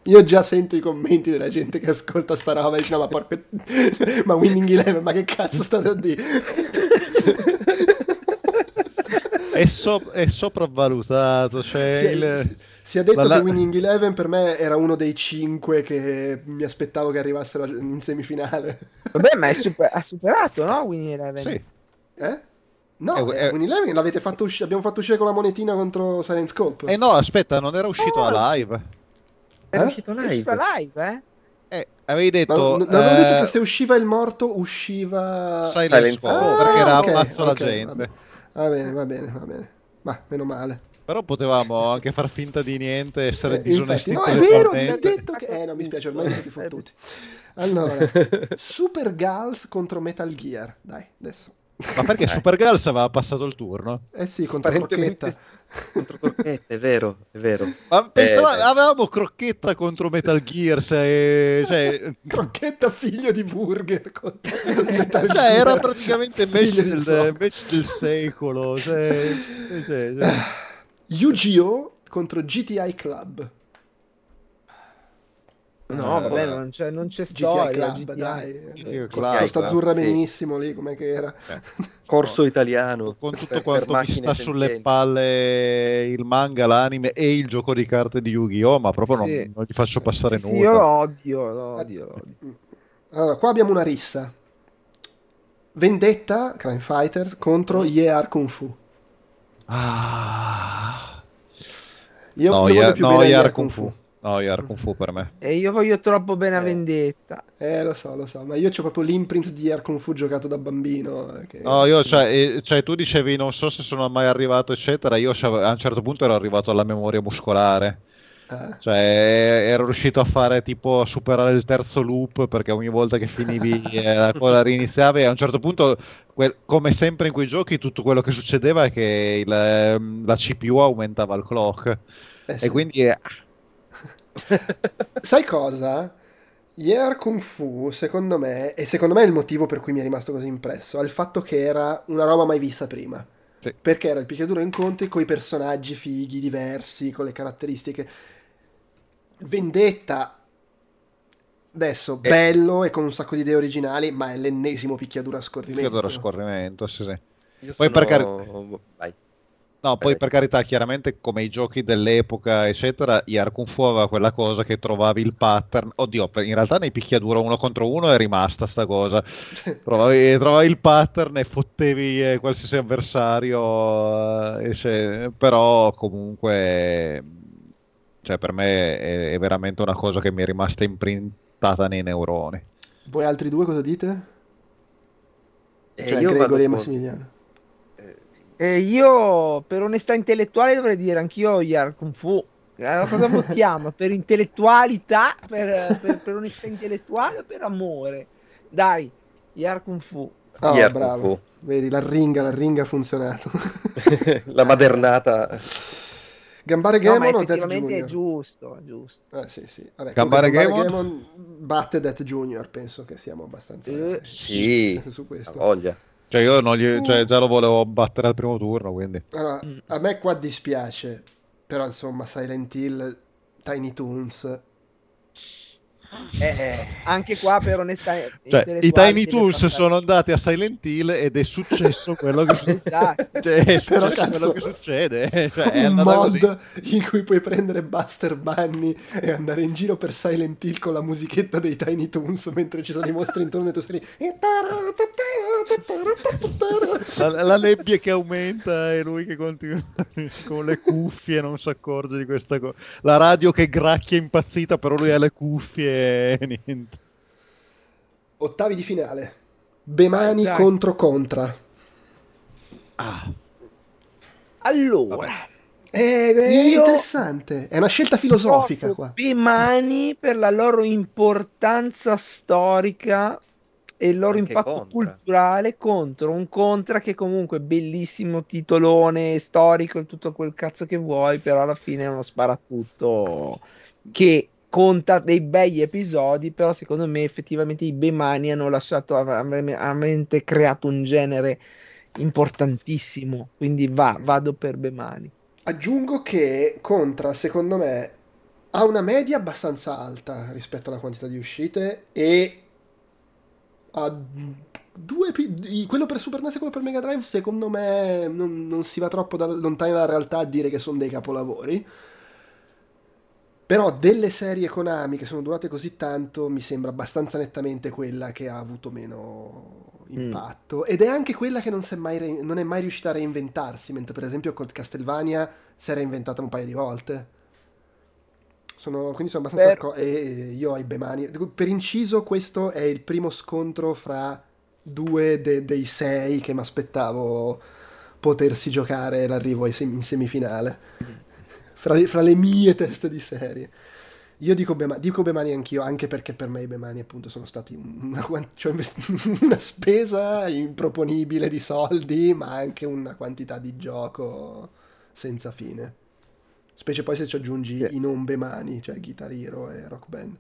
Io già sento i commenti della gente che ascolta sta roba e dice: No, ma porco. *laughs* ma Winning Eleven, ma che cazzo state a dire? *laughs* È, so- è sopravvalutato, cioè Si, il- si- si è detto la- la- che Winning Eleven per me era uno dei cinque che mi aspettavo che arrivassero in semifinale. Vabbè, ma è super- ha superato, no? Winnie Eleven. Sì, Eh? No, Eh, eh, eh. Winning Eleven l'avete fatto usci- abbiamo fatto uscire con la monetina contro Silent Scope. Eh no, aspetta, non era uscito Oh. a live. Era Eh? uscito È uscito live. live, eh? Eh, avevi Ma detto... non non avevo detto eh, che se usciva il morto usciva... Silent Silent Scope, Scope. perché era Ah, ok, ammazzo la ok, gente. Va bene, va bene, va bene. Ma meno male. Però potevamo anche far finta di niente, essere Eh, disonesti infatti, no, è vero, mi ha detto che... Eh, no, mi spiace, ormai siete fottuti. Allora, *laughs* Super Girls contro Metal Gear. Dai, adesso. Ma perché Super Girls aveva passato il turno? Eh sì, contro Crocchetta. Contro Crocchetta, è vero, è vero. Ma pensava- Eh, avevamo Crocchetta contro Metal Gear, se- cioè, *laughs* Crocchetta figlio di Burger contro *laughs* Metal cioè, Gear. era praticamente il match Figlio di del, match del secolo. Cioè, cioè, cioè. Yu-Gi-Oh! contro GTI Club. No, Eh, vabbè, non c'è, non c'è GTI storia. Club, GTI. dai. Con Club, azzurra sì. benissimo lì, com'è che era. Corso italiano. con tutto per- quanto per mi sta sulle senzienti. palle il manga, l'anime e il gioco di carte di Yu-Gi-Oh! Ma proprio non, Sì. non gli faccio passare Sì, sì, nulla. io lo odio, lo odio, lo odio. Allora, qua abbiamo una rissa. Vendetta, Crime Fighters, contro Year Kung Fu. Ah. Io, no, più no, Year Kung Kung Fu. No, Yar Kung Fu per me. E io voglio troppo bene a Eh. vendetta. Eh, lo so, lo so, ma io ho proprio l'imprint di Year Kung Fu giocato da bambino. eh, che- No, io, cioè, eh, cioè, tu dicevi non so se sono mai arrivato, eccetera. Io c'ave- a un certo punto ero arrivato alla memoria muscolare. Eh, Cioè, ero riuscito a fare tipo a superare il terzo loop perché ogni volta che finivi *laughs* eh, la cosa riniziavi. E a un certo punto, que- come sempre in quei giochi, tutto quello che succedeva è che il, ehm, la CPU aumentava il clock. eh, E sì. quindi eh, *laughs* Sai cosa? Year Kung Fu, secondo me, e secondo me è il motivo per cui mi è rimasto così impresso, è il fatto che era una roba mai vista prima. Sì. Perché era il picchiaduro incontri con i personaggi fighi, diversi, con le caratteristiche. Vendetta Adesso, Eh. bello e con un sacco di idee originali, ma è l'ennesimo picchiaduro a scorrimento. Chiedo lo scorrimento, sì, sì. Io Poi per sono- Vai. No, poi vai. per carità, chiaramente come i giochi dell'epoca, eccetera, Yar Kung Fu aveva quella cosa che trovavi il pattern. Oddio, in realtà nei picchiaduro uno contro uno è rimasta sta cosa. *laughs* Trovavi, trovavi il pattern e fottevi eh, qualsiasi avversario, eh, e se- però comunque, cioè per me è, è veramente una cosa che mi è rimasta imprintata nei neuroni. Voi altri due cosa dite? Eh, Cioè, Gregory e con- Massimiliano. Eh, E io, per onestà intellettuale, dovrei dire anch'io Yar Kung Fu. Allora, cosa *laughs* votiamo? per intellettualità, per, per- per onestà intellettuale o per amore? Dai, Yar Kung Fu. Ah, Yar Kung bravo. Vedi, la ringa, la ringa ha funzionato. *laughs* la madernata. Gambare No, Gamon o Death effettivamente è Junior? giusto, è giusto. Eh sì, sì. Vabbè, Gambare comunque Gamon? batte Death Junior, penso che siamo abbastanza Eh, Sì, su questo. voglia. Cioè io non gli- cioè, già lo volevo battere al primo turno, quindi... Allora, Mm. a me qua dispiace, però insomma Silent Hill, Tiny Toons, Eh, anche qua per onestà Cioè, i Tiny Tools sono andati a Silent Hill ed è successo quello che, su- *laughs* Esatto. *laughs* cioè, è Però, cazzo, quello che succede. Cioè, è un mod così. in cui puoi prendere Buster Bunny e andare in giro per Silent Hill con la musichetta dei Tiny Toons mentre ci sono i mostri intorno e tu sei lì. La, la nebbia che aumenta e lui che continua *laughs* con le cuffie non si accorge di questa cosa. La radio che gracchia impazzita, però lui ha le cuffie e niente. Ottavi di finale. Bemani Dai. contro Contra. Ah, Allora, È, è Io- interessante, è una scelta filosofica qua. Bemani per la loro importanza storica e il loro Anche impatto Contra. culturale contro un Contra che comunque è bellissimo titolone storico e tutto quel cazzo che vuoi, però alla fine è uno sparatutto che conta dei bei episodi, però secondo me effettivamente i Bemani hanno lasciato veramente creato un genere importantissimo, quindi va, vado per Bemani. Aggiungo che Contra, secondo me, ha una media abbastanza alta rispetto alla quantità di uscite e ha due quello per Super NES e quello per Mega Drive, secondo me non, non si va troppo da- lontani dalla realtà a dire che sono dei capolavori. Però delle serie Konami che sono durate così tanto mi sembra abbastanza nettamente quella che ha avuto meno impatto ed è anche quella che non, mai non è mai riuscita a reinventarsi, mentre per esempio con Castlevania si è reinventata un paio di volte. Sono, quindi sono abbastanza d'accordo. E io ho i Bemani. Per inciso, questo è il primo scontro fra due de- dei sei che mi aspettavo potersi giocare l'arrivo sem- in semifinale. Fra, le- fra le mie teste di serie. Io dico, Bema- dico Bemani anch'io, anche perché per me i Bemani appunto sono stati una, cioè, *laughs* una spesa improponibile di soldi, ma anche una quantità di gioco senza fine. Specie poi se ci aggiungi Sì. i non Bemani, cioè Guitar Hero e Rock Band.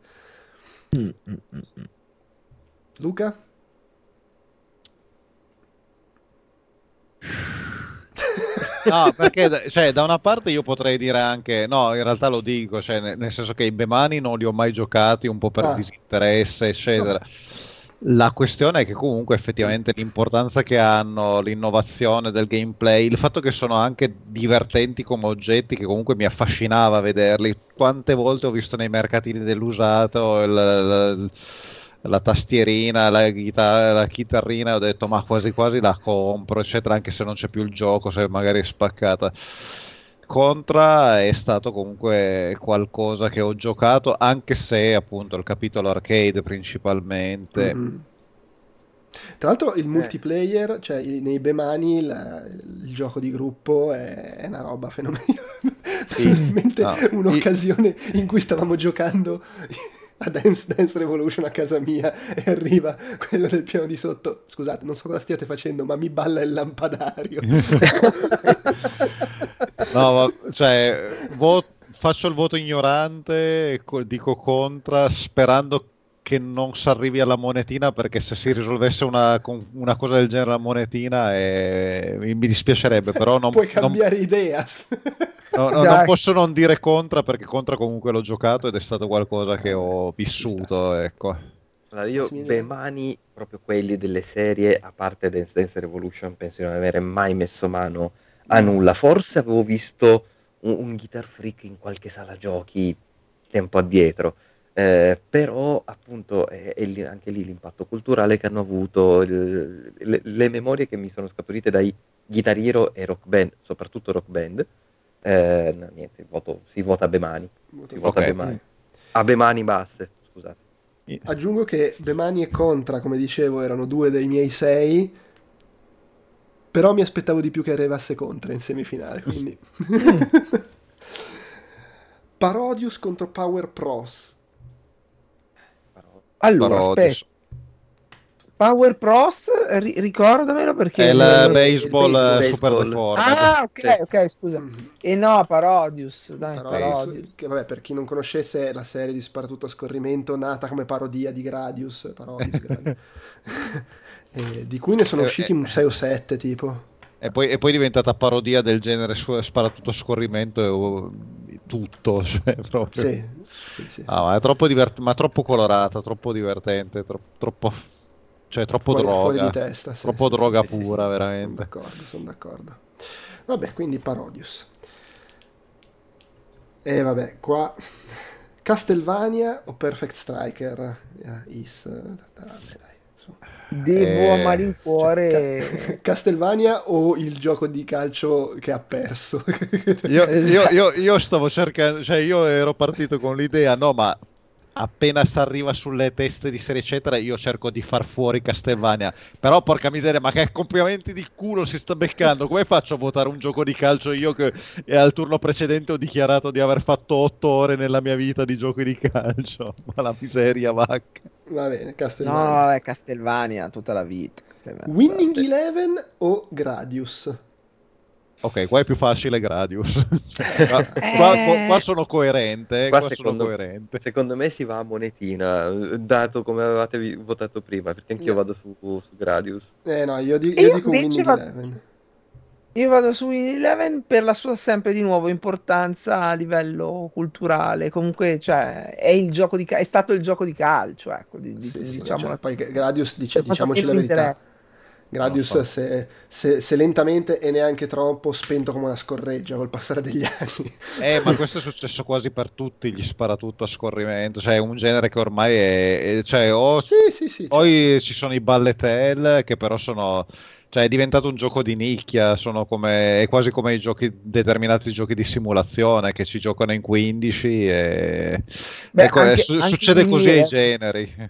Luca? No, perché cioè, da una parte io potrei dire anche, no, in realtà lo dico, cioè, ne- nel senso che i Bemani non li ho mai giocati, un po' per Ah. disinteresse, eccetera. La questione è che comunque effettivamente l'importanza che hanno, l'innovazione del gameplay, il fatto che sono anche divertenti come oggetti, che comunque mi affascinava vederli. Quante volte ho visto nei mercatini dell'usato il- il- la tastierina, la, chitarra, la chitarrina, ho detto ma quasi quasi la compro, eccetera, anche se non c'è più il gioco, se magari è spaccata. Contra è stato comunque qualcosa che ho giocato, anche se appunto il capitolo arcade principalmente. Mhm. Tra l'altro il multiplayer, cioè nei Bemani la- il gioco di gruppo è, è una roba fenomenale. Sì. *laughs* Finalmente No. un'occasione in cui stavamo giocando a Dance Dance Revolution a casa mia e arriva quello del piano di sotto. Scusate, non so cosa stiate facendo, ma mi balla il lampadario. *laughs* No, ma- cioè, vo- faccio il voto ignorante, co- dico contra, sperando che non si arrivi alla monetina, perché se si risolvesse una, una cosa del genere la monetina, eh, mi dispiacerebbe, però non, *laughs* Puoi non- cambiare idea. *laughs* No, no, non posso non dire Contra perché Contra comunque l'ho giocato ed è stato qualcosa che ho vissuto, ecco. Allora, io Massimiliano. Bemani, proprio quelli delle serie, a parte Dance Dance Revolution, penso di non avere mai messo mano a nulla. Forse avevo visto un, un Guitar Freak in qualche sala giochi tempo addietro. Eh, però appunto è, è lì- anche lì l'impatto culturale che hanno avuto, il- le, le memorie che mi sono scaturite dai Guitar Hero e Rock Band, soprattutto Rock Band. Eh, no, niente, voto- si vota a Bemani. Si vota Ok. a Bemani. A Bemani basse, scusate. Aggiungo che Bemani e Contra, come dicevo, erano due dei miei sei. Però mi aspettavo di più che arrivasse Contra in semifinale. Quindi. *laughs* Parodius contro Power Pros. Allora, aspetta. Power Pros, ri- ricordamelo perché... È il il baseball, baseball. eh, super Baseball. Ah, ok, Sì. ok, scusa. Mm. E no, Parodius, dai, Parodius, Parodius. che vabbè, per chi non conoscesse è la serie di Sparatutto a scorrimento nata come parodia di Gradius, Parodius, Gradius. *laughs* E di cui ne sono Eh, usciti eh. un 6 o 7 tipo. E poi, e poi è diventata parodia del genere su, spara tutto a scorrimento e oh, tutto. *laughs* Cioè, proprio. Sì, sì, sì. Ah, ma è troppo divert- ma troppo colorata, troppo divertente, tro- troppo, cioè, troppo fuori, droga. fuori testa. sì, troppo droga pura, Sono veramente. d'accordo, sono d'accordo. Vabbè, quindi Parodius. E vabbè, qua *laughs* Castlevania o Perfect Striker? Eh, Is, eh, vabbè, dai, su. Devo Eh, a malincuore... Ca- Castlevania o il gioco di calcio che ha perso? Io, *laughs* io- io- io stavo cercando, cioè io ero partito con l'idea, no, ma appena si arriva sulle teste di serie eccetera, io cerco di far fuori Castlevania. Però porca miseria, ma che complimenti di culo si sta beccando. Come faccio a votare un gioco di calcio io che al turno precedente ho dichiarato di aver fatto otto ore nella mia vita di giochi di calcio? *laughs* Ma la miseria, vacca. Va bene, No, Castlevania. vabbè, Castelvania tutta la vita. Castelvania. Winning Eleven o Gradius? Ok, qua è più facile Gradius. *laughs* Qua, qua- qua- qua sono coerente, eh, Qua qua, sono secondo- coerente. Secondo me si va a monetina, eh, dato come avevate votato prima, perché anch'io Yeah. vado su, su Gradius. Eh no, io, di- io io dico Winning vado- Eleven. Io vado su Winning Eleven per la sua sempre di nuovo importanza a livello culturale. Comunque, cioè, è il gioco di ca- è stato il gioco di calcio, ecco, di- di- Sì, sì, diciamo. cioè, poi Gradius, dice- diciamoci la verità. interessa. Gradius Non se, se- se lentamente e neanche troppo spento come una scorreggia col passare degli *laughs* anni. Eh, ma questo è successo quasi per tutti gli sparatutto a scorrimento, cioè è un genere che ormai è, è- cioè o Sì, sì, sì. poi ci sono i balletel che però sono cioè è diventato un gioco di nicchia, sono come è quasi come i giochi determinati giochi di simulazione che si giocano in 15 e Beh, ecco, anche- su- anche succede così ai generi.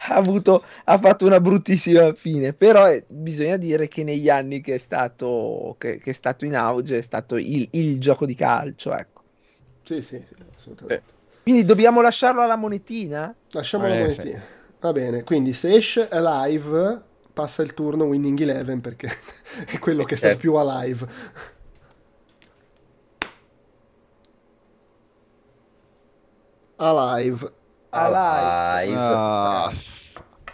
Ha avuto, ha fatto una bruttissima fine, però eh, bisogna dire che negli anni che è stato, che, che è stato in auge è stato il, il gioco di calcio, ecco. Sì, sì, sì, assolutamente. Quindi dobbiamo lasciarlo alla monetina? Lasciamo la Eh, monetina. Va bene, quindi se esce Alive passa il turno Winning Eleven perché *laughs* è quello che sta Certo. più alive. Alive. Alive. Alive. Ah,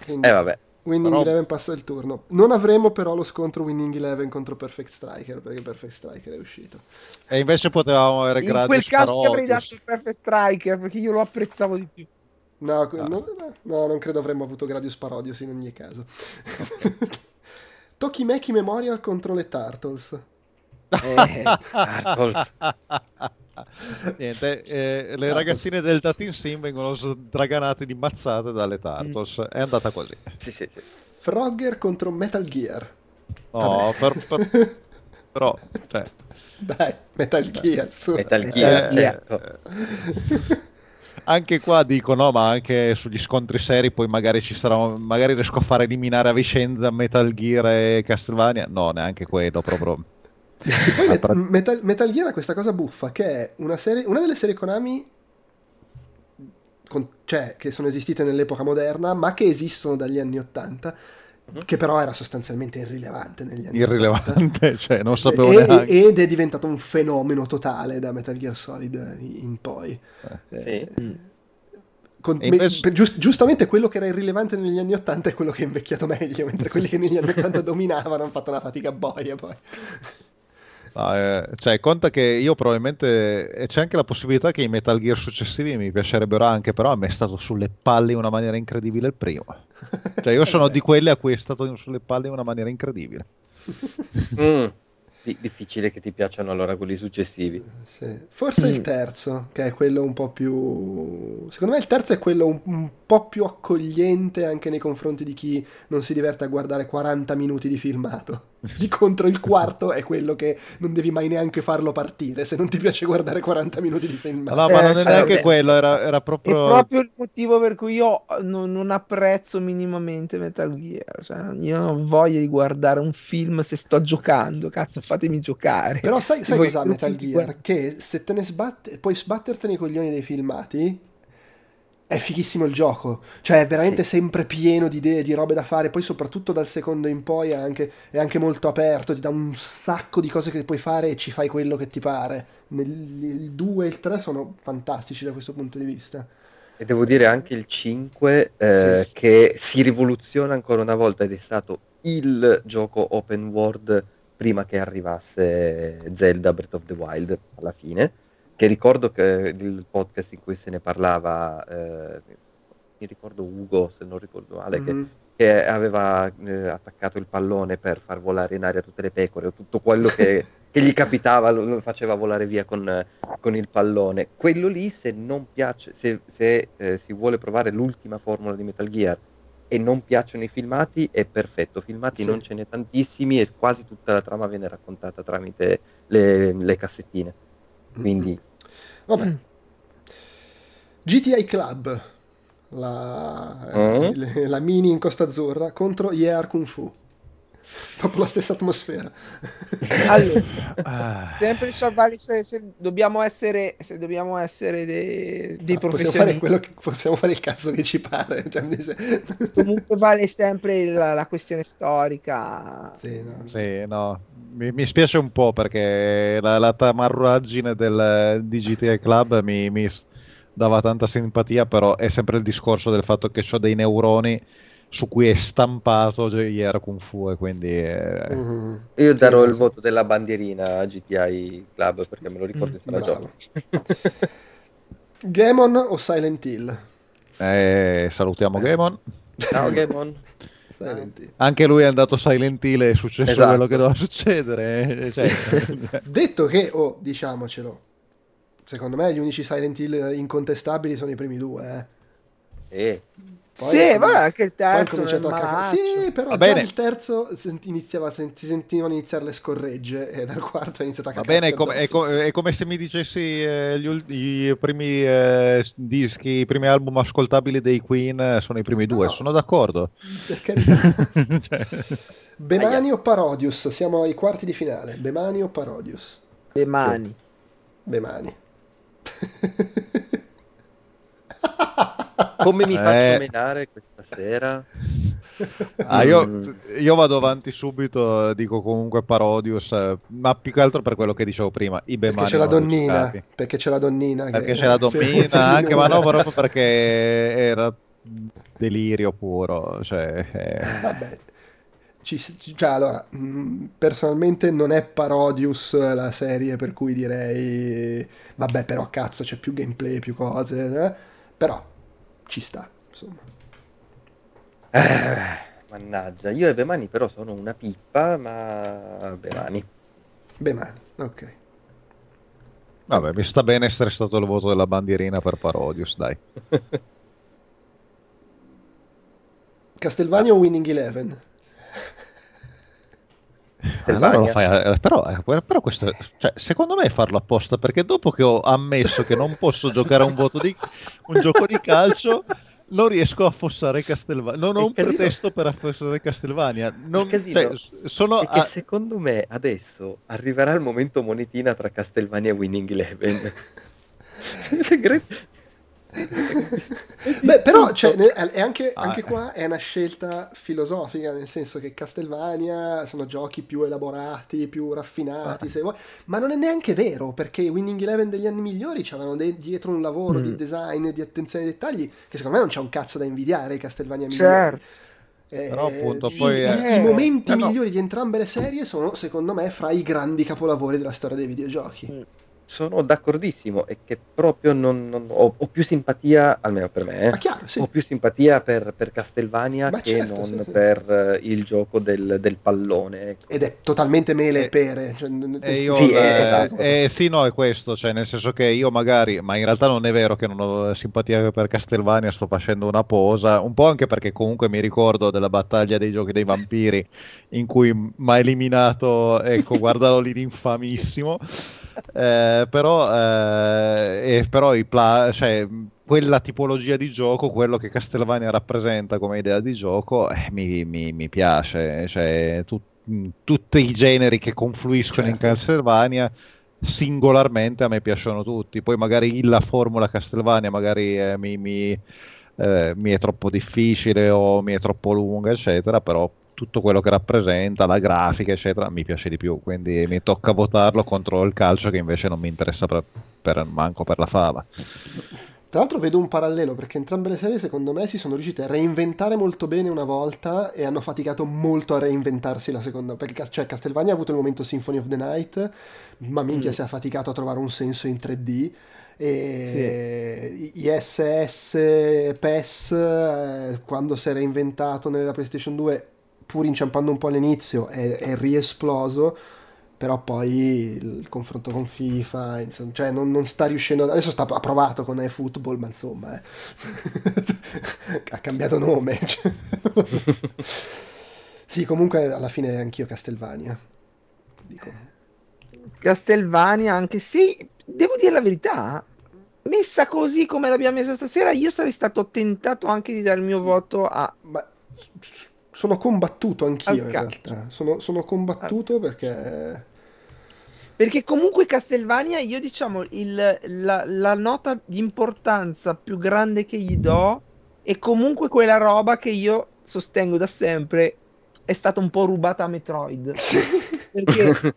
Quindi Eh vabbè, Winning però- Eleven passa il turno. Non avremo però lo scontro Winning Eleven contro Perfect Striker perché Perfect Striker è uscito. e invece potevamo avere In quel caso ti avrei dato il Perfect Striker perché io lo apprezzavo di più. No, Ah. non, no, non credo avremmo avuto Gradius Parodius in ogni caso. *laughs* Tokimeki Memorial contro le Turtles. Eh. *laughs* Niente, eh, le ragazzine del Datin Sim vengono sdraganate di mazzate dalle Turtles. È andata così. Sì, sì, sì. Frogger contro Metal Gear. No, per- per- *laughs* però, cioè, Dai, Metal Gear, su. Metal Eh, Gear, eh, certo. anche qua dico no, ma anche sugli scontri seri poi magari ci sarà, magari riesco a far eliminare a Vicenza Metal Gear e Castlevania. No, neanche quello proprio. E poi *laughs* Met- Metal, Metal Gear ha questa cosa buffa che è una, serie, una delle serie Konami con- cioè, che sono esistite nell'epoca moderna ma che esistono dagli anni 80 Mhm. che però era sostanzialmente irrilevante negli anni 80. Irrilevante, cioè non sapevo E- neanche. ed è diventato un fenomeno totale da Metal Gear Solid in poi. Eh, Sì. con- E invece- me- giust- giustamente quello che era irrilevante negli anni 80 è quello che è invecchiato meglio, mentre quelli che negli anni 80 *laughs* dominavano hanno fatto una fatica boia poi. No, eh, cioè, conta che io probabilmente e c'è anche la possibilità che i Metal Gear successivi mi piacerebbero anche, però a me è stato sulle palle in una maniera incredibile il primo. *laughs* Cioè, io sono di quelli a cui è stato sulle palle in una maniera incredibile. *laughs* Mm. Di- difficile che ti piacciono allora quelli successivi. Sì. Forse Mm. il terzo, che è quello un po' più... Secondo me il terzo è quello un, un po' più accogliente anche nei confronti di chi non si diverte a guardare 40 minuti di filmato. *laughs* Di contro il quarto è quello che non devi mai neanche farlo partire se non ti piace guardare 40 minuti di filmato. No, ma Eh, non è cioè, neanche quello, era, era È proprio... proprio il motivo per cui io non, non apprezzo minimamente Metal Gear. Cioè, io non ho voglia di guardare un film se sto giocando. Cazzo, fatemi giocare. Però sai, sai cos'ha Metal Gear? Che se te ne sbatte, puoi sbattertene i coglioni dei filmati, è fighissimo il gioco. Cioè, è veramente Sì. sempre pieno di idee, di robe da fare. Poi, soprattutto dal secondo in poi, è anche, è anche molto aperto. Ti dà un sacco di cose che puoi fare e ci fai quello che ti pare. Nel, il 2 e il 3 sono fantastici da questo punto di vista. E devo dire anche il 5 eh, Sì. che si rivoluziona ancora una volta ed è stato il gioco open world prima che arrivasse Zelda Breath of the Wild alla fine. Che ricordo che il podcast in cui se ne parlava, eh, mi ricordo Ugo, se non ricordo male, che Mhm. che aveva eh, attaccato il pallone per far volare in aria tutte le pecore o tutto quello che, *laughs* che gli capitava lo, lo faceva volare via con, con il pallone. Quello lì, se non piace, se, se, eh, si vuole provare l'ultima formula di Metal Gear e non piacciono i filmati, è perfetto. Filmati Sì. non ce n'è tantissimi e quasi tutta la trama viene raccontata tramite le, le cassettine. Quindi, Vabbè. GTI Club, la, Mm. il- la mini in Costa Azzurra contro Year Kung Fu. Proprio la stessa atmosfera. Allora, *laughs* Ah, sempre Salvari, se, se dobbiamo essere, se dobbiamo essere dei, dei Ah, possiamo, fare professionisti, quello che, possiamo fare il cazzo che ci pare. Cioè, se- comunque vale sempre la, la questione storica. Sì, no. sì, no. Mi, mi spiace un po' perché la, la tamarraggine del, di GTA Club mi, mi dava tanta simpatia, però è sempre il discorso del fatto che ho dei neuroni su cui è stampato JR Kung Fu e quindi... eh, Mhm. io darò il sì. voto della bandierina a GTI Club perché me lo ricordo Mm, giochi. Gamon o Silent Hill? eh, salutiamo Gamon. Ciao Gamon. Silent Hill. Anche lui è andato Silent Hill e è successo Esatto. quello che doveva succedere. eh, cioè, *laughs* Detto che, oh, diciamocelo, secondo me gli unici Silent Hill incontestabili sono i primi due. Eh. Eh, Poi sì, com- vabbè, anche il Poi terzo. cominciato a malaccio. Sì, però Va già bene. il terzo iniziava, si sentivano iniziare le scorregge e dal quarto è iniziato a Va cacare. bene, è come, è co- è come se mi dicessi eh, gli ul- i primi eh, dischi, i primi album ascoltabili dei Queen eh, sono i primi due, No. sono d'accordo. Per carità. *laughs* Cioè, Bemani o Parodius? Siamo ai quarti di finale. Bemani o Parodius? Le mani. Bemani. *laughs* come mi Eh. faccio menare questa sera? ah, io, Mm. io vado avanti subito, eh, dico comunque Parodius, eh, ma più che altro per quello che dicevo prima, i Perché c'è la donnina. giocati. Perché c'è la donnina. che- Perché c'è la *laughs* donnina anche, ma no, proprio perché era delirio puro. Cioè, eh, Vabbè. Ci, ci- cioè, allora, mh, personalmente non è Parodius la serie per cui direi vabbè, però cazzo, c'è più gameplay, più cose, eh? però ci sta, insomma. Eh, mannaggia, io e Bemani però sono una pippa, ma Bemani. Bemani, ok. vabbè, mi sta bene essere stato il voto della bandierina per Parodius, dai. *laughs* Castlevania o Winning Eleven? Castlevania. Allora lo fai, eh, però, eh, però questo, è- cioè, secondo me è farlo apposta perché dopo che ho ammesso che non posso giocare a un, voto di, un gioco di calcio, non riesco a affossare Castelvania. Non ho un pretesto per affossare Castelvania. Non, cioè, sono a- secondo me adesso arriverà il momento monetina tra Castlevania e Winning Eleven. *laughs* *laughs* Beh, però cioè, è anche, Ah, anche eh. qua è una scelta filosofica, nel senso che Castlevania sono giochi più elaborati, più raffinati, se vuoi, ma non è neanche vero, perché i Winning Eleven degli anni migliori c'avevano de- dietro un lavoro di Mm. design, di attenzione ai dettagli, che secondo me non c'è un cazzo da invidiare ai Castlevania migliori. Certo. Eh, Però, appunto, i- poi, i, eh, i momenti no, no. migliori di entrambe le serie sono, secondo me, fra i grandi capolavori della storia dei videogiochi. Mm. Sono d'accordissimo e che proprio non, non- ho, ho più simpatia, almeno per me, eh, Ma chiaro, sì. ho più simpatia per, per Castlevania Ma che certo, non sì, sì. per eh, il gioco del, del pallone. ecco. Ed è totalmente mele e Eh, pere. Cioè, E io, Sì, eh, esatto. eh, sì, no, è questo, cioè nel senso che io magari, ma in realtà non è vero che non ho simpatia per Castlevania, sto facendo una posa, un po' anche perché comunque mi ricordo della battaglia dei giochi dei vampiri in cui mi ha eliminato, ecco, guardalo lì *laughs* infamissimo, Eh, però, eh, però i pla- cioè, quella tipologia di gioco, quello che Castlevania rappresenta come idea di gioco, eh, mi, mi- mi piace, cioè, tu- mh, tutti i generi che confluiscono in Certo. Castlevania singolarmente a me piacciono tutti, poi magari la formula Castlevania magari eh, mi, mi- eh, mi è troppo difficile o mi è troppo lunga, eccetera, però tutto quello che rappresenta, la grafica, eccetera, mi piace di più, quindi mi tocca votarlo contro il calcio che invece non mi interessa per, per- manco per la fava. Tra l'altro vedo un parallelo perché entrambe le serie secondo me si sono riuscite a reinventare molto bene una volta e hanno faticato molto a reinventarsi la seconda. Perché cioè, Castlevania ha avuto il momento Symphony of the Night, ma minchia Mm. si è faticato a trovare un senso in 3D. E i SS, PES, eh, quando si è reinventato nella PlayStation 2, pur inciampando un po' all'inizio, è, è riesploso. Però poi il confronto con FIFA, insomma, cioè non, non sta riuscendo. Adesso sta, ha provato con eFootball, ma insomma, eh. *laughs* ha cambiato nome. *laughs* cioè, sì, comunque alla fine anch'io Castelvania. Dico. Castelvania, anche se devo dire la verità, messa così come l'abbiamo messa stasera, io sarei stato tentato anche di dare il mio voto a Ma sono combattuto anch'io in realtà. Sono, sono combattuto perché. Perché comunque Castelvania, io diciamo, il- la, la nota di importanza più grande che gli do è comunque quella roba che io sostengo da sempre è stata un po' rubata a Metroid. *laughs* Perché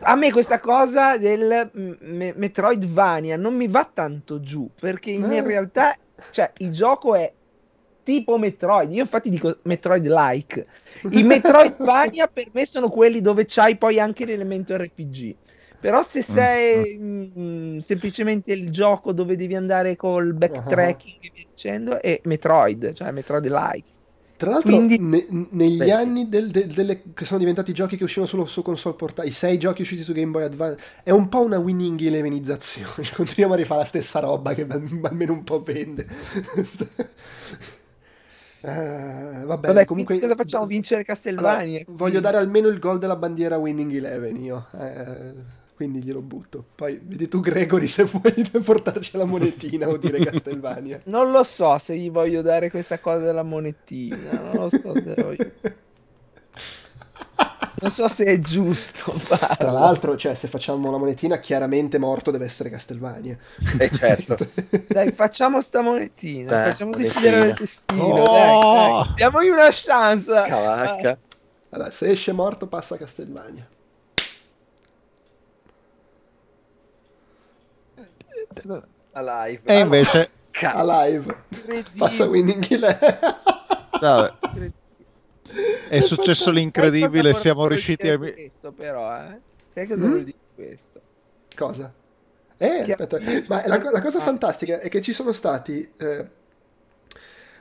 a me questa cosa del me- Metroidvania non mi va tanto giù, perché in Eh. realtà, cioè, il gioco è tipo Metroid, io infatti dico Metroid-like. I *laughs* Metroidvania per me sono quelli dove c'hai poi anche l'elemento RPG. Però se sei mm, semplicemente il gioco dove devi andare col backtracking e via dicendo, è Metroid, cioè Metroid-like. Tra l'altro, Quindi- ne- negli Beh, anni del- del- delle- che sono diventati giochi che uscivano solo su console portatili, i sei giochi usciti su Game Boy Advance, è un po' una winning elevenizzazione. *laughs* Continuiamo a rifare la stessa roba che al- almeno un po' vende. *laughs* Eh, vabbè, Vabbè, comunque cosa facciamo? Vincere Castelvania? Allora, voglio dare almeno il gol della bandiera Winning Eleven io. eh, quindi glielo butto. Poi vedi tu, Gregory, *laughs* se vuoi portarci la monetina o dire Castelvania. Non lo so se gli voglio dare questa cosa della monetina, non lo so se voglio- *laughs* Non so se è giusto *laughs* farlo. Tra l'altro, cioè, se facciamo la monetina, chiaramente morto deve essere Castelvania. Eh, certo. *laughs* Dai, facciamo sta monetina, Dai, facciamo monetina. decidere il destino. Oh! Dai, dai, diamogli una chance. Cavacca. Allora, se esce morto, passa a Castelvania. A live. E invece, Ca- A live. Incredibile. Passa Winning Eleven. vabbè, è successo l'incredibile, siamo riusciti a... questo però, eh? Sai cosa Mm? vuol dire questo? Cosa? Eh, Che- aspetta, ma la, la cosa Ah. fantastica è che ci sono stati eh,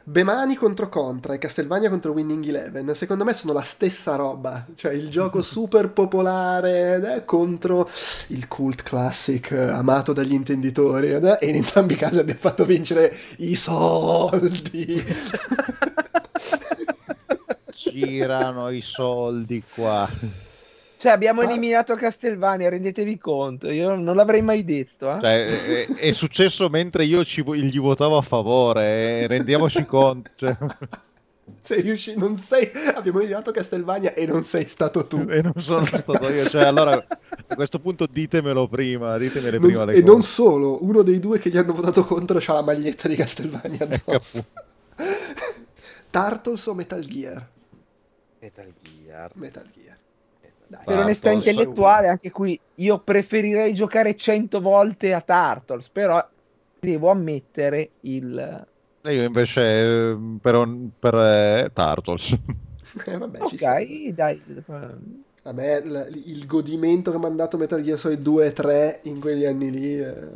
Bemani contro Contra e Castelvania contro Winning Eleven. Secondo me sono la stessa roba, cioè il gioco *laughs* super popolare eh, contro il cult classic eh, amato dagli intenditori eh, e in entrambi i casi abbiamo fatto vincere i soldi. *laughs* Girano i soldi qua. Cioè, abbiamo Ah. eliminato Castelvania, rendetevi conto. Io non l'avrei mai detto. eh. Cioè, è, è successo mentre io ci, gli votavo a favore, eh, rendiamoci conto. cioè, sei riuscito, non sei, abbiamo eliminato Castelvania e non sei stato tu. e non sono stato io. Cioè, allora, a questo punto ditemelo prima, ditemele Non- prima le e cose. non solo, uno dei due che gli hanno votato contro ha la maglietta di Castelvania *laughs* addosso. Turtles o Metal Gear? Metal Gear. Metal Gear. Dai, per onestà intellettuale, anche qui io preferirei giocare 100 volte a Turtles, però devo ammettere il... E io invece eh, per, un- per, eh, Turtles. Eh, vabbè. Ok, dai. A me l- il godimento che mi ha dato Metal Gear Solid 2 e 3 in quegli anni lì. eh,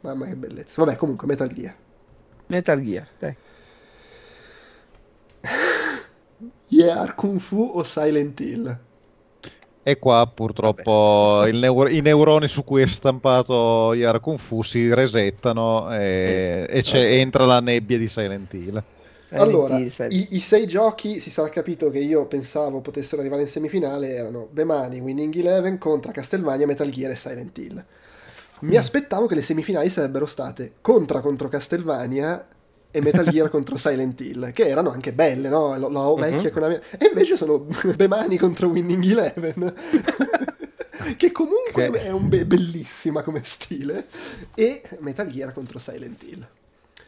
Mamma che bellezza. Vabbè, comunque Metal Gear. Metal Gear, dai. Yeah, Kung Fu o Silent Hill? E qua purtroppo il neur- i neuroni su cui è stampato Yara Kung Fu si resettano e, e c'è- entra la nebbia di Silent Hill. Silent Allora, Hill, Silent- i, i sei giochi si sarà capito che io pensavo potessero arrivare in semifinale erano Bemani, Winning Eleven, Contra Castlevania, Metal Gear e Silent Hill. Mi aspettavo che le semifinali sarebbero state Contra contro Castlevania e Metal Gear contro *laughs* Silent Hill, che erano anche belle, no? La, la vecchia con la mia... E invece sono *laughs* Bemani contro Winning Eleven. *laughs* che comunque Che- è un be- bellissima come stile e Metal Gear contro Silent Hill.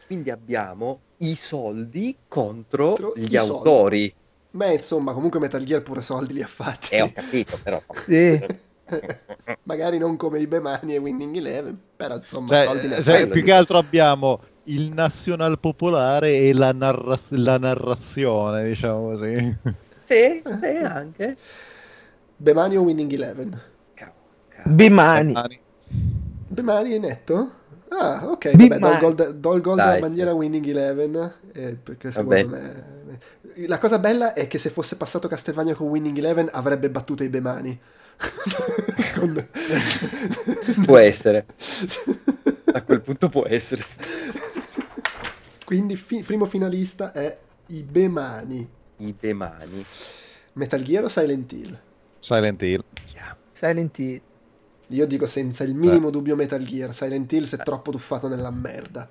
Quindi abbiamo i soldi contro Contro gli i soldi. autori. Beh, insomma, comunque Metal Gear pure soldi li ha fatti. E ho capito, però. Sì. Magari non come i Bemani e Winning Eleven, però insomma, Cioè, soldi ne ha cioè, fatti. più che altro abbiamo il nazional popolare e la, narra- la narrazione, diciamo così. Sì, sì, anche. Bemani o Winning Eleven? Bimani. Bemani è netto? Ah, ok, Big vabbè, do il gol, do il gol Dai, della sì. bandiera Winning Eleven, eh, perché Vabbè. secondo me... La cosa bella è che se fosse passato Castelvania con Winning Eleven avrebbe battuto i Bemani. *laughs* Secondo... Può essere. *laughs* A quel punto può essere. Quindi fi- primo finalista è i Bemani. I demani. Metal Gear o Silent Hill? Silent Hill. Silent Hill. Io dico senza il minimo dubbio Metal Gear. Silent Hill si è troppo tuffato nella merda.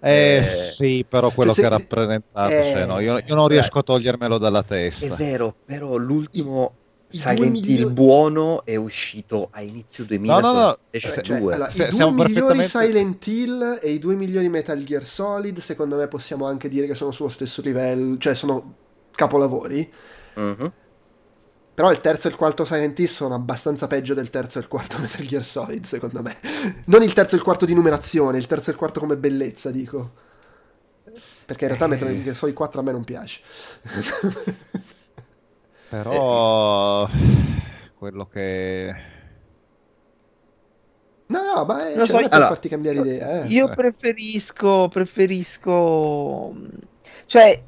Eh, Eh, sì, però quello se- che ha se- rappresentato, eh, cioè, no, io, io non riesco a togliermelo dalla È testa. vero, però l'ultimo Silent migliori- Hill buono è uscito a inizio 2000 No, no, no, Cioè, 2. allora, Se- I due siamo migliori perfettamente- Silent Hill e i due migliori Metal Gear Solid, secondo me possiamo anche dire che sono sullo stesso livello, cioè sono capolavori. Mhm. Però il terzo e il quarto Silent Hill sono abbastanza peggio del terzo e il quarto *laughs* Metal Gear Solid, secondo me. Non il terzo e il quarto di numerazione, il terzo e il quarto come bellezza, dico. Perché in realtà Eh. Metal Gear Solid 4 a me non piace. *laughs* Però quello che... No, no, ma è, Non cioè, so, non è per allora, farti cambiare idea. Eh. Io Eh. preferisco, preferisco, cioè,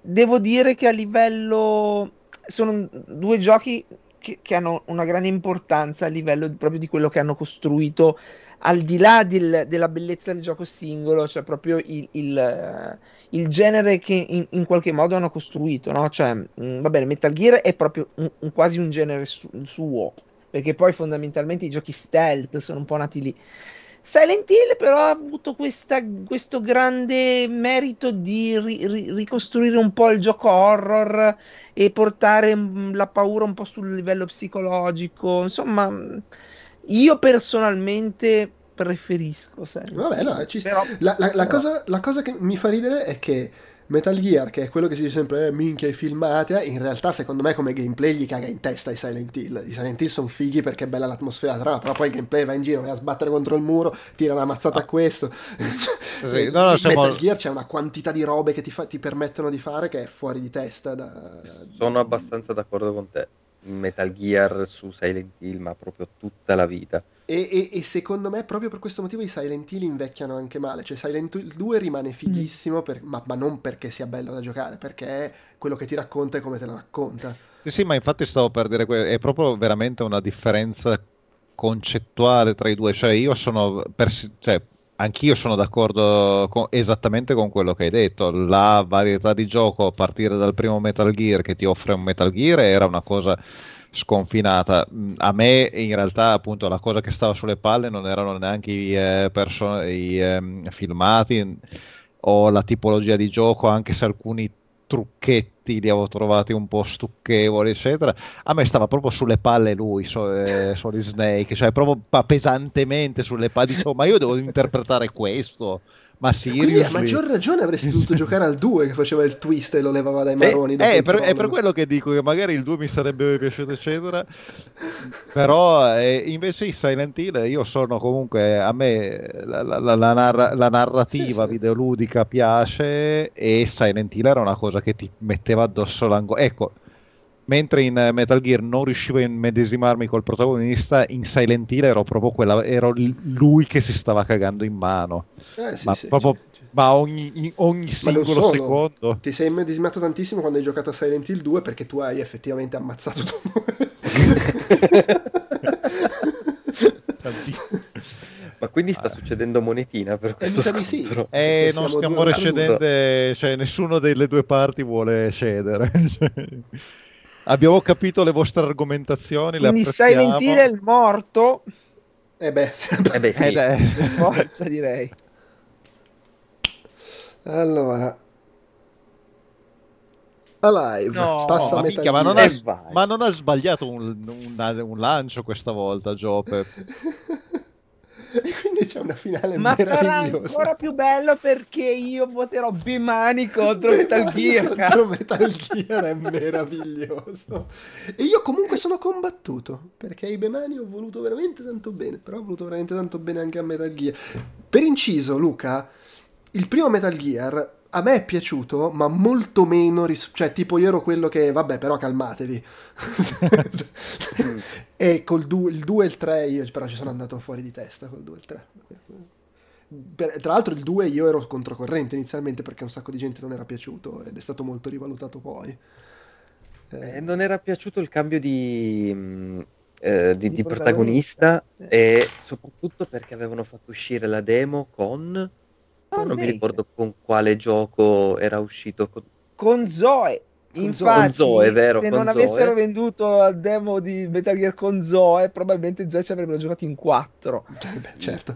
devo dire che a livello, sono due giochi che, che hanno una grande importanza a livello di- proprio di quello che hanno costruito, al di là del- della bellezza del gioco singolo, cioè proprio il, il, il genere che in, in qualche modo hanno costruito, no? Cioè, mh, va bene, Metal Gear è proprio un- un- quasi un genere su- suo, perché poi fondamentalmente i giochi stealth sono un po' nati lì. Silent Hill però ha avuto questa- questo grande merito di ri- ri- ricostruire un po' il gioco horror e portare mm, la paura un po' sul livello psicologico. Insomma, mm, io personalmente preferisco Silent Vabbè, no, ci sta. però- La, la- la però- cosa, la cosa che mi fa ridere è che Metal Gear, che è quello che si dice sempre, eh, minchia i filmati, eh, in realtà secondo me come gameplay gli caga in testa i Silent Hill. I Silent Hill sono fighi perché è bella l'atmosfera, trama, però poi il gameplay va in giro, va a sbattere contro il muro, tira una mazzata a questo. *laughs* Sì, no, no, siamo- Metal Gear c'è una quantità di robe che ti, fa- ti permettono di fare che è fuori di testa. Da... Sono abbastanza d'accordo con te. Metal Gear su Silent Hill, ma proprio tutta la vita. E, e- e secondo me proprio per questo motivo i Silent Hill invecchiano anche male. Cioè Silent Hill 2 rimane fighissimo, per- ma, ma non perché sia bello da giocare, perché è quello che ti racconta e come te lo racconta. Sì, sì, ma infatti stavo per dire, que- è proprio veramente una differenza concettuale tra i due, cioè io sono, pers- cioè, anch'io sono d'accordo con- esattamente con quello che hai detto, la varietà di gioco a partire dal primo Metal Gear che ti offre un Metal Gear era una cosa sconfinata, Mm, a me in realtà appunto la cosa che stava sulle palle non erano neanche i, eh, perso- i, ehm, filmati o la tipologia di gioco, anche se alcuni trucchetti li avevo trovati un po' stucchevoli, eccetera. A me stava proprio sulle palle lui, so, eh, Solid Snake, cioè proprio pesantemente sulle palle. Dicevo, ma io devo interpretare questo. Ma Quindi a maggior ragione avresti dovuto *laughs* giocare al 2 che faceva il twist e lo levava dai Sì, maroni. dopo Eh, il per- è per quello che dico che magari il 2 mi sarebbe piaciuto, eccetera. *laughs* Però eh, invece in Silent Hill io sono comunque a me la, la- la- la narra- narrativa Sì, sì. videoludica piace e Silent Hill era una cosa che ti metteva addosso l'angolo. Ecco, mentre in eh, Metal Gear non riuscivo a immedesimarmi col protagonista, in Silent Hill ero proprio quella, ero lui che si stava cagando in mano. Eh, sì, ma sì, proprio sì, ma ogni, ogni singolo solo. secondo. Ti sei immedesimato tantissimo quando hai giocato a Silent Hill 2 perché tu hai effettivamente ammazzato *laughs* tuo Ma quindi sta succedendo monetina per Eh, questo di sì. Eh, non siamo stiamo recedendo, cioè nessuno delle due parti vuole cedere. *laughs* Abbiamo capito le vostre argomentazioni, le Quindi Hill è il morto, Eh beh, Eh beh, sì. Ed è- per forza direi. allora. Alive, No, passa ma, a minchia, ma, non ha, ma non ha sbagliato un, un- un lancio questa volta, Jope. *laughs* *laughs* E quindi c'è una finale Ma sarà meravigliosa. ancora più bello perché io voterò Bimani contro Metal Gear. contro. *laughs* Metal Gear è meraviglioso. E io comunque sono combattuto perché ai Bemani ho voluto veramente tanto bene, però ho voluto veramente tanto bene anche a Metal Gear. Per inciso, Luca, il primo Metal Gear a me è piaciuto, ma molto meno, ris- cioè tipo io ero quello che, vabbè, però calmatevi. *laughs* e col du- il 2 e il 3 io però ci sono andato fuori di testa col 2 e il 3. Per- tra l'altro il 2 io ero controcorrente inizialmente perché un sacco di gente non era piaciuto ed è stato molto rivalutato poi. Eh, Eh, non era piaciuto il cambio di, mh, eh, di- Di di protagonista. protagonista e soprattutto perché avevano fatto uscire la demo con... ah, non mi ricordo con quale gioco era uscito. con- Con Zoe. Con Infatti, Zoe. Con Zoe, vero, se con non avessero Zoe. venduto il demo di Metal Gear con Zoe, probabilmente Zoe ci avrebbero giocato in 4. *laughs* beh, certo.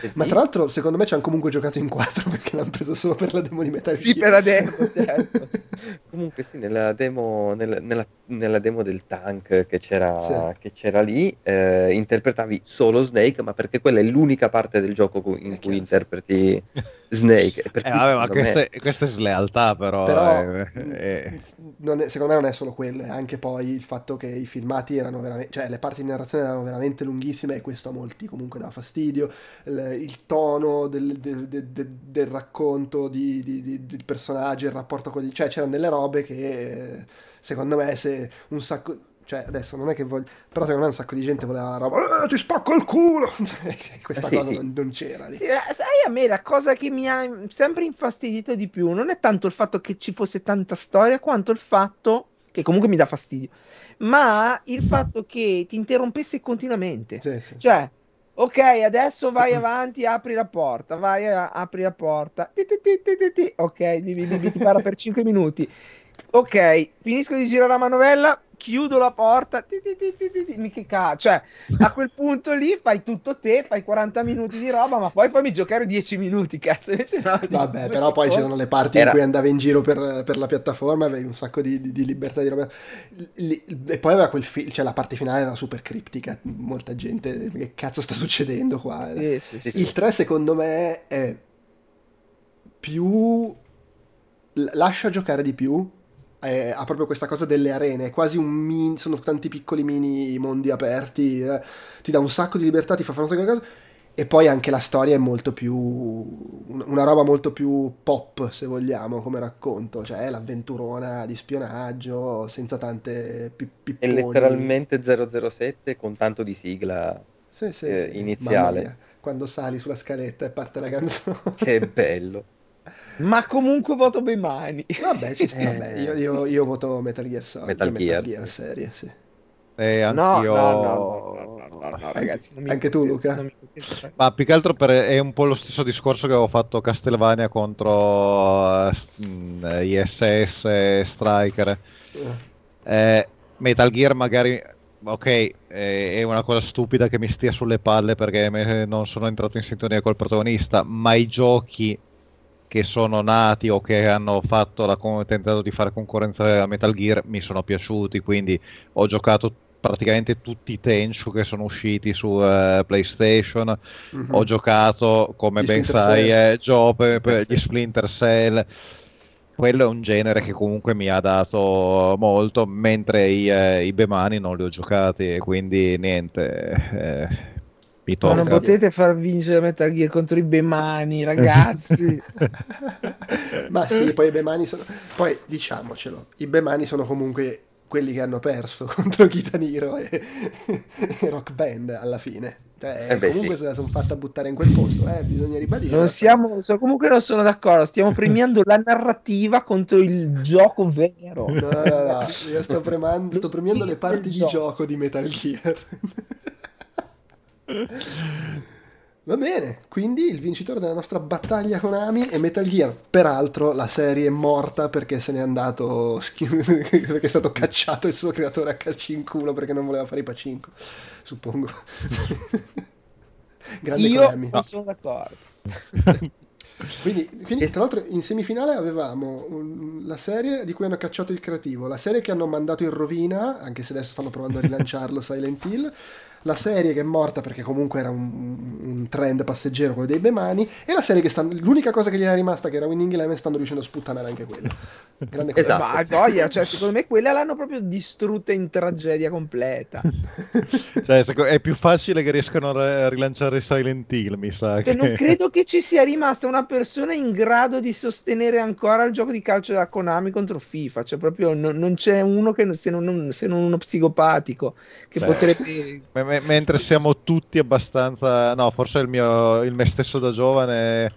Sì. Ma tra l'altro secondo me ci hanno comunque giocato in 4 perché l'hanno preso solo per la demo di Metal Sì, Gear. per la demo, certo. *laughs* Comunque sì, nella demo, nella, nella- nella demo del tank che c'era, Sì. che c'era lì, eh, interpretavi solo Snake, ma perché quella è l'unica parte del gioco in È cui chiaro. interpreti *laughs* Snake. Per Eh, vabbè, ma secondo me- questa è, questa è slealtà, però. Però eh, mh, eh. non è- secondo me non è solo quello, è anche poi il fatto che i filmati erano veramente, cioè le parti di narrazione erano veramente lunghissime e questo a molti comunque dava fastidio. Il, il tono del, del- del- del- del racconto di, di- di- del personaggio, il rapporto con gli... cioè c'erano delle robe che secondo me se un sacco... Cioè, adesso non è che voglio. Però secondo me un sacco di gente voleva la roba. "Eh, ti spacco il culo! *laughs* Questa Eh, sì, cosa sì. Non, c'era lì. Sì, eh, sai, a me la cosa che mi ha sempre infastidito di più non è tanto il fatto che ci fosse tanta storia, quanto il fatto che comunque mi dà fastidio, ma il fatto che ti interrompesse continuamente. Sì, sì. Cioè, ok, adesso vai *clears throat* avanti, apri la porta, vai, a- apri la porta. Ti, ti, ti. Ok, mi, mi- mi- ti parla per 5 minuti. Ok, finisco di girare la manovella, chiudo la porta. Ti, ti, ti, ti, ti, ti. Mi che cazzo. Cioè, a quel punto lì fai tutto te, fai 40 minuti di roba, ma poi fammi giocare 10 minuti, cazzo. Invece no, Vabbè, però poi c'erano le parti Era- in cui andavi in giro per, per la piattaforma, avevi un sacco di, di- di libertà di roba. Lì- e poi aveva quel film, cioè la parte finale era super criptica. Molta gente, che cazzo sta succedendo qua? Sì, sì, sì. Sì, Il 3 secondo me è più... l- lascia giocare di più. Eh, ha proprio questa cosa delle arene, è quasi un mini, sono tanti piccoli mini mondi aperti, eh, ti dà un sacco di libertà, ti fa fare un sacco di cose. E poi anche la storia è molto più. un- una roba molto più pop, se vogliamo, come racconto. Cioè è l'avventurona di spionaggio, senza tante pi- È pipponi. letteralmente 007 con tanto di sigla. Sì, sì, eh, sì. iniziale. Mia, Quando sali sulla scaletta e parte la canzone. Che bello. *laughs* Ma comunque voto Bemani. Vabbè, ci sta. Eh, vabbè, io, io- io voto Metal Gear Solid. Metal Metal, Gear, sì. serie, sì. Eh, No, anch'io... no, no, no, no, no, no, ragazzi. non mi- Anche tu, Luca? non mi potete- Ma più che altro per- è un po' lo stesso discorso che avevo fatto Castlevania contro eh, ISS Striker. Eh, Metal Gear magari, ok, eh, è una cosa stupida che mi stia sulle palle perché non sono entrato in sintonia col protagonista, ma i giochi che sono nati o che hanno fatto la, con- tentato di fare concorrenza a Metal Gear mi sono piaciuti, quindi ho giocato praticamente tutti i Tenchu che sono usciti su eh, PlayStation. Mhm. Ho giocato, come Gli ben sai, eh, Joe, per, per gli Splinter Cell. Quello è un genere che comunque mi ha dato molto, mentre i, eh, i Bemani non li ho giocati, quindi niente, eh, mi Ma non tocca. potete far vincere Metal Gear contro i Bemani, ragazzi. *laughs* Ma sì, poi i Bemani sono... Poi diciamocelo, i Bemani sono comunque quelli che hanno perso *laughs* contro Kitaniro e, *laughs* e Rock Band alla fine. Cioè, Eh beh, comunque sì. se la sono fatta buttare in quel posto, eh, bisogna ribadire. Non siamo, so- comunque non sono d'accordo, stiamo premiando la narrativa contro il gioco vero. No, no, no, io sto, premando- sto premiando le parti di gioco. gioco di Metal Gear. Va bene, quindi il vincitore della nostra battaglia con Ami è Metal Gear. Peraltro la serie è morta perché se n'è andato, *laughs* perché è stato cacciato il suo creatore a calci in culo perché non voleva fare i pacinco, suppongo. *laughs* Grande Io Konami. non sono d'accordo. *laughs* Quindi, quindi, tra l'altro in semifinale avevamo un- la serie di cui hanno cacciato il creativo, la serie che hanno mandato in rovina, anche se adesso stanno provando a rilanciarlo Silent Hill, la serie che è morta perché comunque era un, un trend passeggero quello dei Bemani, e la serie che stanno, l'unica cosa che gli era rimasta che era Winning Eleven stanno riuscendo a sputtanare anche quella. *laughs* Grande cosa. Esatto. Ma a Goya, cioè, secondo me quella l'hanno proprio distrutta in tragedia completa. *laughs* Cioè, è più facile che riescano a rilanciare Silent Hill, mi sa. Che... non *laughs* credo che ci sia rimasta una persona in grado di sostenere ancora il gioco di calcio della Konami contro FIFA. Cioè, proprio non, non c'è uno che se non, se non uno psicopatico che Beh. potrebbe. Me- me- mentre siamo tutti abbastanza, no, forse il mio, il me stesso da giovane,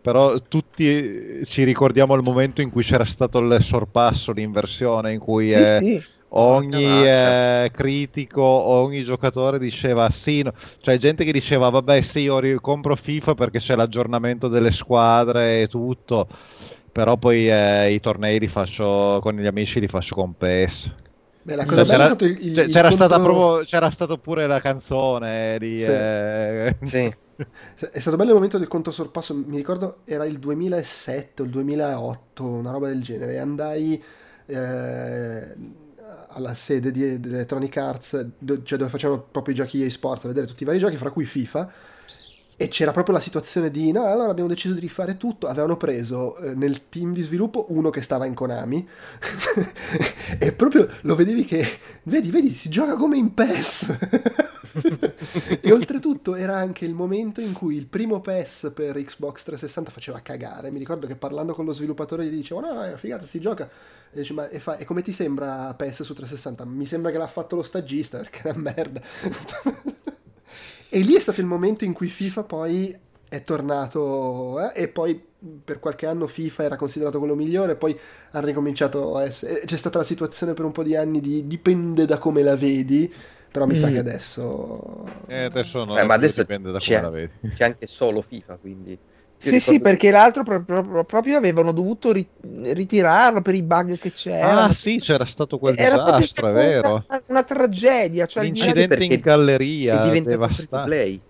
però tutti ci ricordiamo il momento in cui c'era stato il sorpasso, l'inversione, in cui Sì, eh, sì. ogni eh, critico, ogni giocatore diceva sì, no. cioè gente che diceva vabbè sì, io compro FIFA perché c'è l'aggiornamento delle squadre e tutto, però poi eh, i tornei li faccio con gli amici, li faccio con PES. Beh, la Cioè, cosa bella è c'era, stato il, il- cioè, il c'era stata contro- proprio, c'era stato pure la canzone di Sì. eh, *laughs* Sì. È stato bello il momento del conto sorpasso, mi ricordo era il 2007 o il 2008, una roba del genere, e andai eh, alla sede di, di Electronic Arts, do- cioè dove facevano proprio i giochi eSports, a vedere tutti i vari giochi, fra cui FIFA, e c'era proprio la situazione di, no, allora abbiamo deciso di rifare tutto, avevano preso eh, nel team di sviluppo uno che stava in Konami, *laughs* e proprio lo vedevi che, vedi, vedi, si gioca come in PES. *laughs* e oltretutto era anche il momento in cui il primo PES per Xbox 360 faceva cagare. Mi ricordo che parlando con lo sviluppatore gli dicevo: No, no, è figata, si gioca. E dice, ma e, fa- e come ti sembra PES su 360? Mi sembra che l'ha fatto lo stagista *laughs* perché è una merda. E lì è stato il momento in cui FIFA poi è tornato eh, e poi per qualche anno FIFA era considerato quello migliore, poi ha ricominciato a essere... C'è stata la situazione per un po' di anni di dipende da come la vedi, però mi sa Mm. che adesso... eh, adesso non Eh, ma adesso dipende da come la vedi. c'è anche solo FIFA, quindi... Sì, ricordo sì, perché l'altro pro- pro- proprio avevano dovuto ri- ritirarlo per i bug che c'erano. Ah sì, c'era stato quel Era disastro, è vero. Una, una tragedia. Cioè, L'incidente perché in galleria è diventato free to play.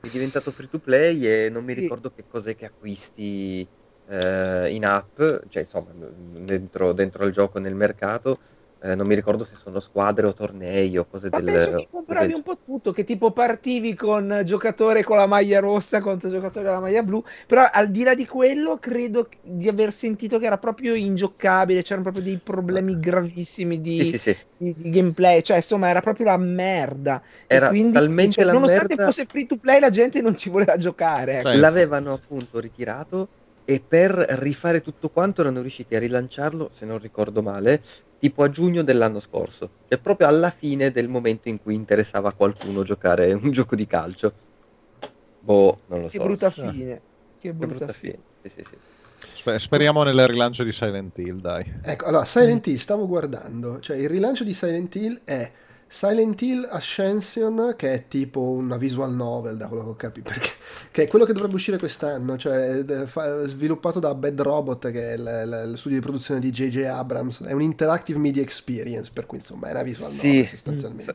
È diventato free to play e non mi Sì. ricordo che cos'è che acquisti eh, in app, cioè insomma dentro, dentro al gioco nel mercato. Eh, non mi ricordo se sono squadre o tornei o cose Ma del penso che compravi un po' tutto, che tipo partivi con giocatore con la maglia rossa contro giocatore con la maglia blu, però al di là di quello credo di aver sentito che era proprio ingiocabile, c'erano proprio dei problemi gravissimi di, Sì, sì, sì. di- di gameplay, cioè insomma era proprio la merda. E Era quindi, talmente cioè, la nonostante merda- fosse free to play la gente non ci voleva giocare. ecco. Cioè, L'avevano appunto ritirato e per rifare tutto quanto erano riusciti a rilanciarlo, se non ricordo male, tipo a giugno dell'anno scorso. È proprio alla fine del momento in cui interessava a qualcuno giocare *laughs* un gioco di calcio. Boh, non lo Che so. brutta Che fine. Che brutta, brutta fine. fine. Sì, sì, sì. Sper- speriamo nel rilancio di Silent Hill, dai. Ecco, allora, Silent Hill, stavo guardando, cioè il rilancio di Silent Hill è Silent Hill Ascension, che è tipo una visual novel, da quello che ho capito, perché, che è quello che dovrebbe uscire quest'anno, cioè sviluppato da Bad Robot, che è il, studio di produzione di J.J. Abrams, è un interactive media experience, per cui insomma è una visual Sì. novel sostanzialmente.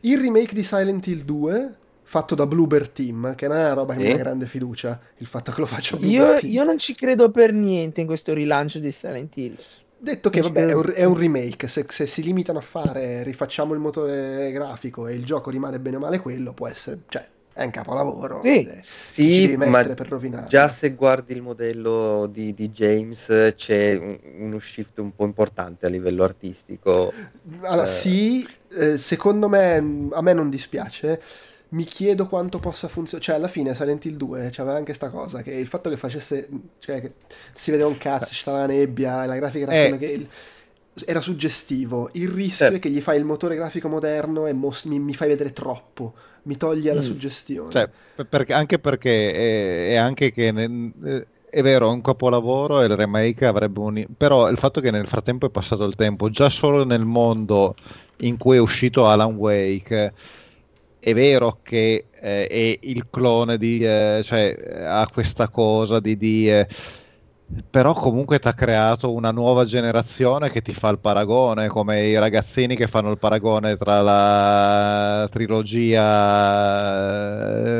Il remake di Silent Hill 2, fatto da Bloober Team, che non è una roba che mi Sì. dà grande fiducia, il fatto che lo faccia Io, Bloober Team. io non ci credo per niente in questo rilancio di Silent Hill. Detto che vabbè, è un, è un remake, se, se si limitano a fare rifacciamo il motore grafico e il gioco rimane bene o male quello, può essere, cioè, è un capolavoro. Sì. ci Sì, ma per rovinare. già se guardi il modello di, di James c'è un- uno shift un po' importante a livello artistico. Allora, eh. sì, eh, secondo me, a me non dispiace. Mi chiedo quanto possa funzionare. Cioè, alla fine Silent Hill 2 c'aveva anche sta cosa, che il fatto che facesse, cioè, che si vedeva un cazzo, ci stava la nebbia, la grafica era Eh. che il- era suggestivo. Il rischio Certo. è che gli fai il motore grafico moderno e mos- mi, mi fai vedere troppo, mi toglie la Mm. suggestione. Cioè, per- perché- anche perché è, è anche che ne- è vero, è un capolavoro e il remake avrebbe un... Però il fatto che nel frattempo è passato il tempo, già solo nel mondo in cui è uscito Alan Wake, è vero che eh, è il clone di... eh, cioè eh, ha questa cosa di... di, eh, però comunque ti ha creato una nuova generazione che ti fa il paragone, come i ragazzini che fanno il paragone tra la trilogia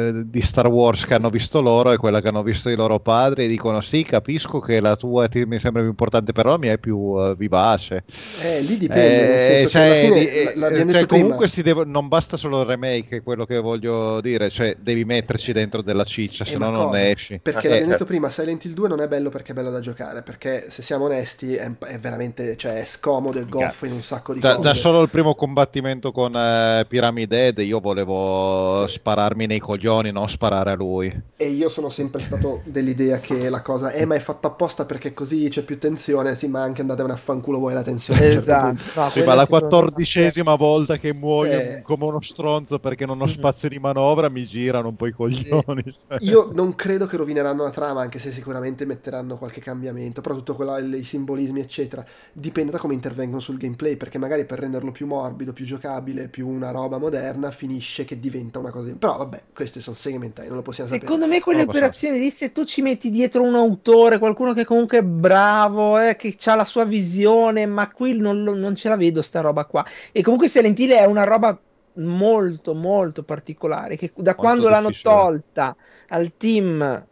eh, di Star Wars che hanno visto loro e quella che hanno visto i loro padri e dicono sì, capisco che la tua ti- mi sembra più importante, però la mia è più eh, vivace. Eh, lì dipende, nel Eh, senso cioè, che alla fine, di- eh, l- l'abbiamo cioè, detto comunque deve- non basta solo il remake, è quello che voglio dire, cioè devi metterci dentro della ciccia, Eh, se no non esci. Perché Eh, l'abbiamo detto certo. prima, Silent Hill 2 non è bello perché è bello da giocare, perché se siamo onesti è, è veramente cioè, è scomodo e goffo in un sacco di Già, cose. già solo il primo combattimento con eh, Pyramid Head, io volevo spararmi nei coglioni, non sparare a lui. E io sono sempre stato dell'idea che la cosa eh ma è fatta apposta perché così c'è più tensione, sì ma anche andatevene a fanculo voi la tensione certo Esatto. punto. No, Sì, ma la quattordicesima volta che muoio Eh. come uno stronzo perché non ho Mhm. spazio di manovra mi girano un po' i coglioni. *laughs* cioè. Io non credo che rovineranno la trama, anche se sicuramente metteranno qualche cambiamento, però tutto quello, i simbolismi eccetera, dipende da come intervengono sul gameplay, perché magari per renderlo più morbido, più giocabile, più una roba moderna, finisce che diventa una cosa... Però vabbè, questi sono segmentali, non lo possiamo sapere. Secondo me quelle operazioni lì, se tu ci metti dietro un autore, qualcuno che comunque è bravo, eh, che ha la sua visione, ma qui non, non ce la vedo sta roba qua. E comunque Silent Hill è una roba molto molto particolare, che da quando l'hanno difficile. tolta al team,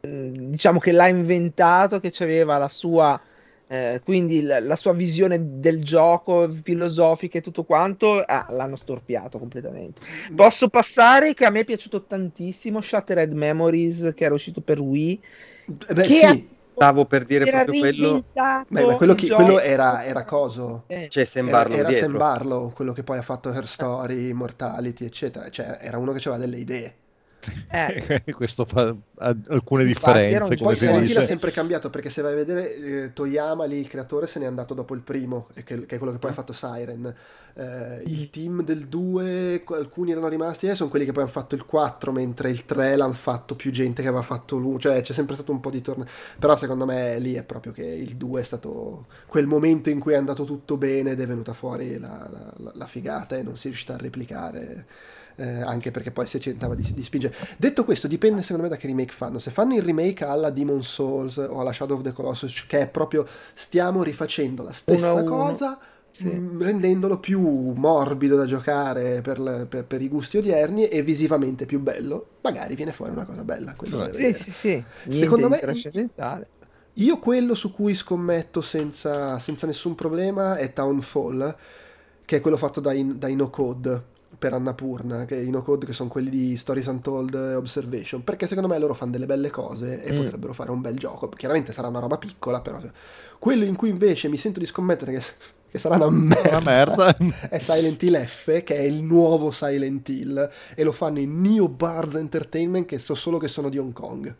diciamo che l'ha inventato, che aveva la sua... eh, quindi la, la sua visione del gioco filosofica e tutto quanto ah, l'hanno storpiato completamente. Posso passare che a me è piaciuto tantissimo Shattered Memories che era uscito per Wii. Eh beh, che sì, Stavo per dire Era proprio quello, Beh, ma quello, gioco. quello era, era coso. Eh, c'è Sam Era, era Barlow, quello che poi ha fatto Her Story, Immortality, eccetera. Cioè, era uno che aveva delle idee. Eh, *laughs* Questo fa alcune Infatti, differenze, un come Poi si Silent Hill ha sempre cambiato perché se vai a vedere eh, Toyama lì il creatore se n'è andato dopo il primo e che, che è quello che poi ha fatto Siren. Eh, il team del 2 alcuni erano rimasti e sono quelli che poi hanno fatto il 4 mentre il 3 l'hanno fatto più gente che aveva fatto l'1 cioè c'è sempre stato un po' di torno però secondo me lì è proprio che il 2 è stato quel momento in cui è andato tutto bene ed è venuta fuori la- la- la figata e non si è riuscita a replicare eh, anche perché poi si tentava di, di spingere. Detto questo, dipende secondo me da che remake fanno. Se fanno il remake alla Demon Souls o alla Shadow of the Colossus, che è proprio stiamo rifacendo la stessa Uno a uno. cosa, Sì. mh, rendendolo più morbido da giocare per, le- per- per i gusti odierni e visivamente più bello, magari viene fuori una cosa bella. sì, sì, sì. Niente Secondo me-. Io quello su cui scommetto senza, senza nessun problema è Townfall, che è quello fatto da, In- da Inocode per Annapurna, che Inocode che sono quelli di Stories Untold e Observation, perché secondo me loro fanno delle belle cose e Mm. potrebbero fare un bel gioco. Chiaramente sarà una roba piccola, però quello in cui invece mi sento di scommettere che, che sarà una merda, Una merda. *laughs* è Silent Hill F, che è il nuovo Silent Hill, e lo fanno in Neo Bars Entertainment, che so solo che sono di Hong Kong.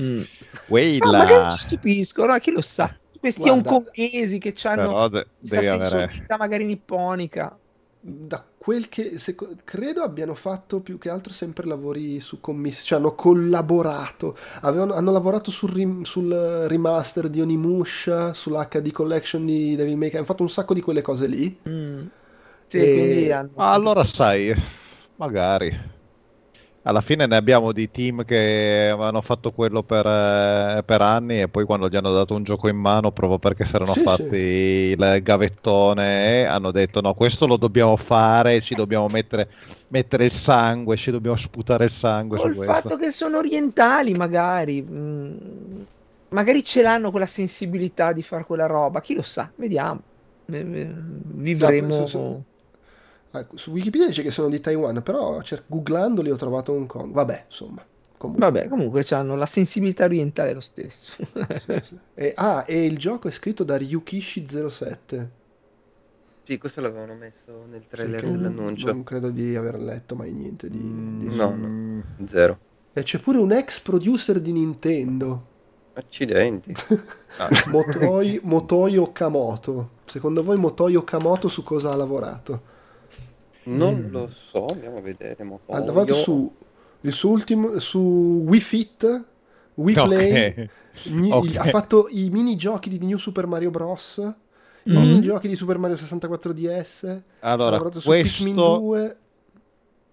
Mm. *laughs* Ma Quella. magari ci stupiscono, chi lo sa. Questi Guarda, hongkongesi che hanno de- questa devi avere... sensibilità magari nipponica. da quel che seco- credo abbiano fatto più che altro sempre lavori su commissione, cioè hanno collaborato, Avevano- hanno lavorato sul, rim- sul remaster di Onimusha, sull'HD Collection di Devil May Cry, hanno fatto un sacco di quelle cose lì. Mm. Sì, E- quindi hanno... Ma allora sai, magari. Alla fine ne abbiamo di team che hanno fatto quello per, eh, per anni e poi quando gli hanno dato un gioco in mano, proprio perché si erano Sì, fatti il gavettone, hanno detto no, questo lo dobbiamo fare, ci dobbiamo mettere, mettere il sangue, ci dobbiamo sputare il sangue su Col questo. fatto che sono orientali, magari. Mm. magari ce l'hanno quella sensibilità di fare quella roba, chi lo sa, vediamo. Eh, eh, Vivremo. No, su, ah, su Wikipedia dice che sono di Taiwan, però cioè, googlandoli ho trovato Hong Kong. Vabbè, insomma. Comunque. Vabbè, comunque hanno la sensibilità orientale lo stesso. e, ah, e il gioco è scritto da Ryukishi07. Sì, questo l'avevano messo nel trailer dell'annuncio. Non credo di aver letto mai niente di... di... No, no, zero. E c'è pure un ex producer di Nintendo. Accidenti. Ah. *laughs* Motoi, Motoi Okamoto. Secondo voi Motoi Okamoto su cosa ha lavorato? Non mm. lo so, andiamo a vedere. Motoyo. Ha lavorato su, il suo ultimo, su Wii Fit, Wii Play, okay. Gni, okay. ha fatto i minigiochi di New Super Mario Bros. I mm. minigiochi di Super Mario 64 DS. Allora, ha lavorato su questo... Pikmin 2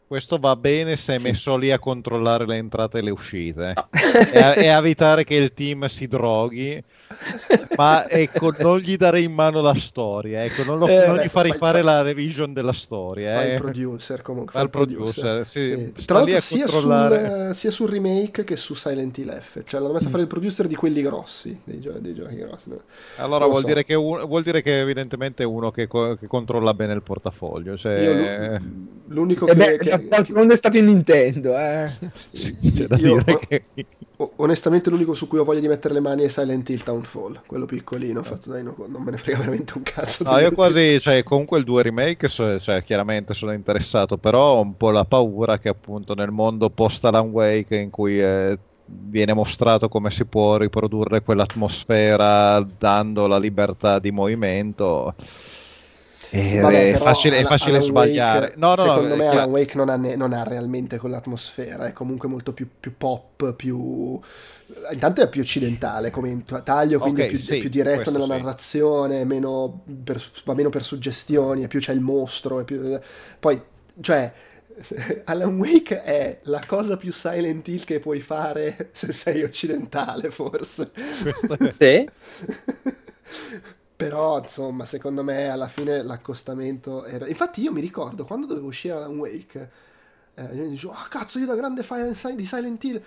questo va bene se è messo lì a controllare le entrate e le uscite no. *laughs* e, a, e, a, evitare che il team si droghi. Ma ecco, non gli darei in mano la storia, ecco, non, lo, eh, non beh, gli farei fare fai, la revision della storia. Fai eh. il producer comunque. Fa il producer, producer sì. sì. Tra l'altro sia, controllare... sul, sia, sul, remake che su Silent Hill F, cioè l'hanno messo a fare il producer di quelli grossi, dei, gio- dei giochi grossi. No? Allora vuol, so. dire che un, vuol dire che evidentemente è uno che, co- che controlla bene il portafoglio. Cioè... Io, l'unico eh che... che, che... Non è stato in Nintendo, eh. Sì, c'è da io, dire che onestamente l'unico su cui ho voglia di mettere le mani è Silent Hill Townfall, quello piccolino, ho fatto dai, no, non me ne frega veramente un cazzo. No, io quasi, cioè, comunque il 2 remake, cioè, chiaramente sono interessato, però ho un po' la paura che appunto nel mondo post Alan Wake in cui eh, viene mostrato come si può riprodurre quell'atmosfera dando la libertà di movimento eh, Vabbè, è facile, è facile sbagliare. Wake, no, no, secondo no, me Alan Wake non ha, ne, non ha, realmente quell'atmosfera, è comunque molto più, più, pop, più... Intanto è più occidentale come taglio, quindi okay, è, più, sì, è, più, diretto nella sì. narrazione, meno per, va meno per suggestioni, è più c'è il mostro, più... poi, cioè... *laughs* Alan Wake è la cosa più Silent Hill che puoi fare se sei occidentale, forse. *laughs* Sì? *laughs* Però, insomma, secondo me alla fine l'accostamento era... Infatti io mi ricordo, quando dovevo uscire Alan Wake, eh, io dicevo, ah oh, cazzo, io da grande fan di Silent Hill...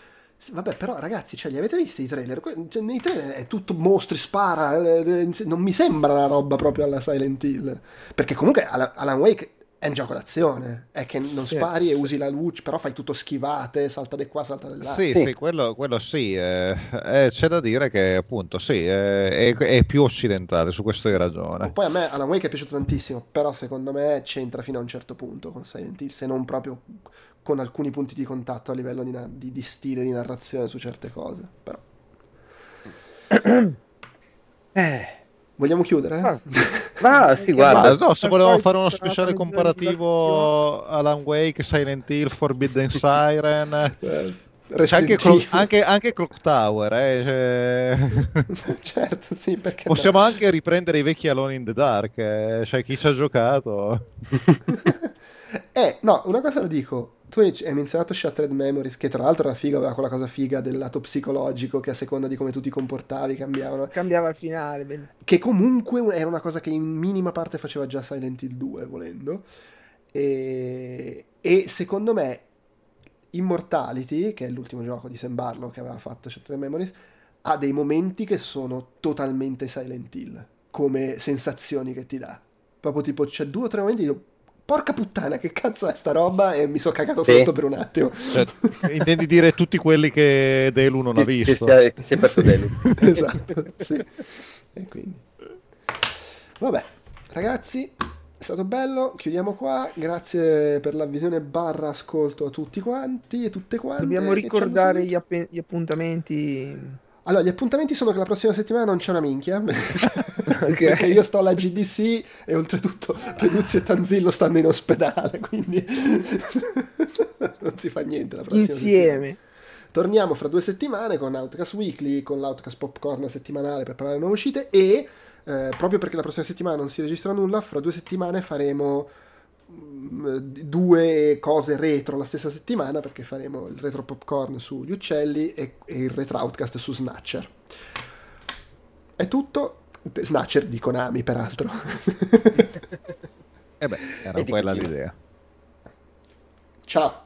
Vabbè, però ragazzi, cioè, li avete visti i trailer? Cioè, nei trailer è tutto mostri, spara, eh, eh, non mi sembra una roba proprio alla Silent Hill. Perché comunque Alan Wake è un gioco d'azione, è che non spari sì, e usi la luce, però fai tutto schivate, salta di qua, salta di là. Sì, sì, sì quello, quello, sì, eh, eh, c'è da dire che appunto sì, eh, è, è, più occidentale, su questo hai ragione. Poi a me Alan Wake è piaciuto tantissimo, però secondo me c'entra fino a un certo punto con Silent Hill, se non proprio con alcuni punti di contatto a livello di, di, di stile, di narrazione su certe cose, però... eh... Vogliamo chiudere? Ah, ah sì, guarda. no, se volevamo fare uno speciale comparativo Alan Wake, Silent Hill, Forbidden *laughs* Siren. C'è anche, Clock, anche, anche, Clock Tower, eh? cioè... *laughs* certo, sì, perché possiamo no. anche riprendere i vecchi Alone in the Dark, eh? cioè chi ci ha giocato. *laughs* eh, no, una cosa la dico, tu hai menzionato Shattered Memories, che tra l'altro era figa, aveva quella cosa figa del lato psicologico che a seconda di come tu ti comportavi cambiavano. Cambiava il finale. Ben... Che comunque era una cosa che in minima parte faceva già Silent Hill 2, volendo. E, e secondo me Immortality, che è l'ultimo gioco di Sam Barlow che aveva fatto Shattered Memories, ha dei momenti che sono totalmente Silent Hill, come sensazioni che ti dà. Proprio tipo c'è due o tre momenti io porca puttana, che cazzo è sta roba? E mi sono cagato sì. sotto per un attimo. Cioè, intendi dire tutti quelli che Delu non ha visto? Che si è, perso Delu. *laughs* esatto, sì. E quindi... Vabbè, ragazzi, è stato bello, chiudiamo qua, grazie per la visione barra ascolto a tutti quanti e tutte quante. Dobbiamo ricordare gli, app- gli appuntamenti allora, gli appuntamenti sono che la prossima settimana non c'è una minchia. *laughs* okay. Perché io sto alla GDC e oltretutto Peduzzi e Tanzillo stanno in ospedale, quindi *laughs* non si fa niente la prossima Insieme. Settimana. Torniamo fra due settimane con Outcast Weekly, con l'Outcast Popcorn settimanale per parlare di nuove uscite e eh, proprio perché la prossima settimana non si registra nulla, fra due settimane faremo Mm, due cose retro la stessa settimana perché faremo il retro popcorn sugli uccelli e, e il retro outcast su Snatcher. È tutto. Snatcher di Konami, peraltro. e eh beh, era quella l'idea. Ciao.